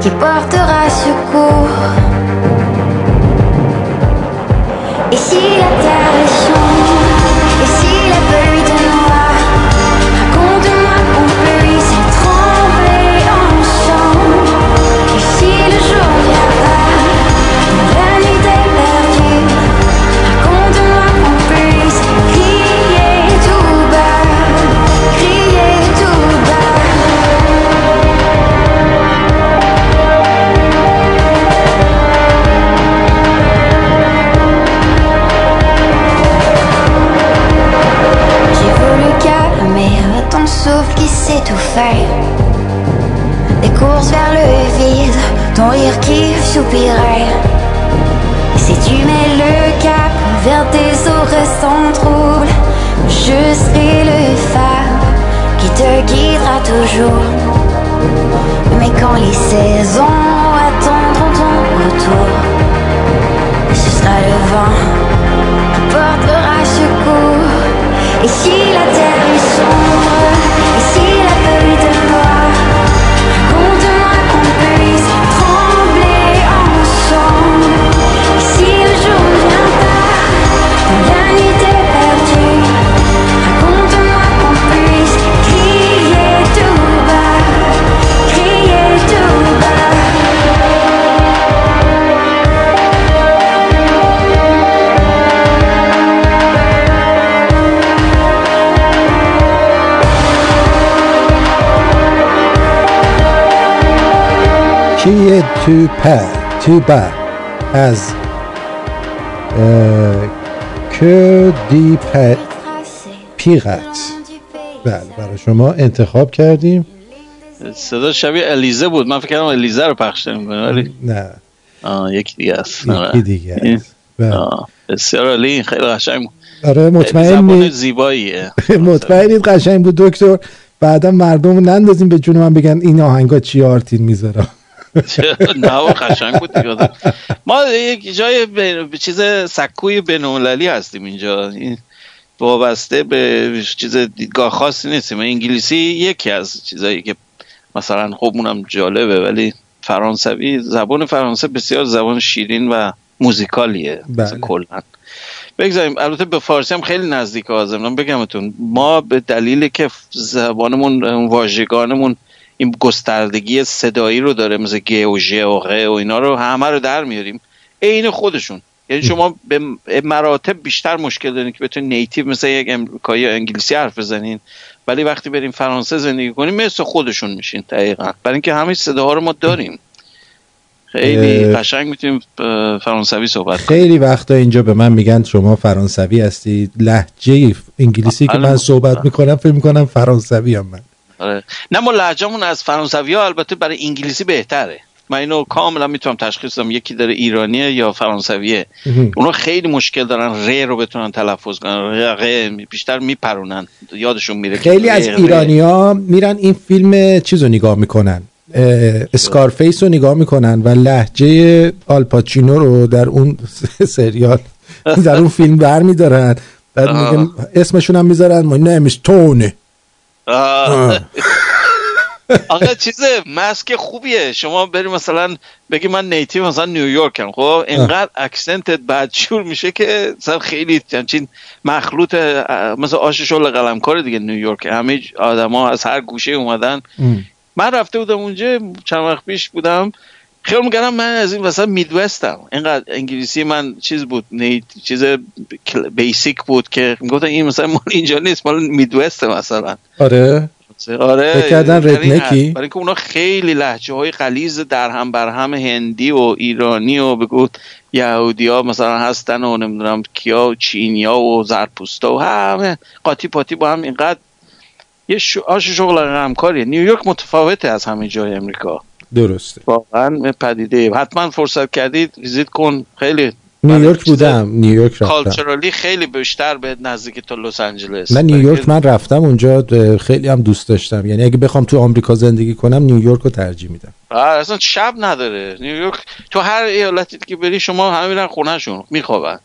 qui portera secours. Et si la terre change qui soupirait. si tu mets le cap vers des eaux sans trouble, je serai le phare qui te guidera toujours. Mais quand les saisons attendront ton retour, ce le vent portera secours. Et si la terre est sombre, تو په تو با از که دی پیغت بله برای شما انتخاب کردیم. صدا شبیه الیزه بود. من فکر کردم الیزه رو پخش نمی‌کنه ولی نه. آه یکی دیگه است. یکی آره. دیگه است. بله. بسیار عالی. خیلی قشنگ بود. آره مطمئن زیباییه. مطمئنید قشنگ بود دکتر. بعدا مردم رو نندازیم به جون من بگن این آهنگا چی آرتین می‌ذارم نه و قشنگ بود دیگه ما یک جای چیز سکوی بین‌المللی هستیم اینجا. این وابسته به چیز دیدگاه خاصی نیستیم. انگلیسی یکی از چیزایی که مثلا خب اونم جالبه ولی فرانسوی زبان فرانسه بسیار زبان شیرین و موزیکالیه بله. کلا. بگذاریم البته به فارسی هم خیلی نزدیک آزم بگمتون ما به دلیل که زبانمون واژگانمون این گستردگی صدایی رو داره مثل گ و ژ و غ و اینا رو همه رو در میاریم. عین خودشون. یعنی شما به مراتب بیشتر مشکل دارین که بتونین نیتیو مثل یک امریکایی یا انگلیسی حرف بزنین. ولی وقتی بریم فرانسه زندگی کنیم مثل خودشون میشین دقیقا. برای اینکه همه صداها رو ما داریم. خیلی. قشنگ می‌تونیم فرانسوی صحبت کنیم. خیلی وقتا اینجا به من میگن شما فرانسوی هستی. لحجه انگلیسی که. من صحبت می‌کنم فکر می‌کنم فرانسوی هم من. آره. نه ما لهجه‌مون از فرانسوی ها البته برای انگلیسی بهتره. من اینو کاملا می‌تونم تشخیص بدم. یکی داره ایرانیه یا فرانسویه. اونا خیلی مشکل دارن. ر رو بتونن تلفظ کنن. ر بیشتر میپرونن. یادشون میره خیلی از. ایرانیا میرن این فیلم چیز رو نگاه می‌کنن. اسکارفیس رو نگاه می‌کنن و لحجه آلپاچینو رو در اون سریال در اون فیلم بر میدارن بعد اسمشون هم می‌ذارن. ما نمیش تونه. آقا چیز مسک خوبیه. شما بری مثلا بگی من نیتیو مثلا نیویورکم. خب اینقدر اکسنتت بدشور میشه که مثلا خیلی همچین مخلوط اه، مثل آش شل قلمکار دیگه نیویورک. همه آدما از هر گوشه اومدن. من رفته بودم اونجا چند وقت پیش بودم. خیال می‌کردم من از این وسط میدوستم اینقدر انگلیسی من چیز بود نیت چیز بیسیک بود که می‌گفتن این مثلا مال اینجا نیست مال میدوسته مثلا آره آره کردن ردنکی؟ حد. برای اینکه اونا خیلی لحجه های غلیظ در هم بر هم هندی و ایرانی و بگو یهودی ها مثلا هستن و نمی‌دونم کیا و چینیا و زرپوستا و همه قاطی پاتی با هم اینقدر یه شو... آش شغل همکاریه نیویورک متفاوته از همه جای امریکا درسته. واقعا پدیده حتما فرصت کردید ویزیت کن. خیلی نیویورک بودم. نیویورک رفتم. کالچرالی خیلی بیشتر به نزدیک تا لس آنجلس من نیویورک من رفتم اونجا خیلی هم دوست داشتم. یعنی اگه بخوام تو آمریکا زندگی کنم نیویورک رو ترجیح میدم. اصلا شب نداره. نیویورک تو هر ایالتی که بری شما همه میرن خونهشون میخوابن.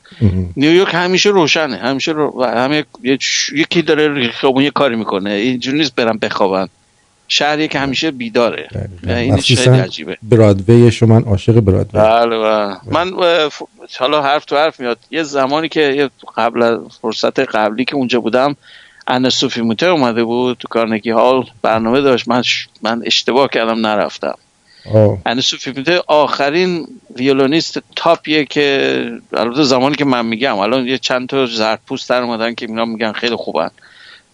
نیویورک همیشه روشنه. همیشه رو... همه یکی داره خیابون یه کاری می‌کنه. اینجوری نیست برن بخوابن شهری که همیشه بیداره. این خیلی عجیبه. برادوی شما من عاشق برادوی. بله بله. من حالا حرف تو حرف میاد. یه زمانی که قبل فرصت قبلی که اونجا بودم انا صوفی موته اومده بود تو کارنگی هال برنامه داشت. من ش- من اشتباه کردم نرفتم. انا صوفی موته آخرین ویولونیست تاپیه که البته زمانی که من میگم الان یه چند تا زرپوست در اومدن که اینا میگن خیلی خوبن.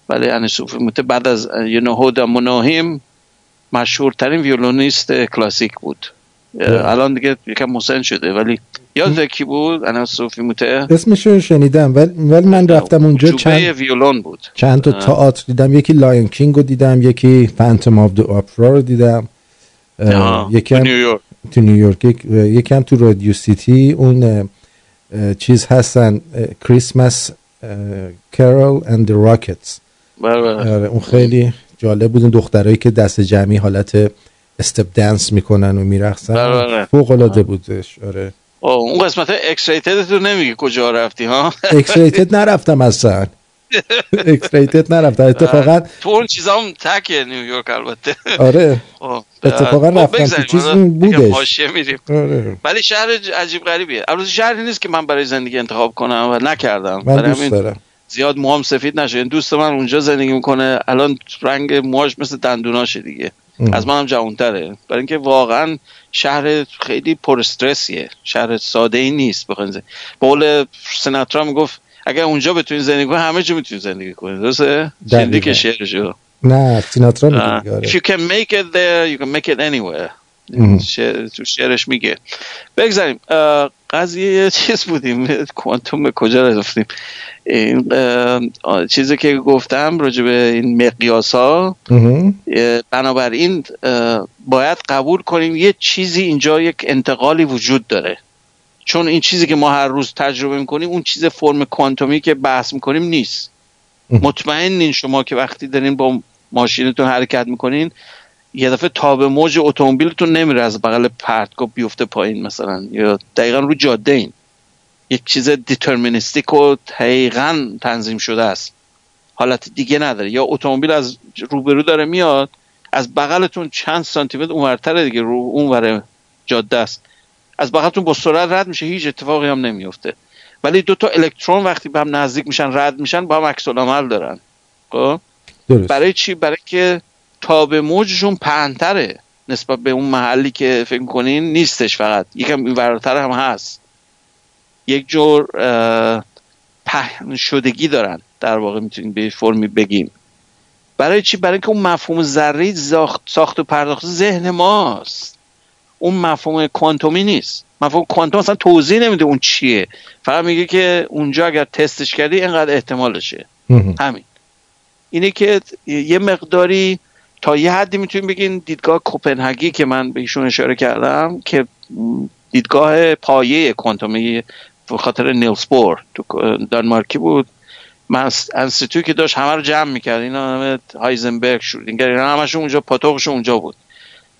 ولی انا صوفی موته بعد از یونهودا مناهیم مشهورترین ویولونیست کلاسیک بود. الان دیگه یکم مسن شده ولی یارو کی بود؟ آنه سوفی موتر اسمش رو شنیدم ولی, ولی من رفتم اونجا چند ویولون بود. چند تا. تئاتر دیدم یکی Lion King رو دیدم یکی Phantom of the Opera رو دیدم یکی هم نیویورک تو نیویورک یک- یکی هم تو Radio City. اون چیز هستن Christmas Carol and Rockettes. آره اون خیلی جالب بود اون دخترایی که دست جمعی حالت استپ دنس می‌کنن و بله، میرقصن. بله. فوق العاده بودش آره. اون قسمت اکسریتد تو نمیگی کجا رفتی ها؟ اکسریتد نرفتم اصلا. اکسریتد نرفتم. اتفاقا تو اون چیزا هم تکه نیویورک البته. آره. اتفاقا رفتم تو چیز بودش. آره. ولی شهر عجیب غریبیه. البته شهری نیست که من برای زندگی انتخاب کنم و نکردم. من دوست دارم. زیاد موام سفید نشه. این دوست من اونجا زندگی می‌کنه. الان رنگ موهاش مثل دندوناشه دیگه. از منم جوانتره. برای اینکه واقعا شهر خیلی پر استرسیه. شهر ساده ای نیست بخواین به قول سناترا می‌گفت اگر اونجا بتونید زندگی کنید همه جا می‌تونید زندگی کنید درسته؟ شنیدی که شعرشو نه سیناترا میگه آره. if you can make it there you can make it anywhere. تو شعرش میگه. بگذاریم. قضیه چیز بودیم. کوانتوم به کجا رفتیم این چیزی که گفتم راجع به این مقیاس ها بنابراین باید قبول کنیم یه چیزی اینجا یک انتقالی وجود داره. چون این چیزی که ما هر روز تجربه می‌کنیم اون چیز فرم کوانتومی که بحث می‌کنیم نیست. مطمئنین شما که وقتی دارین با ماشینتون حرکت می‌کنین یه دفعه تاب موج اتومبیلتون نمیره از بغل پرتگاه بیفته پایین مثلا یا دقیقا رو جاده این یک چیز دیترمینیستیک و دقیقا تنظیم شده است. حالت دیگه نداره. یا اتومبیل از روبرو داره میاد از بغلتون چند سانتی متر اونورتره دیگه رو اونور جاده است. از بغلتون با سرعت رد میشه هیچ اتفاقی هم نمیفته. ولی دو تا الکترون وقتی به هم نزدیک میشن رد میشن با هم عکس عمل دارن. خب؟ برای چی؟ برای که تاب موجشون پهنتره. نسبت به اون محلی که فکر کنین نیستش فقط. یکم این هم هست. یک جور پهن شدگی دارن در واقع می‌تونیم به فرمی بگیم. برای چی؟ برای اینکه اون مفهوم ذره ساخت و پرداخت ذهن ماست. اون مفهوم کوانتومی نیست. مفهوم کوانتوم اصلا توضیح نمیده اون چیه. فقط میگه که اونجا اگر تستش کردی اینقدر احتمالشه. همین. اینه که یه مقداری تا یه حدی می‌تونیم بگین دیدگاه کوپنهاگی که من به ایشون اشاره کردم که دیدگاه پایه کوانتومی به خاطر نیلز بور تو دانمارکی بود. من انستیتوی که داشت همه رو جمع می‌کرد. اینا همه هایزنبرگ شرودینگر اینا همشون اونجا پاتوقشون اونجا بود.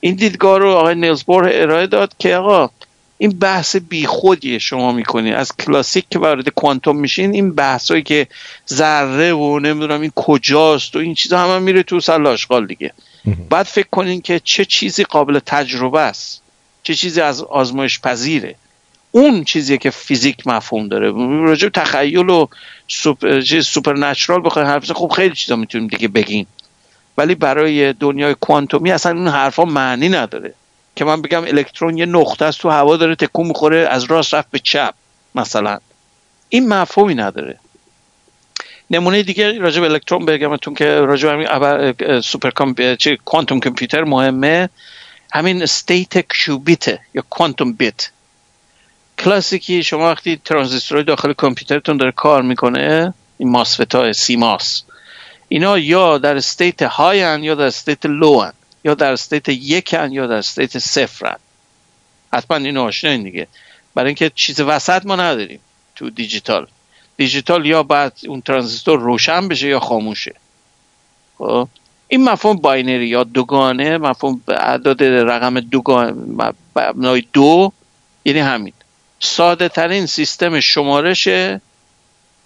این دیدگاه رو آقای نیلز بور ارائه داد که آقا این بحث بیخودیه شما می‌کنین از کلاسیک که وارد کوانتوم میشین این بحثایی که ذره و نمی‌دونم این کجاست و این چیزا همه میره تو سل آشغال دیگه. بعد فکر کنین که چه چیزی قابل تجربه است. چه چیزی آزمایش پذیره اون چیزی که فیزیک مفهوم داره. راجع تخیل و super supernatural بخوای حرف خب خیلی چیزا می‌تونیم دیگه بگیم. ولی برای دنیای کوانتومی اصلا این حرفا معنی نداره. که من بگم الکترون یه نقطه است تو هوا داره تکون می‌خوره از راست رفت به چپ مثلا. این مفهومی نداره. نمونه دیگه راجع به الکترون بگمتون که راجع به سوپر چه quantum computer مهمه. همین state qubit یا quantum bit. کلاسیکی. شما وقتی ترانزیستورهای داخل کامپیوترتون داره کار می‌کنه این MOSFET های CMOS. اینا یا در state high یا در state low هن. یا در state یکن یا در state صفرن حتما اینو آشناین دیگه. برای اینکه چیز وسط ما نداریم تو دیجیتال. دیجیتال یا باید اون ترانزیستور روشن بشه یا خاموشه خب؟ این مفهوم binary یا دوگانه مفهوم اعداد رقم دوگانه دو یعنی همین. ساده ترین سیستم شمارش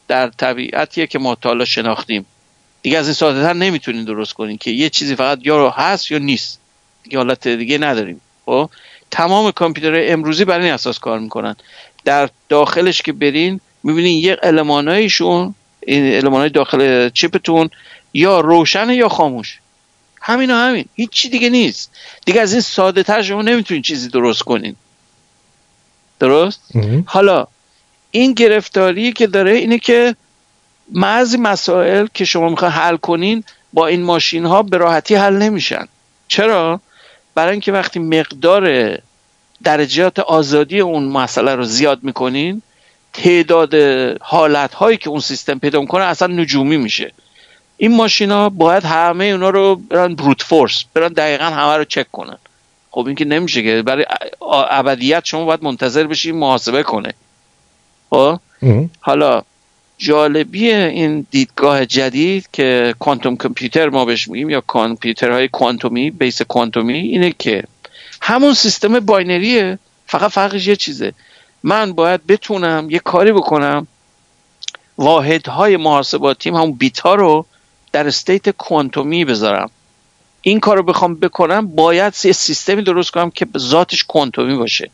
در طبیعتیه که ما تا شناختیم. دیگه از این ساده تر نمی‌تونین درست کنین که یه چیزی فقط یا رو هست یا نیست. دیگه حالت دیگه نداریم. خب؟ تمام کامپیوترهای امروزی برای این اساس کار می‌کنن. در داخلش که برین می‌بینین یه المانایشون این المانای داخل چیپتون یا روشن یا خاموش. همین و همین. هیچی دیگه نیست. دیگه از این ساده تر شما نمی‌تونین چیزی درست کنین. درست؟ حالا این گرفتاری که داره اینه که بعضی مسائل که شما می‌خواین حل کنین با این ماشین ها به راحتی حل نمیشن. چرا؟ برای اینکه وقتی مقدار درجات آزادی اون مسئله رو زیاد می‌کنین تعداد حالت هایی که اون سیستم پیدا می‌کنه اصلا نجومی میشه. این ماشینا باید همه اونا رو برن بروت فورس برن دقیقا همه رو چک کنن. خب این که نمیشه که برای ابدیت شما باید منتظر بشی محاسبه کنه. خب؟ حالا جالبی این دیدگاه جدید که quantum computer ما بهش میگیم یا کامپیوترهای کوانتومی بیس کوانتومی اینه که همون سیستم binary ه. فقط فرقش یه چیزه. من باید بتونم یه کاری بکنم. واحدهای محاسباتیم همون بیت ها رو در استیت کوانتومی بذارم. این کار رو بخوام بکنم باید یه سیستمی درست کنم که ذاتش کوانتومی باشه.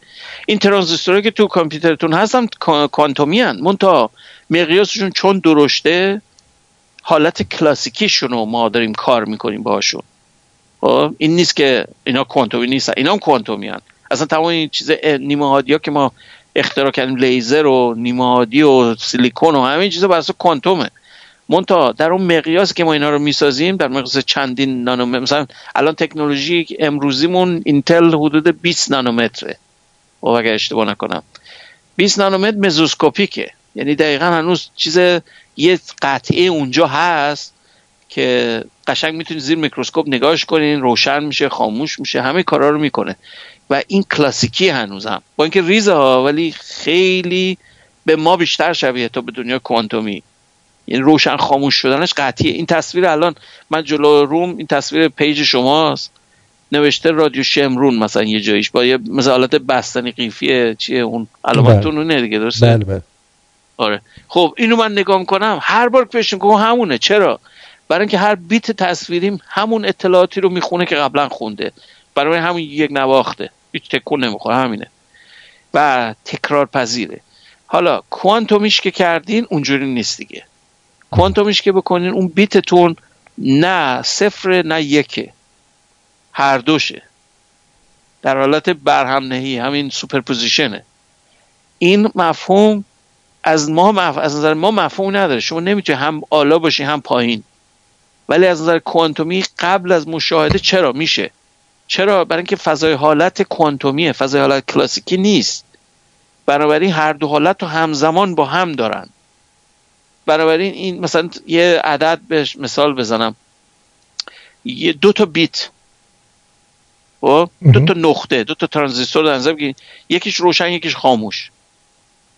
این ترانزیستورهایی که تو کامپیوترتون هستن کوانتومی هن منتها مقیاسشون چون درشته حالت کلاسیکیشون رو ما داریم کار می‌کنیم باهاشون. خب این نیست که اینا کوانتومی نیستن اینا هم کوانتومی هن. اصلا تمام این چیز نیمه ها که ما اختراع کردیم لیزر و نیمه و سیلیکون و همین چیزا بر کوانتومه. مونتا در اون مقیاس که ما اینا رو می‌سازیم در مقیاس چندین نانومتر مثلا الان تکنولوژی امروزیمون اینتل حدود 20 نانومتره. و اگر اشتباه نکنم. 20 نانومتر مزوسکوپیکه. یعنی دقیقا هنوز چیز یه قطعه اونجا هست که قشنگ می‌تونید زیر میکروسکوپ نگاهش کنین روشن میشه خاموش میشه همه کارا رو می‌کنه. و این کلاسیکی هنوزم با اینکه ریزه ها ولی خیلی به ما بیشتر شبیه تا به دنیا کوانتومی. یعنی روشن خاموش شدنش قطعیه. این تصویر الان من جلو روم این تصویر پیج شماست. نوشته رادیو شمرون مثلا یه جاییش با یه مثلا حالت بستنی قیفیه. چیه اون؟ علامتون بله. اونه دیگه درسته؟ بله بله. آره. خب اینو من نگاه کنم هر بار که بهش همونه. چرا؟ برای اینکه هر بیت تصویریم همون اطلاعاتی رو می‌خونه که قبلا خونده. برای همون یک نواخته. هیچ تکون نمی‌خوره. همینه. و تکرار پذیره حالا کوانتومیش که کردین اونجوری نیست دیگه. کوانتومیش که بکنین اون بیتتون نه صفر نه یکه. هر دوشه. در حالت برهم نهی همین superposition ه. این مفهوم از ما مف... از نظر ما مفهوم نداره. شما نمی‌تونی هم بالا باشی هم پایین. ولی از نظر کوانتومی قبل از مشاهده چرا میشه؟ چرا؟ برای اینکه فضای حالت کوانتومیه. فضای حالت کلاسیکی نیست. بنابراین هر دو حالت رو همزمان با هم دارن. بنابراین این مثلا یه عدد بهش مثال بزنم. یه دو تا بیت. خب؟ دو تا نقطه دو تا ترانزیستور در نظر یکیش روشن یکیش خاموش.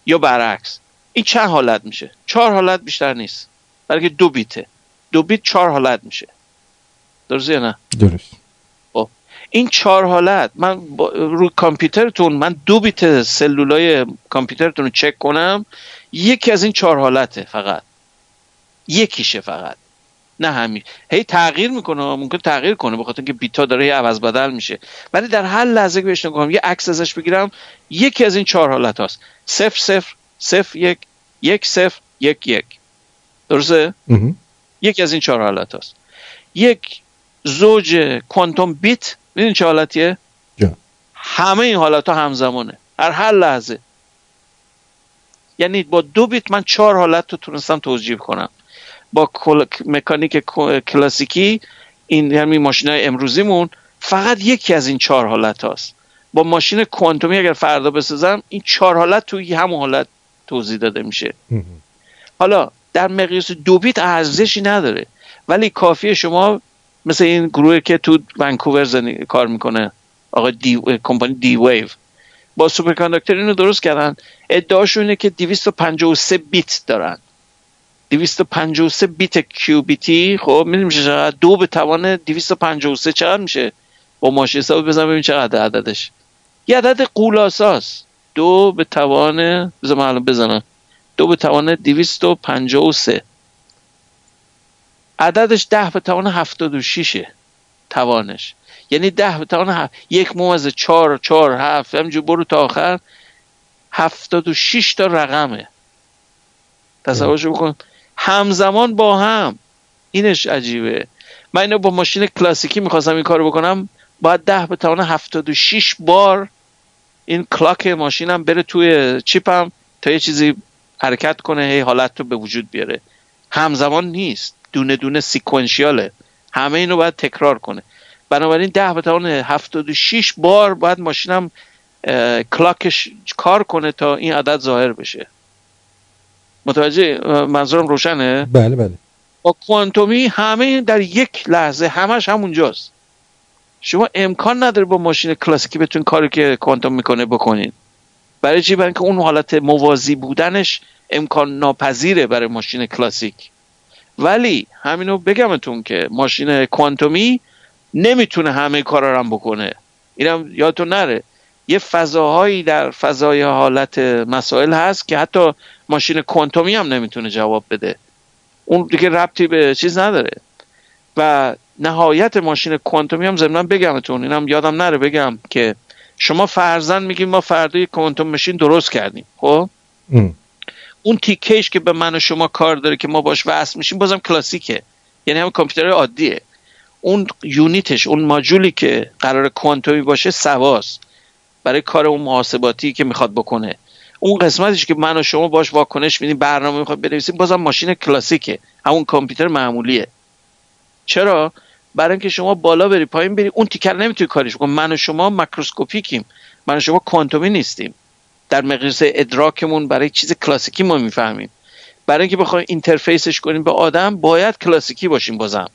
یا برعکس. این چند حالت میشه؟ چهار حالت بیشتر نیست. برای که دو بیته. دو بیت چهار حالت میشه. درست یا نه؟ درست. این چهار حالت من روی کامپیوترتون من دو بیت سلولای کامپیوترتون رو چک کنم یکی از این چهار حالته فقط. یکیشه فقط. نه همین. هی تغییر می‌کنه ممکن تغییر کنه بخاطر اینکه بیتا داره عوض بدل میشه. ولی در هر لحظه که بهش نگاه یه عکس ازش بگیرم یکی از این چهار حالت هست صفر صفر صفر یک یک صفر یک یک. درسته؟ یکی از این چهار حالت هست یک زوج کوانتوم بیت می‌دونی چه حالتیه؟ همه این حالت ها همزمانه. هر هر لحظه. یعنی با دو بیت من چهار حالت رو تونستم توجیه کنم. با مکانیک کلاسیکی این یعنی ماشین های امروزیمون فقط یکی از این چهار حالت هاست. با ماشین کوانتومی اگر فردا بسازم این چهار حالت توی همون حالت توضیح داده میشه. حالا در مقیاس دو بیت ارزشی نداره. ولی کافیه شما مثل این گروه که تو ونکوور کار می‌کنه آقا D کمپانی D-Wave با superconductor اینو درست کردن. ادعاشون اینه که 253 بیت دارن. 253 بیت qubit ی. خب می‌دونی میشه چقدر؟ دو به توان 253 چقدر میشه؟ با ماشین حساب بزن ببین چقدر عددش. یه عدد قولاساست. دو به توان بزن الان بزنم. دو به توان 253 عددش ده به توان 76 توانش. یعنی ده به توان هفت. یک موز چهار چهار هفت همینجور برو تا آخر. هفتاد و شیش تا رقمه. تصورش بکن. همزمان با هم. اینش عجیبه. من اینو با ماشین کلاسیکی می‌خواستم این کارو بکنم. باید ده به توان هفتاد و شیش بار این کلاک ماشینم بره توی چیپم تا یه چیزی حرکت کنه هی حالت رو به وجود بیاره. همزمان نیست. دونه دونه سیکونشیاله. همه اینو باید تکرار کنه. بنابراین ده به توان هفتاد و شیش بار باید ماشینم کلاکش کار کنه تا این عدد ظاهر بشه. متوجه منظورم روشنه؟ بله بله. با کوانتومی همه در یک لحظه همش همونجاست. شما امکان نداره با ماشین کلاسیکی بتون کاری که کوانتوم می‌کنه بکنین برای چی؟ برای که اون حالت موازی بودنش امکان ناپذیره برای ماشین کلاسیک. ولی همینو بگمتون که ماشین کوانتومی نمی‌تونه همه کارا رو هم بکنه. اینم یادتون نره. یه فضاهایی در فضای حالت مسائل هست که حتی ماشین کوانتومی هم نمی‌تونه جواب بده. اون دیگه ربطی به چیز نداره. و نهایت ماشین کوانتومی هم ضمن بگمتون اینم یادم نره بگم که شما فرزن میگیم ما فردا کوانتوم ماشین درست کردیم. خب؟ اون تیکهش که به من و شما کار داره که ما باش وصل میشیم بازم کلاسیکه. یعنی هم کامپیوتر عادیه. اون یونیتش اون ماجولی که قرار کوانتومی باشه سواست. برای کار اون محاسباتی که می‌خواد بکنه. اون قسمتش که من و شما باش واکنش میدیم برنامه می‌خواد بنویسیم بازم ماشین کلاسیکه. همون کامپیوتر معمولیه. چرا؟ برای اینکه شما بالا بری پایین بری اون تیکر نمی‌تونی کارش بکن من و شما ماکروسکوپیکیم من و شما کوانتومی نیستیم. در مقیاس ادراکمون برای چیز کلاسیکی ما می‌فهمیم. برای اینکه بخوایم اینترفیسش کنیم به آدم باید کلاسیکی باشیم بازم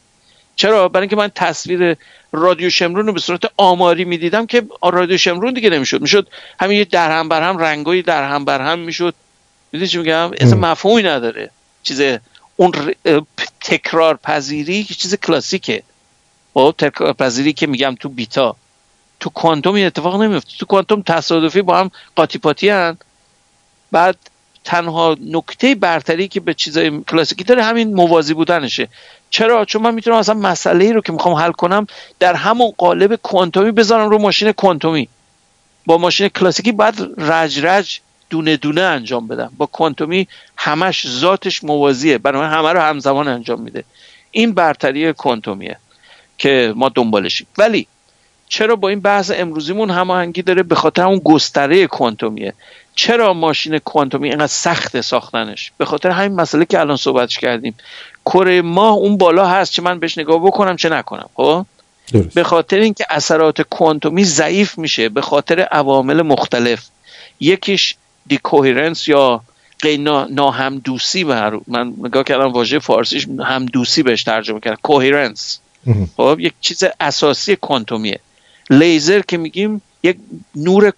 چرا؟ برای اینکه من تصویر رادیو شمرون رو به صورت آماری می‌دیدم که رادیو شمرون دیگه نمی‌شد. می‌شد همین یه در هم بر هم رنگایی در هم بر هم می‌شد. می‌دونی چی میگم؟ اصلا مفهومی نداره. چیز اون تکرار پذیری چیز کلاسیکه. خب تکرار پذیری که میگم تو بیتا. تو کوانتوم این اتفاق نمیفته. تو کوانتوم تصادفی با هم قاطی پاتی هن. بعد تنها نکته برتری که به چیزای کلاسیکی داره همین موازی بودنشه. چرا؟ چون من می‌تونم اصلا مسئله ای رو که می‌خوام حل کنم در همون قالب کوانتومی بذارم رو ماشین کوانتومی. با ماشین کلاسیکی بعد رج رج دونه دونه انجام بدم. با کوانتومی همش ذاتش موازیه. برای همه رو همزمان انجام میده. این برتری کوانتومیه که ما دنبالشیم. ولی چرا با این بحث امروزیمون هماهنگی داره به خاطر اون گستره کوانتومیه؟ چرا ماشین کوانتومی اینقدر سخت ساختنش؟ به خاطر همین مسئله که الان صحبتش کردیم. کره ماه اون بالا هست چه من بهش نگاه بکنم چه نکنم خب؟ به خاطر اینکه اثرات کوانتومی ضعیف میشه به خاطر عوامل مختلف. یکیش دیکوهرنس یا ناهمدوسی بر من نگاه کردم واژه فارسیش همدوسی بهش ترجمه کردم کوهرنس خب؟ یک چیز اساسی کوانتومیه. لیزر که میگیم یک نور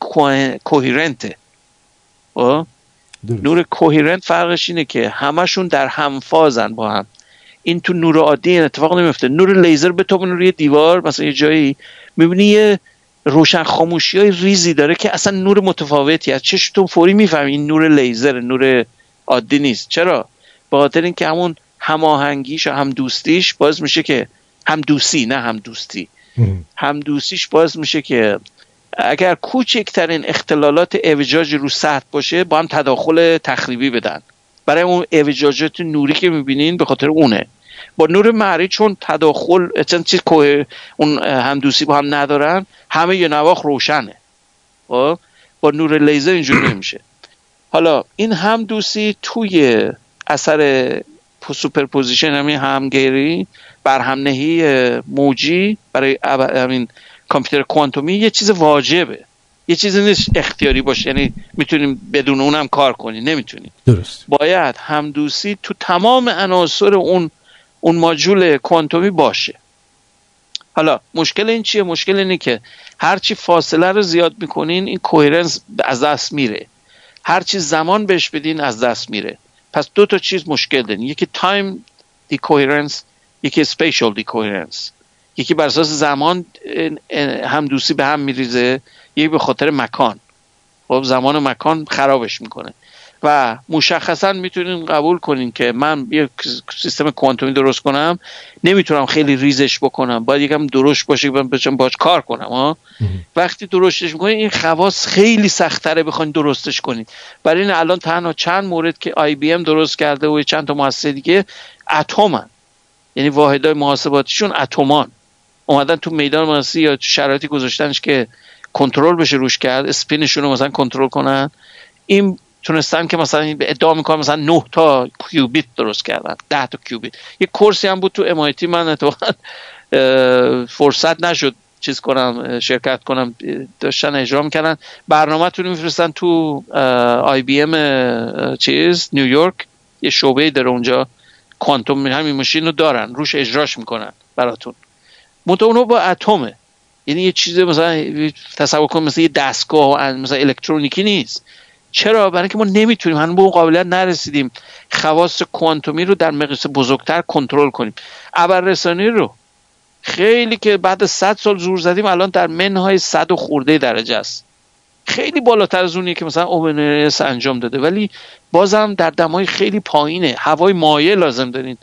کوهرنته خب؟ نور کوهرنت فرقش اینه که همشون در همفازن با هم. این تو نور عادی این اتفاق نمیفته نور لیزر به تو روی دیوار مثلا یه جایی می‌بینی یه روشن خاموشی های ریزی داره که اصلا نور متفاوتی از چشتون فوری می‌فهمی این نور لیزر نور عادی نیست. چرا؟ به خاطر اینکه همون هماهنگیش و هم دوستیش باز میشه که هم دوستی نه هم دوستی هم دوستیش باز میشه که اگر کوچکترین اختلالات اعوجاج رو سطح باشه با هم تداخل تخریبی بدن. برای اون اعوجاجات نوری که می‌بینین به خاطر اونه. با نور مرئی چون تداخل چون چیز اون همدوسی با هم ندارن همه یه نواخت روشنه. خب؟ با نور لیزر اینجوری نمیشه. حالا این همدوسی توی اثر superposition همین همگیری برهم‌نهی موجی برای همین کامپیوتر کوانتومی یه چیز واجبه. یه چیزی نیست اختیاری باشه. یعنی می‌تونیم بدون اونم کار کنیم نمی‌تونیم. درست. باید همدوسی تو تمام عناصر اون اون ماجول کوانتومی باشه. حالا مشکل این چیه؟ مشکل اینه که هرچی فاصله رو زیاد می‌کنین این کوهرنس از دست میره. هرچی زمان بهش بدین از دست میره. پس دو تا چیز مشکل دارین یکی تایم دیکوهرنس یکی سپیشال دیکوهرنس یکی بر اساس زمان هم دوستی به هم میریزه یکی به خاطر مکان. خب زمان و مکان خرابش می‌کنه. و مشخصا می‌تونیم قبول کنیم که من یه سیستم کوانتومی درست کنم نمی‌تونم خیلی ریزش بکنم. باید یکم درشت باشه که بچم باش کار کنم ها وقتی درستش می‌کنید این خواص خیلی سختره بخواین درستش کنید برای این الان تنها چند مورد که آی بی ام درست کرده و چند تا مؤسسه دیگه اتمن. یعنی واحدهای محاسباتیشون اتمان. اومدن تو میدان ماسی یا شرایطی گذاشتنش که کنترل بشه روش کرد اسپینشون رو مثلا کنترل کنن. این تونستن که مثلا ادعا می‌کنن مثلا 9 تا کیوبیت درست کردن 10 تا کیوبیت. یه کورسی هم بود تو امایتی من اتفاقا فرصت نشد چیز کنم شرکت کنم داشتن اجرا می‌کنن برنامه تون میفرستن تو آی بی ام چیز نیویورک یه شعبه در اونجا. کوانتوم همین ماشین رو دارن روش اجراش می‌کنن براتون. منتها اونو با اتمه. یعنی یه چیز مثلا تصور کن مثلا یه دستگاه مثلا الکترونیکی نیست. چرا؟ برای اینکه ما نمی‌تونیم هنوز به اون قابلیت نرسیدیم. خواص کوانتومی رو در مقیاس بزرگتر کنترل کنیم. رسانی رو. خیلی که بعد 100 سال زور زدیم الان در منهای صد و خورده درجه است. خیلی بالاتر از اونیه که مثلا اوبنرس انجام داده. ولی بازم در دمای خیلی پایینه. هوای مایع لازم دارین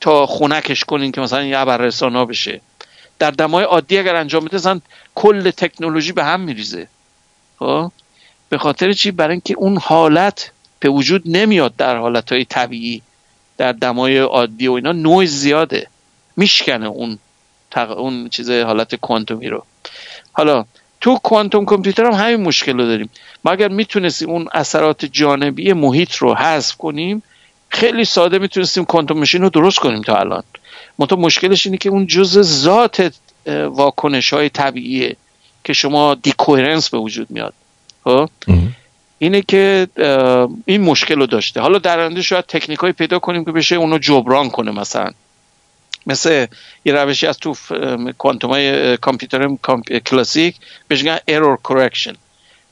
تا خونکش کنین که مثلا یه ابر بشه. در دمای عادی اگر انجام بده کل تکنولوژی به هم میریزه. خب؟ به خاطر چی؟ برای اینکه اون حالت به وجود نمیاد در حالت های طبیعی در دمای عادی و اینا نویز زیاده. میشکنه اون اون چیز حالت کوانتومی رو. حالا تو کوانتوم کامپیوتر هم همین مشکل رو داریم. ما اگر می‌تونستیم اون اثرات جانبی محیط رو حذف کنیم خیلی ساده می‌تونستیم کوانتوم ماشین رو درست کنیم تا الان. منتها مشکلش اینه که اون جز ذات واکنش های طبیعیه که شما دیکوهرنس به وجود میاد. خب؟ اینه که این مشکل رو داشته. حالا در آینده شاید تکنیک های پیدا کنیم که بشه اونو جبران کنه مثلا. مثل یه روشی از تو کوانتوم های کامپیوتر کلاسیک بهش میگن error correction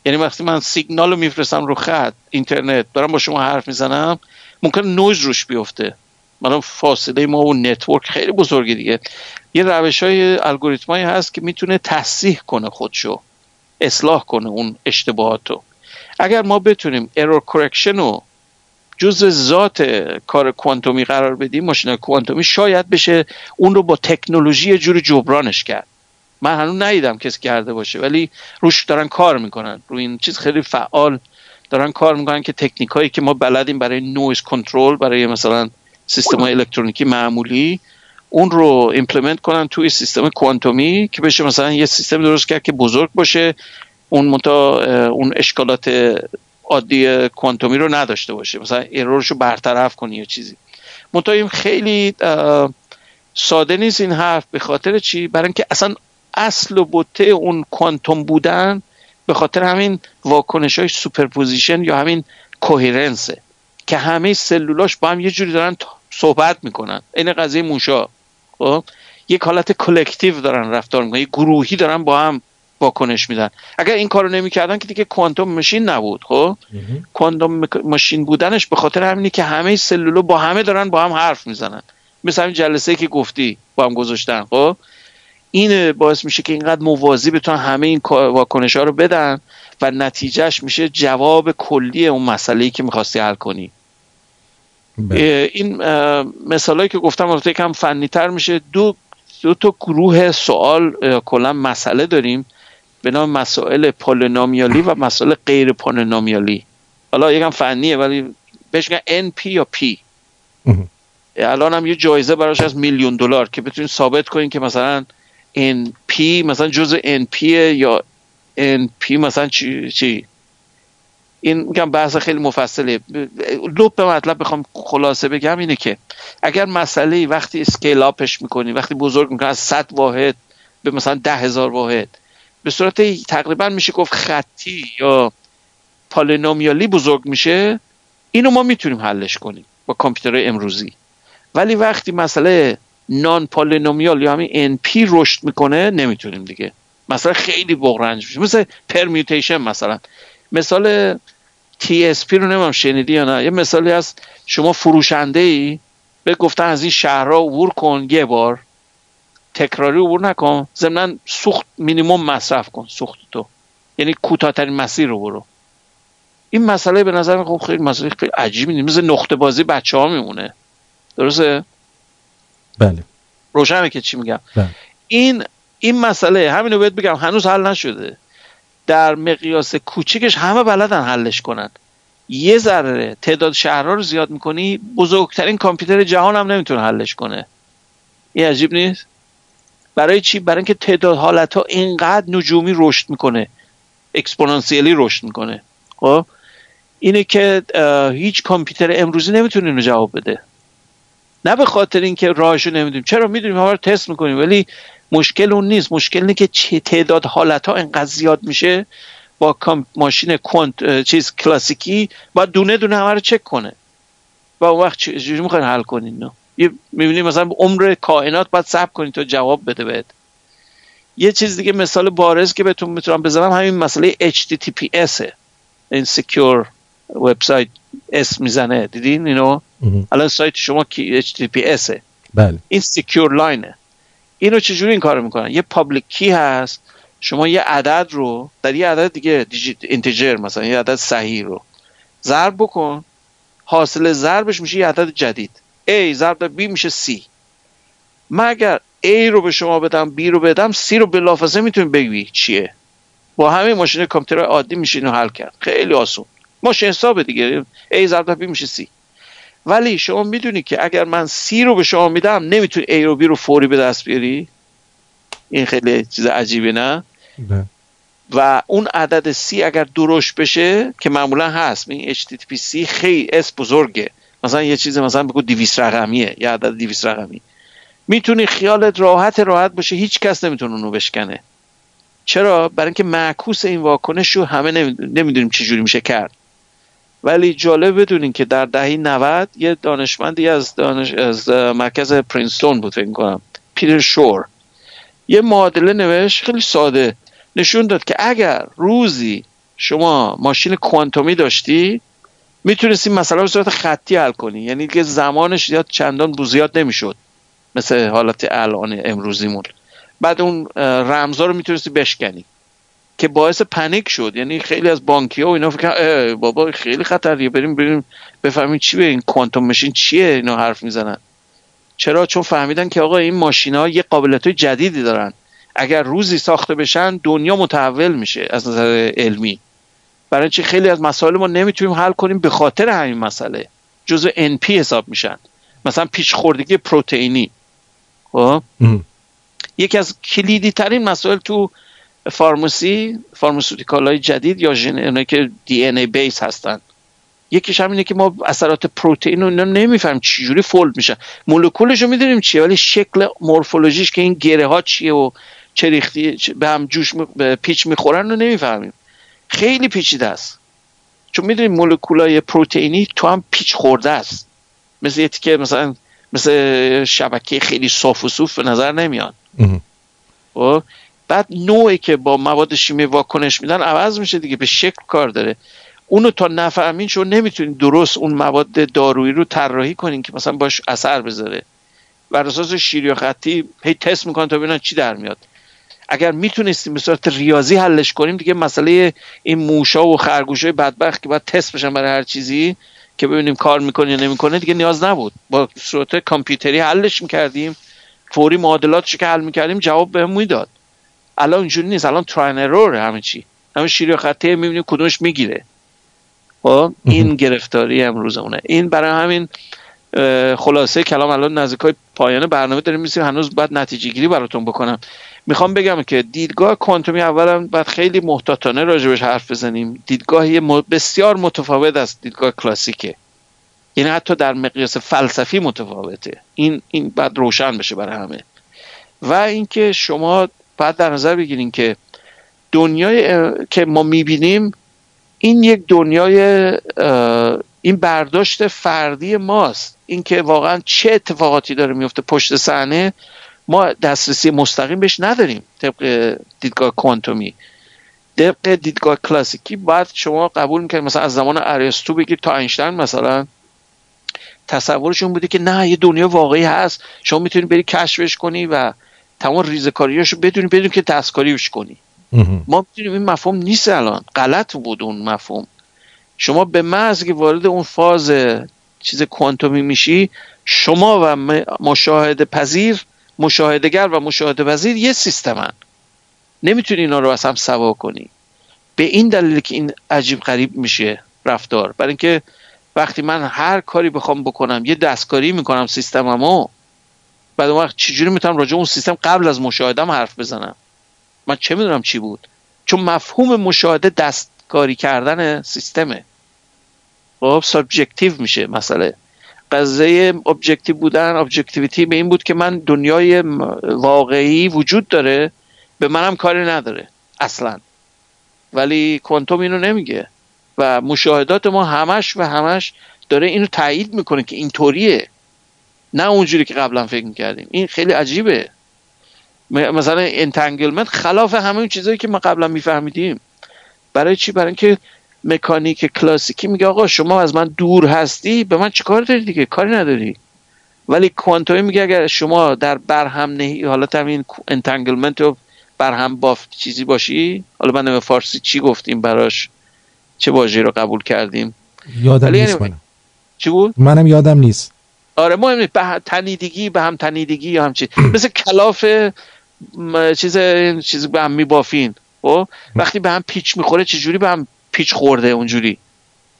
یعنی وقتی من سیگنال رو میفرستم رو خط اینترنت دارم با شما حرف می‌زنم ممکنه نویز روش بیفته. مثلا فاصله ما و network خیلی بزرگی دیگه. یه روش های الگوریتمایی هست که می‌تونه تصحیح کنه خودشو. اصلاح کنه اون اشتباهات رو اگر ما بتونیم error correction رو جزء ذات کار کوانتومی قرار بدیم ماشین کوانتومی شاید بشه اون رو با تکنولوژی جوری جبرانش کرد. من هنوز ندیدم کسی کرده باشه ولی روش دارن کار می‌کنن. روی این چیز خیلی فعال دارن کار می‌کنن که تکنیک هایی که ما بلدیم برای نویز کنترل برای مثلا سیستم های الکترونیکی معمولی اون رو implement کنن توی سیستم کوانتومی که بشه مثلا یه سیستم درست کرد که بزرگ باشه اون متا اون اشکالات عادی کوانتومی رو نداشته باشه. مثلا error ش رو برطرف کنی یا چیزی. این خیلی ساده نیست این حرف. به خاطر چی؟ برای اینکه اصلا اصل و بوته اون کوانتوم بودن به خاطر همین واکنش های superposition یا همین coherence ه که همه سلولاش با هم یه جوری دارن صحبت می‌کنن. این قضیه موشا. خب یک حالت کلکتیو دارن رفتار می‌کنن یک گروهی دارن با هم واکنش میدن. اگر این کارو نمی‌کردن که دیگه کوانتوم ماشین نبود خب؟ کوانتوم ماشین بودنش به خاطر همینی که همه سلولو با همه دارن با هم حرف می‌زنن. مثل همین جلسه که گفتی با هم گذاشتن خب؟ این باعث میشه که اینقدر موازی بتونن همه این واکنش ها رو بدن و نتیجهش میشه جواب کلی اون مسئله ای که می‌خواستی حل کنی. این مثالایی که گفتم البته یکم فنی تر میشه. دو دو تا گروه سوال کلا مسئله داریم به نام مسائل پولینومیالی و مسائل غیر پولینومیالی حالا یکم فنیه ولی بهش میگن NP یا P. الان هم یه جایزه براش از میلیون دلار که بتونین ثابت کنین که مثلا NP مثلا جزء NP یا NP مثلا چی, چی؟ این میگم بحث خیلی مفصله. لب مطلب بخوام خلاصه بگم اینه که اگر مسئله وقتی scale up ش می‌کنی وقتی بزرگ می‌کنی از 100 واحد به مثلا ده هزار واحد به صورت تقریبا میشه گفت خطی یا polynomial ی بزرگ میشه اینو ما می‌تونیم حلش کنیم با کامپیوتر امروزی. ولی وقتی مسئله non-polynomial یا همین NP رشد می‌کنه نمی‌تونیم دیگه. مثلا خیلی بغرنج میشه. مثل permutation مثلا. مثال TSP رو نمی‌دونم شنیدی یا نه. یه مثالی هست. شما فروشنده ای بهت گفتن از این شهرها عبور کن یه بار. تکراری عبور نکن. ضمنا سوخت مینیموم مصرف کن سوخت تو. یعنی کوتاهترین مسیر رو برو. این مسئله به نظر خب خیلی مسئله خیلی عجیبی نیست. مثل نقطه بازی بچه ها میمونه. درسته؟ بله. روشنه که چی میگم. بله. این این مسئله همینو بهت بگم هنوز حل نشده. در مقیاس کوچیکش همه بلدن حلش کنن. یه ذره تعداد شهرها رو زیاد می‌کنی بزرگترین کامپیوتر جهان هم نمی‌تونه حلش کنه. این عجیب نیست؟ برای چی؟ برای اینکه تعداد حالت ها اینقدر نجومی رشد می‌کنه. اکسپونانسیلی رشد می‌کنه. خب؟ اینه که هیچ کامپیوتر امروزی نمی‌تونه اینو جواب بده. نه به خاطر اینکه راهشو نمی‌دونیم. چرا؟ می‌دونیم ما رو تست می‌کنیم ولی مشکل اون نیست. مشکل اینه که چه تعداد حالت ها انقدر زیاد میشه با ماشین کوانت چیز کلاسیکی با دونه دونه همه رو چک کنه. و اون وقت چجوری می‌خواین حل کنین؟ نه. می‌بینید مثلا عمر کائنات باید صبر کنید تا جواب بده بهت. یه چیز دیگه مثال بارز که بهتون می‌تونم بزنم همین مسئله HTTPS این secure وبسایت S می‌زنه. دیدین اینو؟ الان سایت شما کی HTTPS بله. این secure line ه اینو چجوری این کارو می‌کنن؟ یه public key هست. شما یه عدد رو در یه عدد دیگه integer مثلا یه عدد صحیح رو ضرب بکن. حاصل ضربش میشه یه عدد جدید. A ضرب در B میشه C. من اگر A رو به شما بدم B رو بدم C رو بلافاصله می‌تونی بگی چیه. با همه ماشین کامپیوتر عادی میشه اینو حل کرد. خیلی آسون. ماشین حساب دیگه. A ضرب در B میشه C. ولی شما می‌دونی که اگر من C رو به شما میدم نمی‌تونی A رو B رو فوری به دست بیاری؟ این خیلی چیز عجیبه نه؟ بله. و اون عدد C اگر درشت بشه که معمولا هست این HTTP C خیلی اس بزرگه. مثلا یه چیز مثلا بگو 200 رقمیه یه عدد 200 رقمی. می‌تونی خیالت راحت راحت باشه هیچ کس نمی‌تونه اونو بشکنه. چرا؟ برای اینکه معکوس این واکنش رو همه نمی‌دونیم چجوری میشه کرد. ولی جالب بدونین که در دهه 90 یه دانشمندی از دانش از مرکز پرینستون بود فکر کنم پیتر شور. یه معادله نوشت خیلی ساده. نشون داد که اگر روزی شما ماشین کوانتومی داشتی می‌تونستی مثلا به صورت خطی حل کنی. یعنی که زمانش زیاد چندان بوزیاد نمی‌شد. مثل حالت الان امروزیمون. بعد اون رمزا رو می‌تونستی بشکنی. که باعث پنیک شد. یعنی خیلی از بانکی ها و اینا فکر بابا خیلی خطریه. بریم بریم بفهمیم چی به این کوانتوم ماشین چیه اینا حرف می‌زنن. چرا؟ چون فهمیدن که آقا این ماشین ها یه قابلیت جدیدی دارن. اگر روزی ساخته بشن دنیا متحول میشه از نظر علمی. برای چی خیلی از مسائل ما نمی‌تونیم حل کنیم به خاطر همین مسئله. جزء NP حساب میشن. مثلا پیش خوردگی پروتئینی. خب؟ یکی از کلیدی ترین مسائل تو فارماسی فارماسوتیکال های جدید یا ژن که دی ان ای بیس هستن. یکیش هم اینه که ما اثرات پروتئین رو نمی‌فهمیم چجوری فولد میشن مولکولش رو می‌دونیم چیه ولی شکل مورفولوژیش که این گره ها چیه و چه ریختی به هم جوش به پیچ می‌خورن رو نمی‌فهمیم. خیلی پیچیده است. چون می‌دونیم مولکولای پروتئینی تو هم پیچ خورده است. مثل یه که مثلا مثل شبکه خیلی صاف و صوف به نظر نمیاد. خب؟ بعد نوعی که با مواد شیمی واکنش میدن عوض میشه دیگه به شکل کار داره. اونو تا نفهمین شو نمی‌تونین درست اون مواد دارویی رو طراحی کنین که مثلا باش اثر بذاره. بر اساس شیری و خطی هی تست می‌کنن تا ببینن چی در میاد. اگر می‌تونستیم به صورت ریاضی حلش کنیم دیگه مسئله این موشا و خرگوشای بدبخت که باید تست بشن برای هر چیزی که ببینیم کار می‌کنه یا نمی‌کنه دیگه نیاز نبود. با صورت کامپیوتری حلش می‌کردیم فوری معادلاتش که حل می‌کردیم جواب بهمون می‌داد. الان اینجوری نیست. الان تراین ارور همه چی. همه شیری و خطی می‌بینیم کدومش می‌گیره. خب؟ این گرفتاری امروزمونه. این برای همین خلاصه کلام الان نزدیک های پایان برنامه داریم. میسیم هنوز باید نتیجه گیری براتون بکنم. می‌خوام بگم که دیدگاه کوانتومی اولا باید خیلی محتاطانه راجبش حرف بزنیم. دیدگاهی بسیار متفاوت است دیدگاه کلاسیکه. یعنی حتی در مقیاس فلسفی متفاوته. این این باید روشن بشه برای همه. و اینکه شما باید در نظر بگیرین که دنیای که ما می‌بینیم این یک دنیای این برداشت فردی ماست. اینکه واقعا چه اتفاقاتی داره میفته پشت صحنه ما دسترسی مستقیم بهش نداریم طبق دیدگاه کوانتومی. طبق دیدگاه کلاسیکی باید شما قبول می‌کنید مثلا از زمان ارسطو بگید تا اینشتین مثلا تصورشون بوده که نه یه دنیا واقعی هست. شما می‌تونی بری کشفش کنی و تمام ریزکاریاشو بدونی بدون که دستکاریش کنی. ما می‌تونیم این مفهوم نیست الان. غلط بود اون مفهوم. شما به محض که وارد اون فاز چیز کوانتومی میشی شما و مشاهده پذیر مشاهدهگر و مشاهده پذیر یه سیستمن. نمی‌تونی اینا رو از هم سوا کنی. به این دلیل که این عجیب غریب میشه رفتار. برای اینکه وقتی من هر کاری بخوام بکنم یه دستکاری می‌کنم سیستممو بعد اون وقت چجوری می‌تونم راجع اون سیستم قبل از مشاهدم حرف بزنم؟ من چه می‌دونم چی بود؟ چون مفهوم مشاهده دستکاری کردن سیستمه. خب subjective میشه مسئله. قضیه objective بودن objectivity به این بود که من دنیای واقعی وجود داره به منم کاری نداره اصلا. ولی کوانتوم اینو نمیگه. و مشاهدات ما همش و همش داره اینو تایید می‌کنه که اینطوریه. نه اونجوری که قبلا فکر می‌کردیم. این خیلی عجیبه. مثلا entanglement خلاف همه اون چیزایی که ما قبلا میفهمیدیم. برای چی؟ برای اینکه مکانیک کلاسیکی میگه آقا شما از من دور هستی به من چیکار داری دیگه؟ کاری نداری. ولی کوانتومی میگه اگر شما در برهم نهی حالت همین entanglement و برهم بافت چیزی باشی؟ حالا من به فارسی چی گفتیم براش؟ چه واژه رو قبول کردیم؟ یادم نیست یعنی... چی بود؟ منم یادم نیست. آره به هم تنیدگی به هم تنیدگی یا همچی مثل کلاف چیز چیز به هم میبافین. و خب؟ وقتی به هم پیچ می‌خوره چجوری به هم پیچ خورده اونجوری؟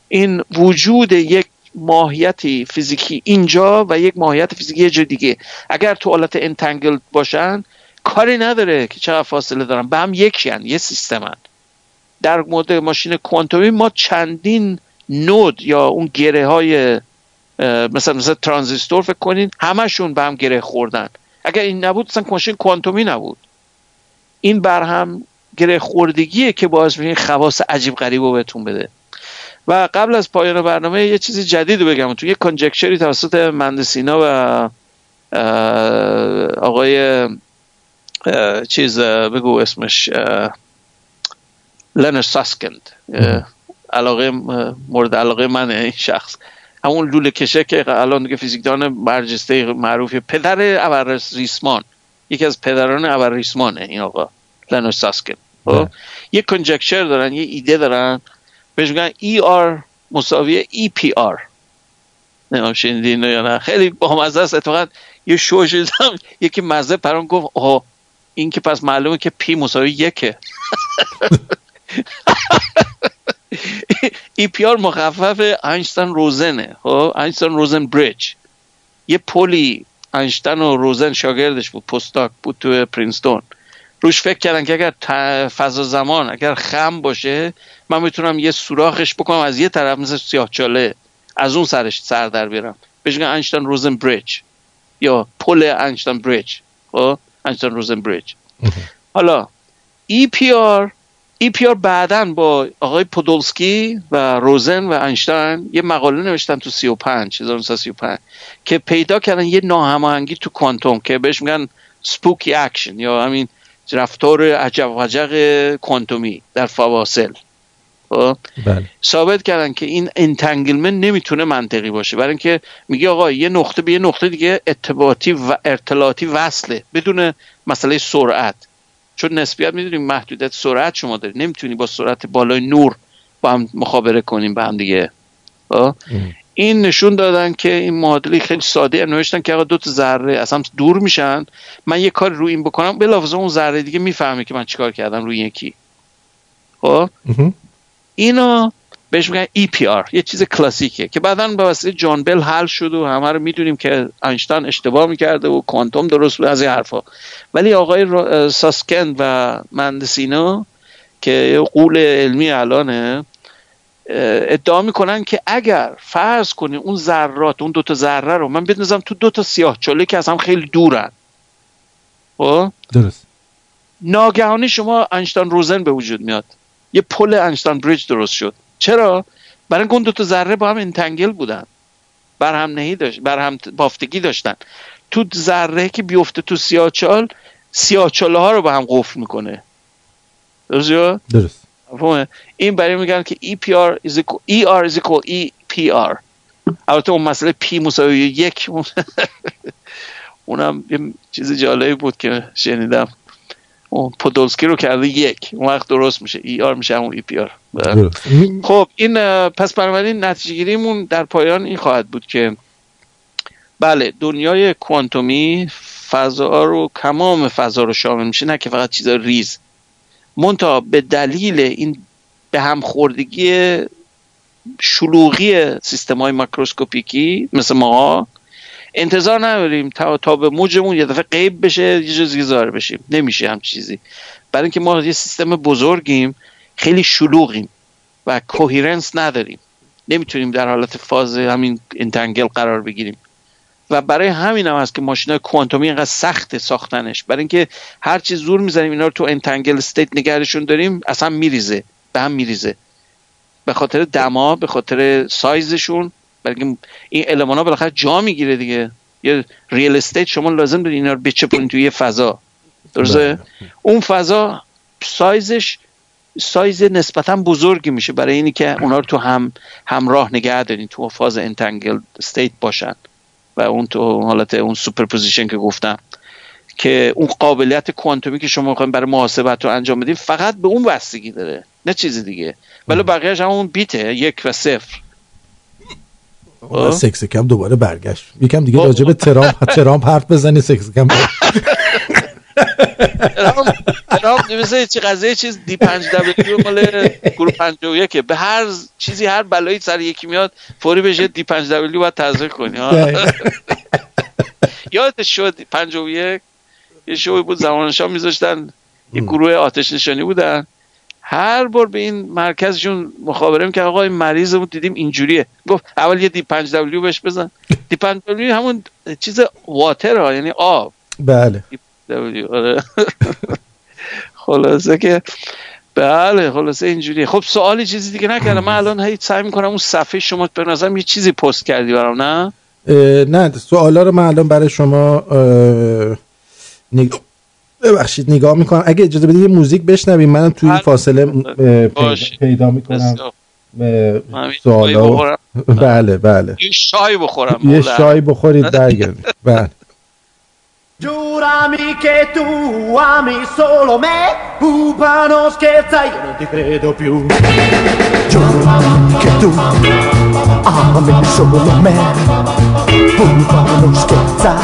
این وجود یک ماهیتی فیزیکی اینجا و یک ماهیت فیزیکی یه دیگه. اگر تو حالت انتنگل باشن کاری نداره که چقدر فاصله دارن. به هم یکی یه سیستمن در مورد ماشین کوانتومی ما چندین نود یا اون گره های مثلا مثلا ترانزیستور فکر کنین همشون به هم گره خوردن. اگر این نبود مثلا ماشین کوانتومی نبود. این بر هم گره خوردگیه که باعث میشه خواص عجیب غریب رو بهتون بده. و قبل از پایان برنامه یه چیزی جدید بگم. تو یه کنجکشری توسط مندسینا و آقای چیز بگو اسمش لنر ساسکند. علاقه مورد علاقه من این شخص. همون لوله کشه که الان دیگه فیزیکدان برجسته معروفی پدر ابر ریسمان یکی از پدران ابر ریسمانه این آقا لنرد ساسکیند. خب؟ یه conjecture دارن یه ایده دارن. بهش میگن ER مساویه EPR نمی‌دونم شنیدین یا نه؟ خیلی با مزه است. اتفاقا یه شوخی شدم یکی مزه پران گفت آه این که پس معلومه که P مساوی یکه. EPR مخفف اینشتن روزنه. خب اینشتن روزن bridge یه پلی اینشتن و روزن شاگردش بود postdoc بود تو پرینستون. روش فکر کردن که اگر فضا زمان اگر خم باشه من می‌تونم یه سوراخش بکنم از یه طرف مثل سیاه چاله. از اون سرش سر در بیارم. بهش میگن اینشتین روزن bridge یا پل اینشتین bridge خب اینشتین روزن bridge حالا ای پی آر ای پی آر بعدا با آقای پودولسکی و روزن و اینشتین یه مقاله نوشتن تو 35 1935 که پیدا کردن یه ناهماهنگی تو کوانتوم که بهش میگن spooky action یا همین رفتار عجب وجق کوانتومی در فواصل خب؟ بله. ثابت کردن که این entanglement نمی‌تونه منطقی باشه برای اینکه میگه آقا یه نقطه به یه نقطه دیگه ارتباطی و ارتباطی وصله بدون مسئله سرعت چون نسبیت می‌دونیم محدودیت سرعت شما داری. نمی‌تونی با سرعت بالای نور با هم مخابره کنیم به هم دیگه؟ این نشون دادن که این معادله خیلی ساده. نوشتن که آقا دو تا ذره اصلا دور میشن. من یه کار روی این بکنم. بلافاصله اون ذره دیگه می‌فهمه که من چیکار کردم روی یکی. خب؟ اینو بهش میگن EPR یه چیز کلاسیکه که بعدا به واسطه جان بل حل شد و همه رو می‌دونیم که اینشتین اشتباه می‌کرده و کوانتوم درست بود از این حرفا. ولی آقای ساسکن و مندسینو که قول علمی الانه ادعا می‌کنن که اگر فرض کنیم اون ذرات اون دوتا ذره رو من بندازم تو دوتا سیاه چاله که از هم خیلی دورن. خب؟ درست. ناگهانی شما انشتان روزن به وجود میاد. یه پل انشتان بریج درست شد. چرا؟ برای اون دوتا ذره با هم انتنگل بودن. بر هم نهی داشت بر هم بافتگی داشتن. تو ذره که بیفته تو سیاچال سیاچاله ها رو با هم قفل می‌کنه. درست. درست این برای میگن که EPR is equal, ER is equal EPR البته اون مسئله P مساوی یک اونم یه چیز جالبی بود که شنیدم. پودولسکی رو کرده یک اون وقت درست میشه ای آر میشه همون ای پی آر. خب این پس بنابراین نتیجه گیریمون در پایان این خواهد بود که بله دنیای کوانتومی فضا رو تمام فضا رو شامل میشه نه که فقط چیزا ریز. منتها به دلیل این به هم خوردگی شلوغی سیستم های ماکروسکوپیکی مثل ما انتظار نداریم تا, تا به موجمون یه دفعه قیب بشه یه جز ظاهر بشیم. نمیشه هم چیزی. برای اینکه ما یه سیستم بزرگیم خیلی شلوغیم و کوهیرنس نداریم. نمی‌تونیم در حالت فاز همین entangle قرار بگیریم. و برای همین هم هست که ماشین کوانتومی اینقدر سخت ساختنش. برای اینکه هر چیز زور می‌زنیم اینا رو تو entangle state نگهشون داریم اصلا میریزه به هم میریزه. به خاطر دما به خاطر سایزشون برای این المان ها بالاخره جا می‌گیره دیگه. یه real estate شما لازم دارید اینا رو بچپونید توی یه فضا. درسته؟ بله. اون فضا سایزش سایز نسبتا بزرگی میشه. برای اینی که اونا رو تو هم همراه نگه دارین تو فاز entangle state باشن. و اون تو حالت اون superposition که گفتم. که اون قابلیت کوانتومی که شما می‌خواین برای محاسبات رو انجام بدیم فقط به اون بستگی داره. نه چیز دیگه. ولی بقیهش همون bit ه یک و صفر. سکسکه‌م دوباره برگشت. یکم دیگه راجع به ترامپ ترامپ حرف بزنی سکسکه‌م ترامپ مثل چه قضیه چیز دی پنج دبلیو مال گروه 51 به هر چیزی هر بلایی سر یکی میاد فوری بشه دی پنج دبلیو باید تزریق کنی یادت شد 51 یه شوی بود زمانشان میذاشتن یه گروه آتش نشانی بودن. هر بار به این مرکزشون مخابره که آقا این مریضمون دیدیم اینجوریه. گفت اول یه دی 5 دبلیو بهش بزن. دی 5 دبلیو همون چیز واتر ها یعنی آب. بله. آره. خلاصه که بله خلاصه اینجوریه. خب سوالی چیزی دیگه نکردم. من الان هی سعی می‌کنم اون صفحه شما به نظرم یه چیزی پست کردی برام نه؟ نه سوالا رو من الان برای شما ببخشید نگاه می‌کنم. اگه اجازه بدید یه موزیک بشنویم. منم توی این فاصله پیدا می‌کنم. سوالا. بله بله. یه شای بخورم یه شای بخورید برگردید بله. Giurami che tu ami solo me, pupa non scherza, io non ti credo più. Giurami che tu ami solo me, pupa non scherza.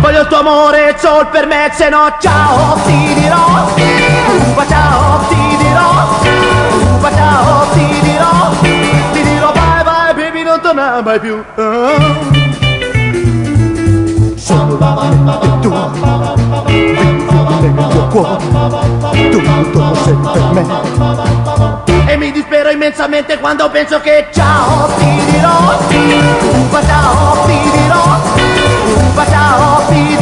Voglio il tuo amore solo per me, se no ciao ti dirò, pupa ciao ti dirò, pupa ciao ti dirò, ti dirò bye bye baby non tornare mai più. Oh. Solo e tu vivi nel mio cuore, tu tutto sei per me. E mi dispero immensamente quando penso che ciao ti dirò, pupa ciao ti dirò, pupa ciao ti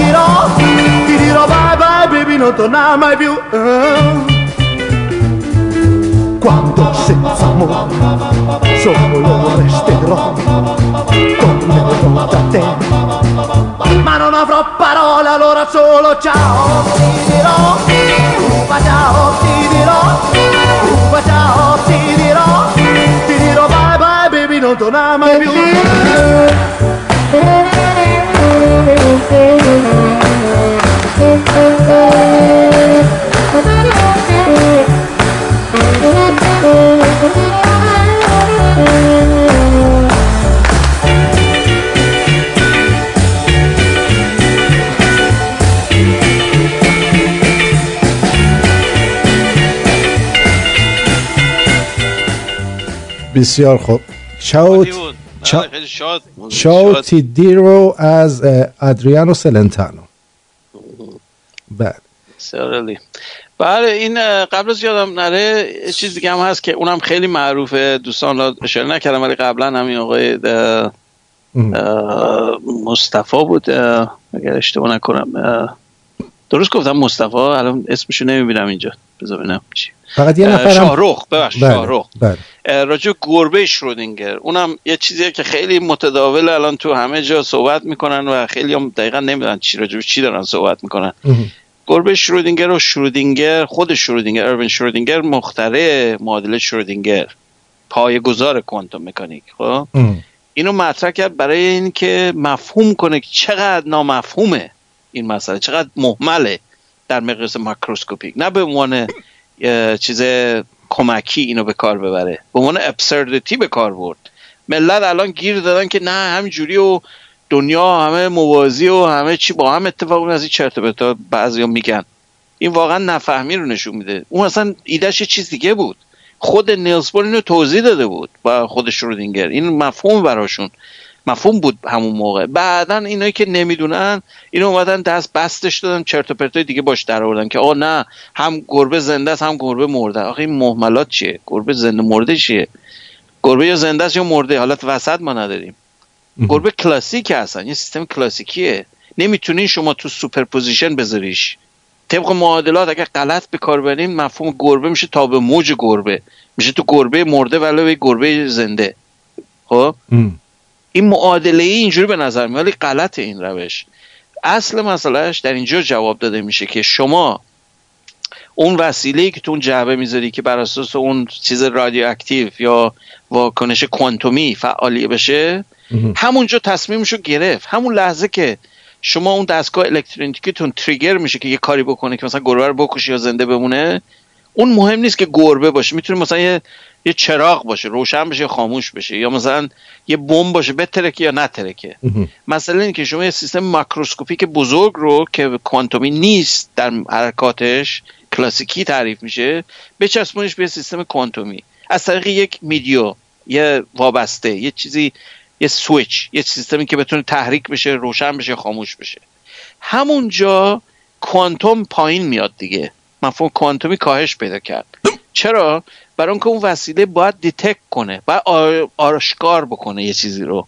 ti dirò bye bye baby non tornare mai più. Quando senza amore solo resterò, tornerò da te. Ma non avrò parole allora solo ciao ti dirò, upa ciao ti dirò, upa ciao ti dirò, ti dirò bye bye baby non tornare mai più. بسیار خوب. چاو چاو تیدیرو از ادریانو سلنتانو. بله. بله این قبل از یادم نره چیز دیگه هم هست که اونم خیلی معروفه. دوستان را اشاره نکردم ولی قبلا همین آقای مصطفی بود. اگر اشتباه نکنم درست گفتم مصطفی الان اسمشو نمی‌بینم اینجا. بذار ببینم چی. فقط یه نفرم شاهرخ ببخش بله. شاهرخ. بله. راجع گربه شرودینگر اونم یه چیزیه که خیلی متداول الان تو همه جا صحبت می‌کنن و خیلی هم دقیقا نمی‌دونن چی راجع چی دارن صحبت می‌کنن. گربه شرودینگر و شرودینگر خود شرودینگر اروین شرودینگر مختره معادله شرودینگر گذار کوانتوم مکانیک خب؟ اینو مطرح کرد برای اینکه مفهوم کنه که چقدر نامفهومه این مسئله چقدر محمله در مقیاس ماکروسکوپیک نه به عنوان چیز کمکی اینو به کار ببره. به عنوان ابسردتی به کار برد. ملت الان گیر دادن که نه همینجوری و دنیا همه موازی و همه چی با هم اتفاق از این چرت بعضی بعضیا میگن. این واقعا نفهمی رو نشون میده. اون اصلا ایدهش یه چیز دیگه بود. خود نیلز اینو توضیح داده بود. با خود شرودینگر. این مفهوم براشون. مفهوم بود همون موقع. بعدا اینایی که نمی‌دونن اینو اومدن دست به دستش دادن چرت و پرتای دیگه باش در آوردن که آقا نه هم گربه زنده است هم گربه مرده آخه این مهملات چیه؟ گربه زنده مرده چیه؟ گربه یا زنده است یا مرده؟ حالت وسط ما نداریم. گربه کلاسیک هستن. یه سیستم کلاسیکیه. نمی‌تونین شما تو superposition بذاریش. طبق معادلات اگر غلط به کار برین مفهوم گربه میشه تابع موج گربه. میشه تو گربه مرده ولی گربه زنده. خب؟ این معادله ای اینجوری به نظر میاد ولی غلط این روش. اصل مسئلهش در اینجا جواب داده میشه که شما اون وسیله که تو اون جعبه می‌ذاری که بر اساس اون چیز رادیواکتیو یا واکنش کوانتومی فعالی بشه همونجا تصمیمشو گرفت. همون لحظه که شما اون دستگاه الکترونیکیتون تریگر میشه که یه کاری بکنه که مثلا گربه رو بکشه یا زنده بمونه اون مهم نیست که گربه باشه. می‌تونه مثلا یه یه چراغ باشه روشن بشه یا خاموش بشه یا مثلا یه بمب باشه بترکه یا نترکه مثلا اینکه که شما یه سیستم ماکروسکوپیک بزرگ رو که کوانتومی نیست در حرکاتش کلاسیکی تعریف میشه بچسبونش به سیستم کوانتومی. از طریق یک میدیو یه وابسته یه چیزی یه سویچ یه سیستمی که بتونه تحریک بشه روشن بشه خاموش بشه. همونجا کوانتوم پایین میاد دیگه. مفهوم کوانتومی کاهش پیدا کرد. چرا؟ برای که اون وسیله باید دیتک کنه باید آشکار بکنه یه چیزی رو.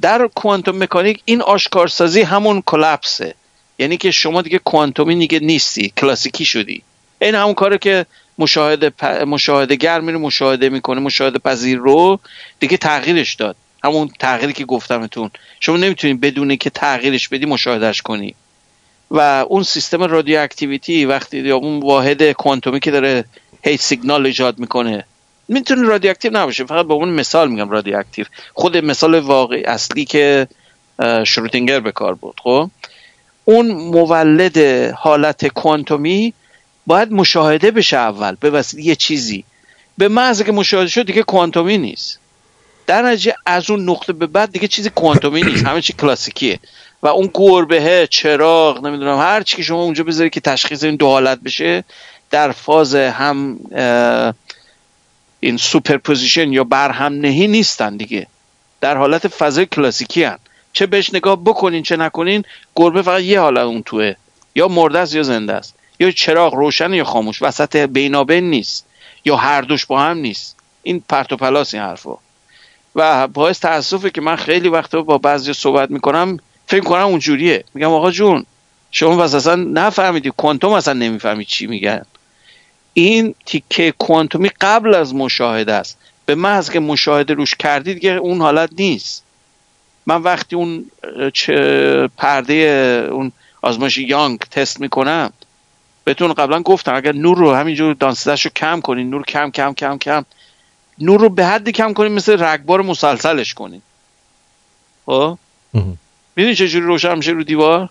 در کوانتوم مکانیک این آشکارسازی همون کلپسه. یعنی که شما دیگه کوانتومی دیگه نیستی کلاسیکی شدی. این همون کاره که مشاهده پ... مشاهدهگر میره مشاهده می‌کنه مشاهده پذیر رو دیگه تغییرش داد. همون تغییری که گفتم بهتون. شما نمی‌تونید بدون که تغییرش بدی مشاهدهش کنی. و اون سیستم radioactivity وقتی یا اون واحد کوانتومی که داره هی سیگنال ایجاد می‌کنه می‌تونه رادیواکتیو نباشه. فقط با اون مثال میگم رادیواکتیو. خود مثال واقعی اصلی که شرودینگر به کار بود خب؟ اون مولد حالت کوانتومی باید مشاهده بشه اول به وسیله یه چیزی. به محض که مشاهده شد دیگه کوانتومی نیست. در از اون نقطه به بعد دیگه چیزی کوانتومی نیست. همه چی کلاسیکیه. و اون گربه چراغ نمی‌دونم هر چی که شما اونجا بذاری که تشخیص این دو حالت بشه در فاز هم این superposition یا برهم نهی نیستن دیگه. در حالت فضای کلاسیکی هن. چه بهش نگاه بکنین چه نکنین گربه فقط یه حالت اون توه. یا مرده است یا زنده است. یا چراغ روشن یا خاموش. وسط بینابین نیست. یا هر دوش با هم نیست. این پرت و پلاس این حرفا. و باعث تاسفه که من خیلی وقتا با بعضی صحبت می‌کنم فکر کنم اونجوریه. میگم آقا جون شما بس اصلا نفهمیدی کوانتوم اصلا نمی‌فهمید چی میگن. این تیکه کوانتومی قبل از مشاهده است. به محض که مشاهده روش کردید دیگه اون حالت نیست. من وقتی اون چه پرده اون آزمایش یانگ تست می‌کنم بهتون قبلا گفتم اگر نور رو همینجور دانستش رو کم کنین نور کم کم کم کم نور رو به حدی کم کنین مثل رگبار مسلسلش کنین. خب؟ می‌دونی چجوری روشن میشه رو دیوار؟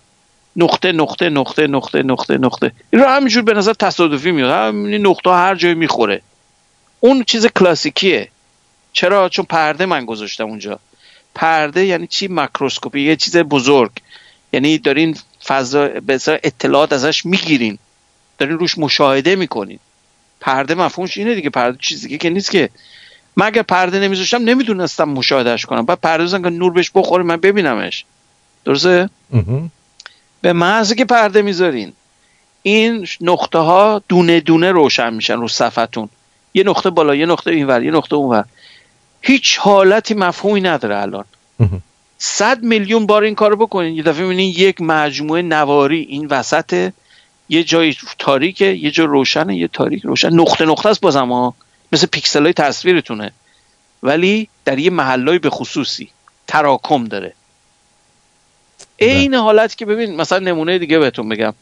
نقطه نقطه نقطه نقطه نقطه نقطه. این رو همینجور به نظر تصادفی میاد. همین نقطه هر جای می‌خوره. اون چیز کلاسیکیه. چرا؟ چون پرده من گذاشتم اونجا. پرده یعنی چی؟ ماکروسکوپی یه چیز بزرگ. یعنی دارین فضا به اطلاعات ازش می‌گیرین. دارین روش مشاهده می‌کنین. پرده مفهومش اینه دیگه. پرده چیزی که نیست که. اگر پرده نمیذاشتم نمی‌دونستم مشاهدهش کنم. بعد پرده که نور بهش بخوره من ببینمش. درسته؟ به محض که پرده می‌ذارین این نقطه ها دونه دونه روشن میشن رو صفتون یه نقطه بالا یه نقطه اینور یه نقطه اونور هیچ حالتی مفهومی نداره الان. صد میلیون بار این کارو بکنین. یه دفعه می‌بینین یک مجموعه نواری این وسط یه جای تاریکه یه جای روشنه یه تاریک روشن. نقطه نقطه است بازم ها. مثل پیکسل های تصویرتونه. ولی در یه محلای به خصوصی تراکم داره. عین حالت که ببین مثلا نمونه دیگه بهتون بگم.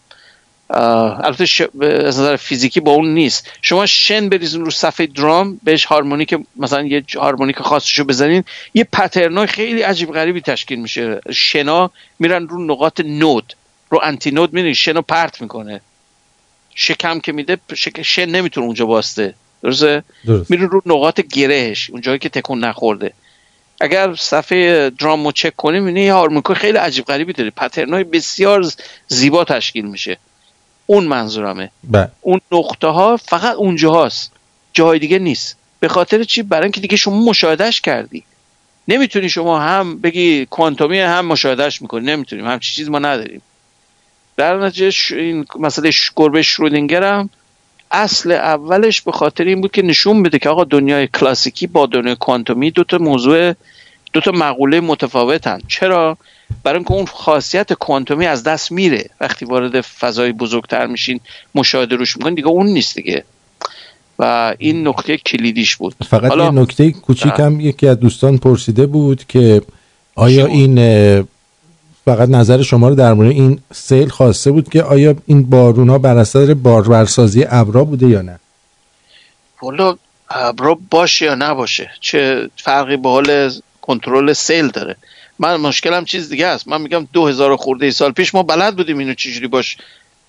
البته ش... از نظر فیزیکی با اون نیست. شما شن بریزین رو صفحه درام بهش هارمونیک مثلا یه هارمونیک خاصشو بزنین. یه پترنای خیلی عجیب غریبی تشکیل میشه. شنا میرن رو نقاط نود. رو انتی نود میرین شنا پرت می‌کنه. شکم که میده شن نمی‌تونه اونجا باسته. درسته؟ درست. میرین رو نقاط گرهش اونجایی که تکون نخورده. اگر صفحه درام رو چک کنیم می‌بینی یه خیلی عجیب غریبی داره. پترنای بسیار زیبا تشکیل میشه. اون منظورمه. بله. اون نقطه ها فقط اونجا هاست جای دیگه نیست. به خاطر چی؟ برای اینکه دیگه شما مشاهدهش کردی. نمی‌تونی شما هم بگی کوانتومی هم مشاهدهش می‌کنی. نمی‌تونیم. هم چیز ما نداریم. در نتیجه این مسئله گربه شرودینگر هم اصل اولش به خاطر این بود که نشون بده که آقا دنیای کلاسیکی با دنیای کوانتومی دو تا موضوع دو تا مقوله متفاوتن. چرا؟ برای اینکه اون خاصیت کوانتومی از دست میره. وقتی وارد فضای بزرگتر میشین مشاهده روش می‌کنین دیگه اون نیست دیگه. و این نکته کلیدیش بود. فقط حالا... یه نکته کوچیکم یکی از دوستان پرسیده بود که آیا این فقط نظر شما رو در مورد این سیل خواسته بود که آیا این بارون ها بر اثر بارورسازی ابرا بوده یا نه؟ والا ابرا باشه یا نباشه چه فرقی به حال کنترل سیل داره. من مشکلم چیز دیگه است. من میگم دو هزار خورده سال پیش ما بلد بودیم اینو چجوری باش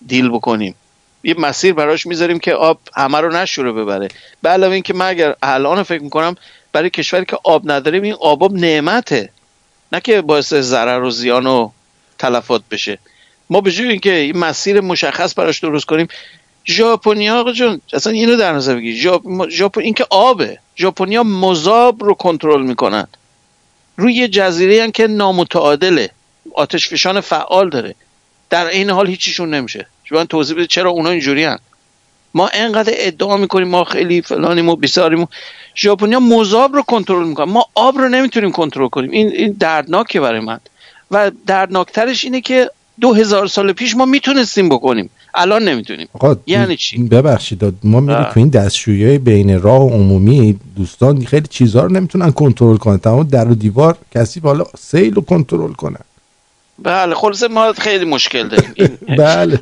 دیل بکنیم. یه مسیر براش می‌ذاریم که آب همه رو نشوره ببره. به علاوه اینکه من اگر الان فکر می‌کنم برای کشوری که آب نداریم این آب نعمته. نه که باعث ضرر و زیان و تلفات بشه. ما به جای اینکه این مسیر مشخص براش درست کنیم ژاپنیا آقا جون اصلا اینو در نظر بگیر. ژاپن این که آبه. ژاپنیا مذاب رو کنترل می‌کنن. روی یه جزیره که نامتعادله. آتش فشان فعال داره. در این حال هیچیشون نمیشه. شما توضیح بده چرا اونا اینجوری هن. ما انقدر ادعا می‌کنیم ما خیلی فلانیم و بیساریم و ژاپنیا مذاب رو کنترل می‌کنن ما آب رو نمی‌تونیم کنترل کنیم. این این دردناکه برای من. و دردناکترش اینه که دو هزار سال پیش ما می‌تونستیم بکنیم. الان نمی‌تونیم. یعنی چی؟ ببخشید ما میریم تو این دستشویی بین راه و عمومی دوستان خیلی چیزها رو نمی‌تونن کنترل کنن. تمام در و دیوار کسی حالا سیل رو کنترل کنن بله خلاصه ما خیلی مشکل داریم. بله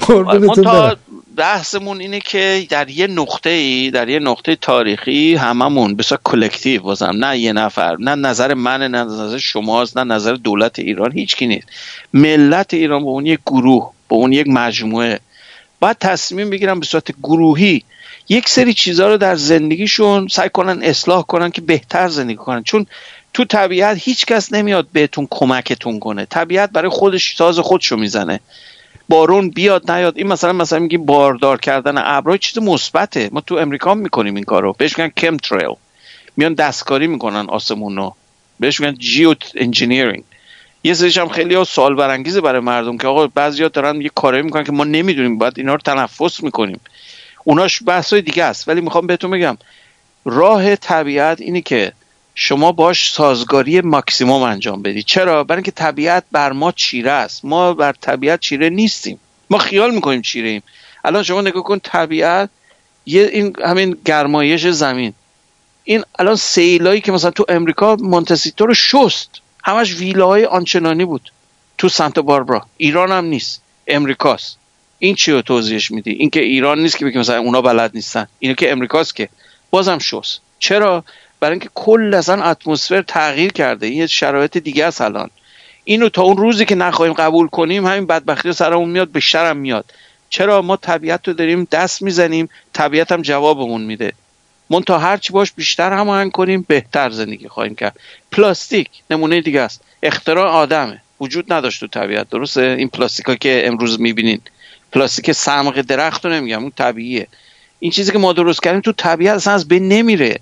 قربونتون بحثمون اینه که در یه نقطه ای در یه نقطه تاریخی هممون بسیار کلکتیو بازم نه یه نفر نه نظر من نه نظر شماست نه نظر دولت ایران هیچ کی نیست. ملت ایران به اون یک گروه به اون یک مجموعه. باید تصمیم بگیرن به صورت گروهی یک سری چیزها رو در زندگیشون سعی کنن اصلاح کنن که بهتر زندگی کنن. چون تو طبیعت هیچ کس نمیاد بهتون کمکتون کنه. طبیعت برای خودش ساز خودشو می‌زنه. بارون بیاد نیاد. این مثلا مثلا میگی باردار کردن ابرای چیز مثبته. ما تو امریکا می‌کنیم این کارو. بهش میگن کم تریل میان دستکاری می‌کنن آسمون رو بهش میگن geoengineering یه سریش هم خیلی ها سوال برانگیزه برای مردم که آقا بعضیا دارن یه کاری می‌کنن که ما نمی‌دونیم. باید اینا رو تنفس می‌کنیم. اوناش بحثای دیگه است. ولی می‌خوام بهتون بگم. راه طبیعت اینه که شما باش سازگاری ماکسیموم انجام بدید چرا؟ برای اینکه طبیعت بر ما چیره است. ما بر طبیعت چیره نیستیم. ما خیال می‌کنیم چیره ایم. الان شما نگاه کن طبیعت یه این همین گرمایش زمین. این الان سیلایی که مثلا تو امریکا مونتسیتو رو شست. همش ویلاهای آنچنانی بود. تو سانتا باربرا. ایران هم نیست. امریکاست. این چی رو توضیحش میدی؟ این که ایران نیست که بگیم مثلا اونا بلد نیستن. اینو که امریکاست که. بازم شست. چرا؟ برای اینکه کل اصلا اتمسفر تغییر کرده. این شرایط دیگه است الان. اینو تا اون روزی که نخواهیم قبول کنیم همین بدبختی سرمون میاد به شرم میاد. چرا ما طبیعت رو داریم دست می‌زنیم طبیعت هم جوابمون میده. من تا هرچی باش بیشتر هماهنگ کنیم بهتر زندگی خواهیم کرد. پلاستیک نمونه دیگه است. اختراع آدمه. وجود نداشت تو طبیعت. درسته؟ این پلاستیکا که امروز می‌بینین. پلاستیک سمق درخت رو نمیگم اون طبیعیه. این چیزی که ما درست کردیم تو طبیعت اصلا از بین نمیره.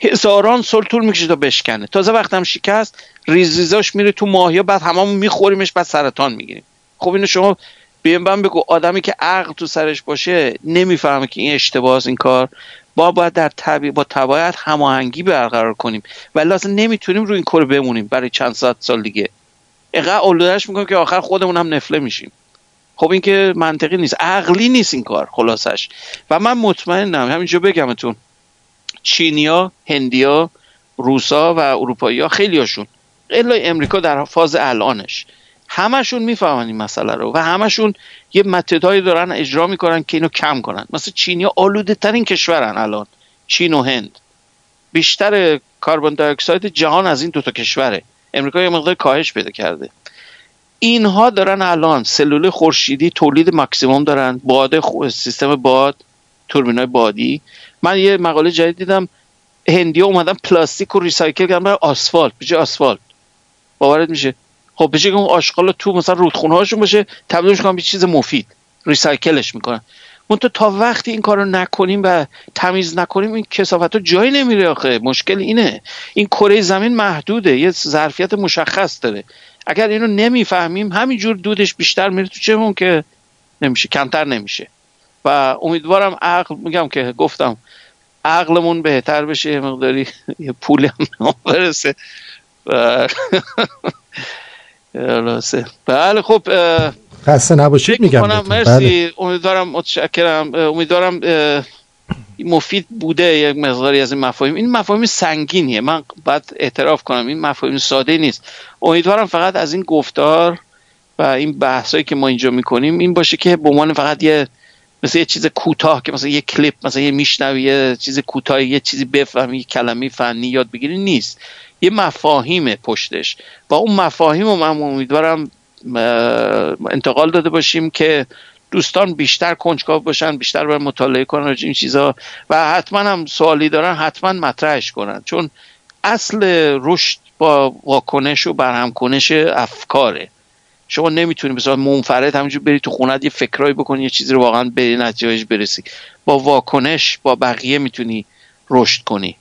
هزاران سال طول می‌کشه تا بشکنه. تازه وقتم شکست ریز ریزاش میره تو ماهیا بعد هممون میخوریمش بعد سرطان می‌گیریم. خب اینو شما به من بگو آدمی که عقل تو سرش باشه نمی‌فهمه که این اشتباه این کار. با باید در طبیع با طبیعت هماهنگی برقرار کنیم. ولی اصلا نمی‌تونیم رو این کار بمونیم برای چند ساعت سال دیگه. اینقدر اولادش می‌کنیم که آخر خودمون هم نفله میشیم. خب این که منطقی نیست. عقلی نیست این کار خلاصش. و من مطمئنم همینجا بگمتون چینیا هندیا روسا و اروپایی ها خیلی هاشون. امریکا در فاز الانش. همشون می‌فهمن این مسئله رو و همشون یه متدهایی دارن اجرا می‌کنن که اینو کم کنن. مثل چینیا آلوده ترین کشورن الان. چین و هند. بیشتر کربن dioxide جهان از این دوتا کشوره. امریکا یه مقدار کاهش پیدا کرده. اینها دارن الان سلول خورشیدی تولید ماکسیموم دارن. باد سیستم باد توربینای بادی. من یه مقاله جدید دیدم هندی اومدن پلاستیک رو recycle کردن برای آسفالت. بجای آسفالت. باورت میشه. خب بجای اون آشغال تو مثلا رودخونه هاشون باشه تبدیلش کنن به چیز مفید. ریسایکلش می‌کنن. منتها تا وقتی این کارو نکنیم و تمیز نکنیم این کسافت ها جایی نمیره آخه. مشکل اینه. این کره زمین محدوده. یه ظرفیت مشخص داره. اگر اینو نمی‌فهمیم همینجور دودش بیشتر میره تو چمون که نمیشه. کمتر نمیشه. و امیدوارم عقل میگم که گفتم عقلمون بهتر بشه یه مقداری یه پولی هم برسه. بله خب خسته نباشید میگم مرسی. بله. امیدوارم متشکرم. امیدوارم مفید بوده یک مقداری از این مفاهیم. این مفاهیم سنگینیه. من باید اعتراف کنم این مفاهیم ساده نیست. امیدوارم فقط از این گفتار و این بحثایی که ما اینجا می‌کنیم این باشه که به عنوان فقط یه مثل یه چیز کوتاه که مثلا یه کلیپ مثلا یه میشنوی یه چیز کوتاه یه چیزی بفهمی یه کلمه فنی یاد بگیری نیست. یه مفاهیم پشتش. و اون مفاهیم رو من امیدوارم انتقال داده باشیم که دوستان بیشتر کنجکاو باشن بیشتر بر مطالعه کنن این چیزا و حتما هم سوالی دارن حتما مطرحش کنن. چون اصل رشد با واکنش و برهم کنش افکاره. شما نمی‌تونی مثلا منفرد همینجور بری تو خونت یه فکرایی بکنی یه چیزی رو واقعا به نتیجهش برسی. با واکنش با بقیه می‌تونی رشد کنی.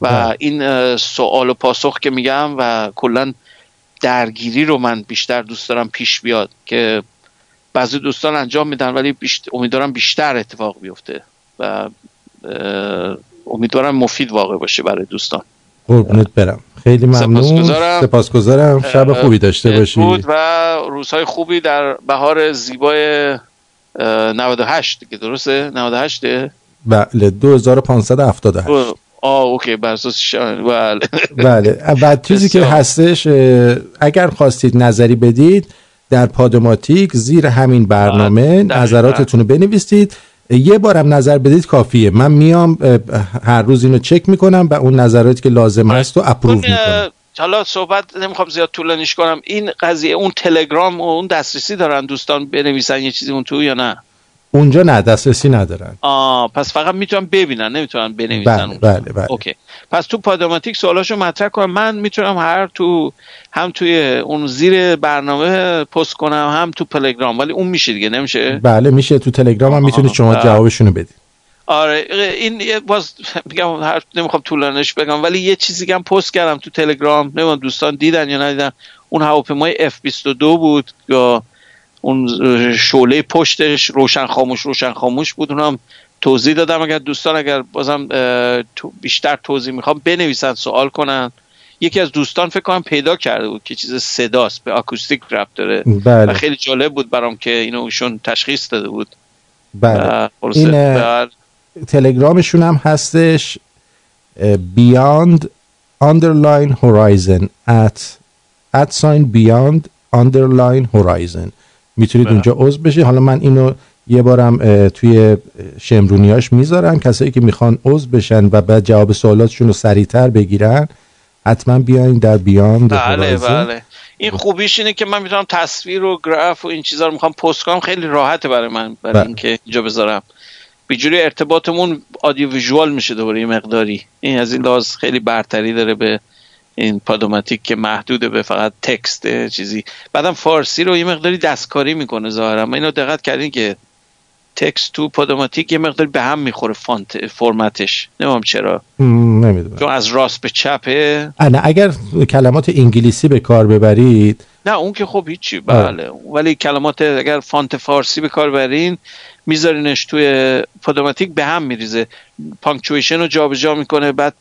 و بله. این سوال و پاسخ که میگم و کلا درگیری رو من بیشتر دوست دارم پیش بیاد که بعضی دوستان انجام میدن ولی بیشتر امیدوارم بیشتر اتفاق بیفته و امیدوارم مفید واقع باشه برای دوستان. قربونت برم. خیلی ممنون. سپاسگزارم. شب خوبی داشته باشی. بود و روزهای خوبی در بهار زیبای 98 که درسته؟ 98 بله 2578 آه اوکی. برساس بله. بله. و چیزی که هستش اگر خواستید نظری بدید در پادماتیک زیر همین برنامه بله، نظراتتون رو بنویسید. یه بارم نظر بدید کافیه. من میام هر روز اینو چک می‌کنم و اون نظراتی که لازم هست رو اپروو می‌کنم. حالا صحبت نمی‌خوام زیاد طولانیش کنم. این قضیه اون تلگرام و اون دسترسی دارن دوستان بنویسن یه چیزی اون تو یا نه؟ اونجا نه دسترسی ندارن. آه پس فقط می‌تونن ببینن نمی‌تونن بنویسن بله بله, بله. اوکی. پس تو پادوماتیک سوالاشو مطرح کنم من می‌تونم هر تو هم توی اون زیر برنامه پست کنم هم تو تلگرام. ولی اون میشه دیگه نمیشه؟ بله میشه تو تلگرام هم می‌تونید شما. جوابشونو بدید. آره این باز میگم هر نمی‌خوام طولانش بگم ولی یه چیزی هم پست کردم تو تلگرام. نمی‌دونم دوستان دیدن یا ندیدن. اون هواپیمای F22 بود. یا اون شعله پشتش روشن خاموش روشن خاموش بود. اونم توضیح دادم اگر دوستان اگر بازم بیشتر توضیح می‌خوام بنویسن سوال کنن. یکی از دوستان فکر کنم پیدا کرده بود که چیز صداست به آکوستیک رپ داره. بله. و خیلی جالب بود برام که اینو ایشون تشخیص داده بود. بله. این بر... تلگرامشون هم هستش beyond underline horizon at at sign beyond underline horizon. می‌تونید بله. اونجا عضو بشید. حالا من اینو یه بارم توی شمرونیاش می‌ذارم کسایی که می‌خوان عضو بشن و بعد جواب سوالاتشون رو سریعتر بگیرن حتما بیاین در بیاند بله بله. این خوبیش اینه که من می‌تونم تصویر و گراف و این چیزا رو می‌خوام پست کنم. خیلی راحته برای من برای بله. اینکه اینجا بذارم. بیجوری ارتباطمون آدیو ویژوال میشه دوباره یه مقداری. این از این لحاظ خیلی برتری داره به این پادوماتیک که محدوده به فقط text چیزی. بعدم فارسی رو یه مقداری دستکاری می‌کنه ظاهرا. ما اینو دقت کردین که text تو پادوماتیک یه مقداری به هم می‌خوره فونت فرمتش. نمی‌دونم چرا. نمی‌دونم. چون از راست به چپه. نه اگر کلمات انگلیسی به کار ببرید. نه اون که خب هیچی بله. ولی کلمات اگر فونت فارسی به کار برین میذارینش توی پادوماتیک به هم میریزه. پانکچویشن رو جابجا می‌کنه بعد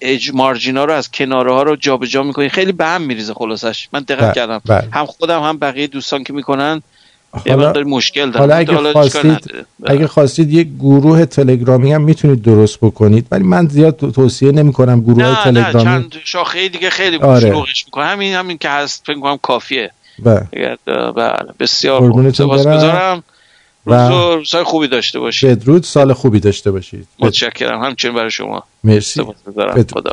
اج مارجینا رو از کناره ها رو جابجا می‌کنی خیلی به هم میریزه خلاصش. من دقت بله، کردم. بله. هم خودم هم بقیه دوستان که می‌کنن. حالا مشکل حالا اگه خواستید اگه خواستید یک گروه تلگرامی هم می‌تونید درست بکنید ولی من زیاد توصیه نمی کنم گروه نه تلگرامی نه چند شاخه دیگه خیلی آره. می‌کنه. همین همین که هست فکر کنم کافیه. بله, بله. بسیار خوب. سپاسگزارم و روزهای خوبی داشته باشید بدرود. سال خوبی داشته باشید. متشکرم. همچنین برای شما. مرسی. خدا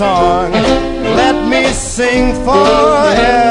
Song. Let me sing forevermore.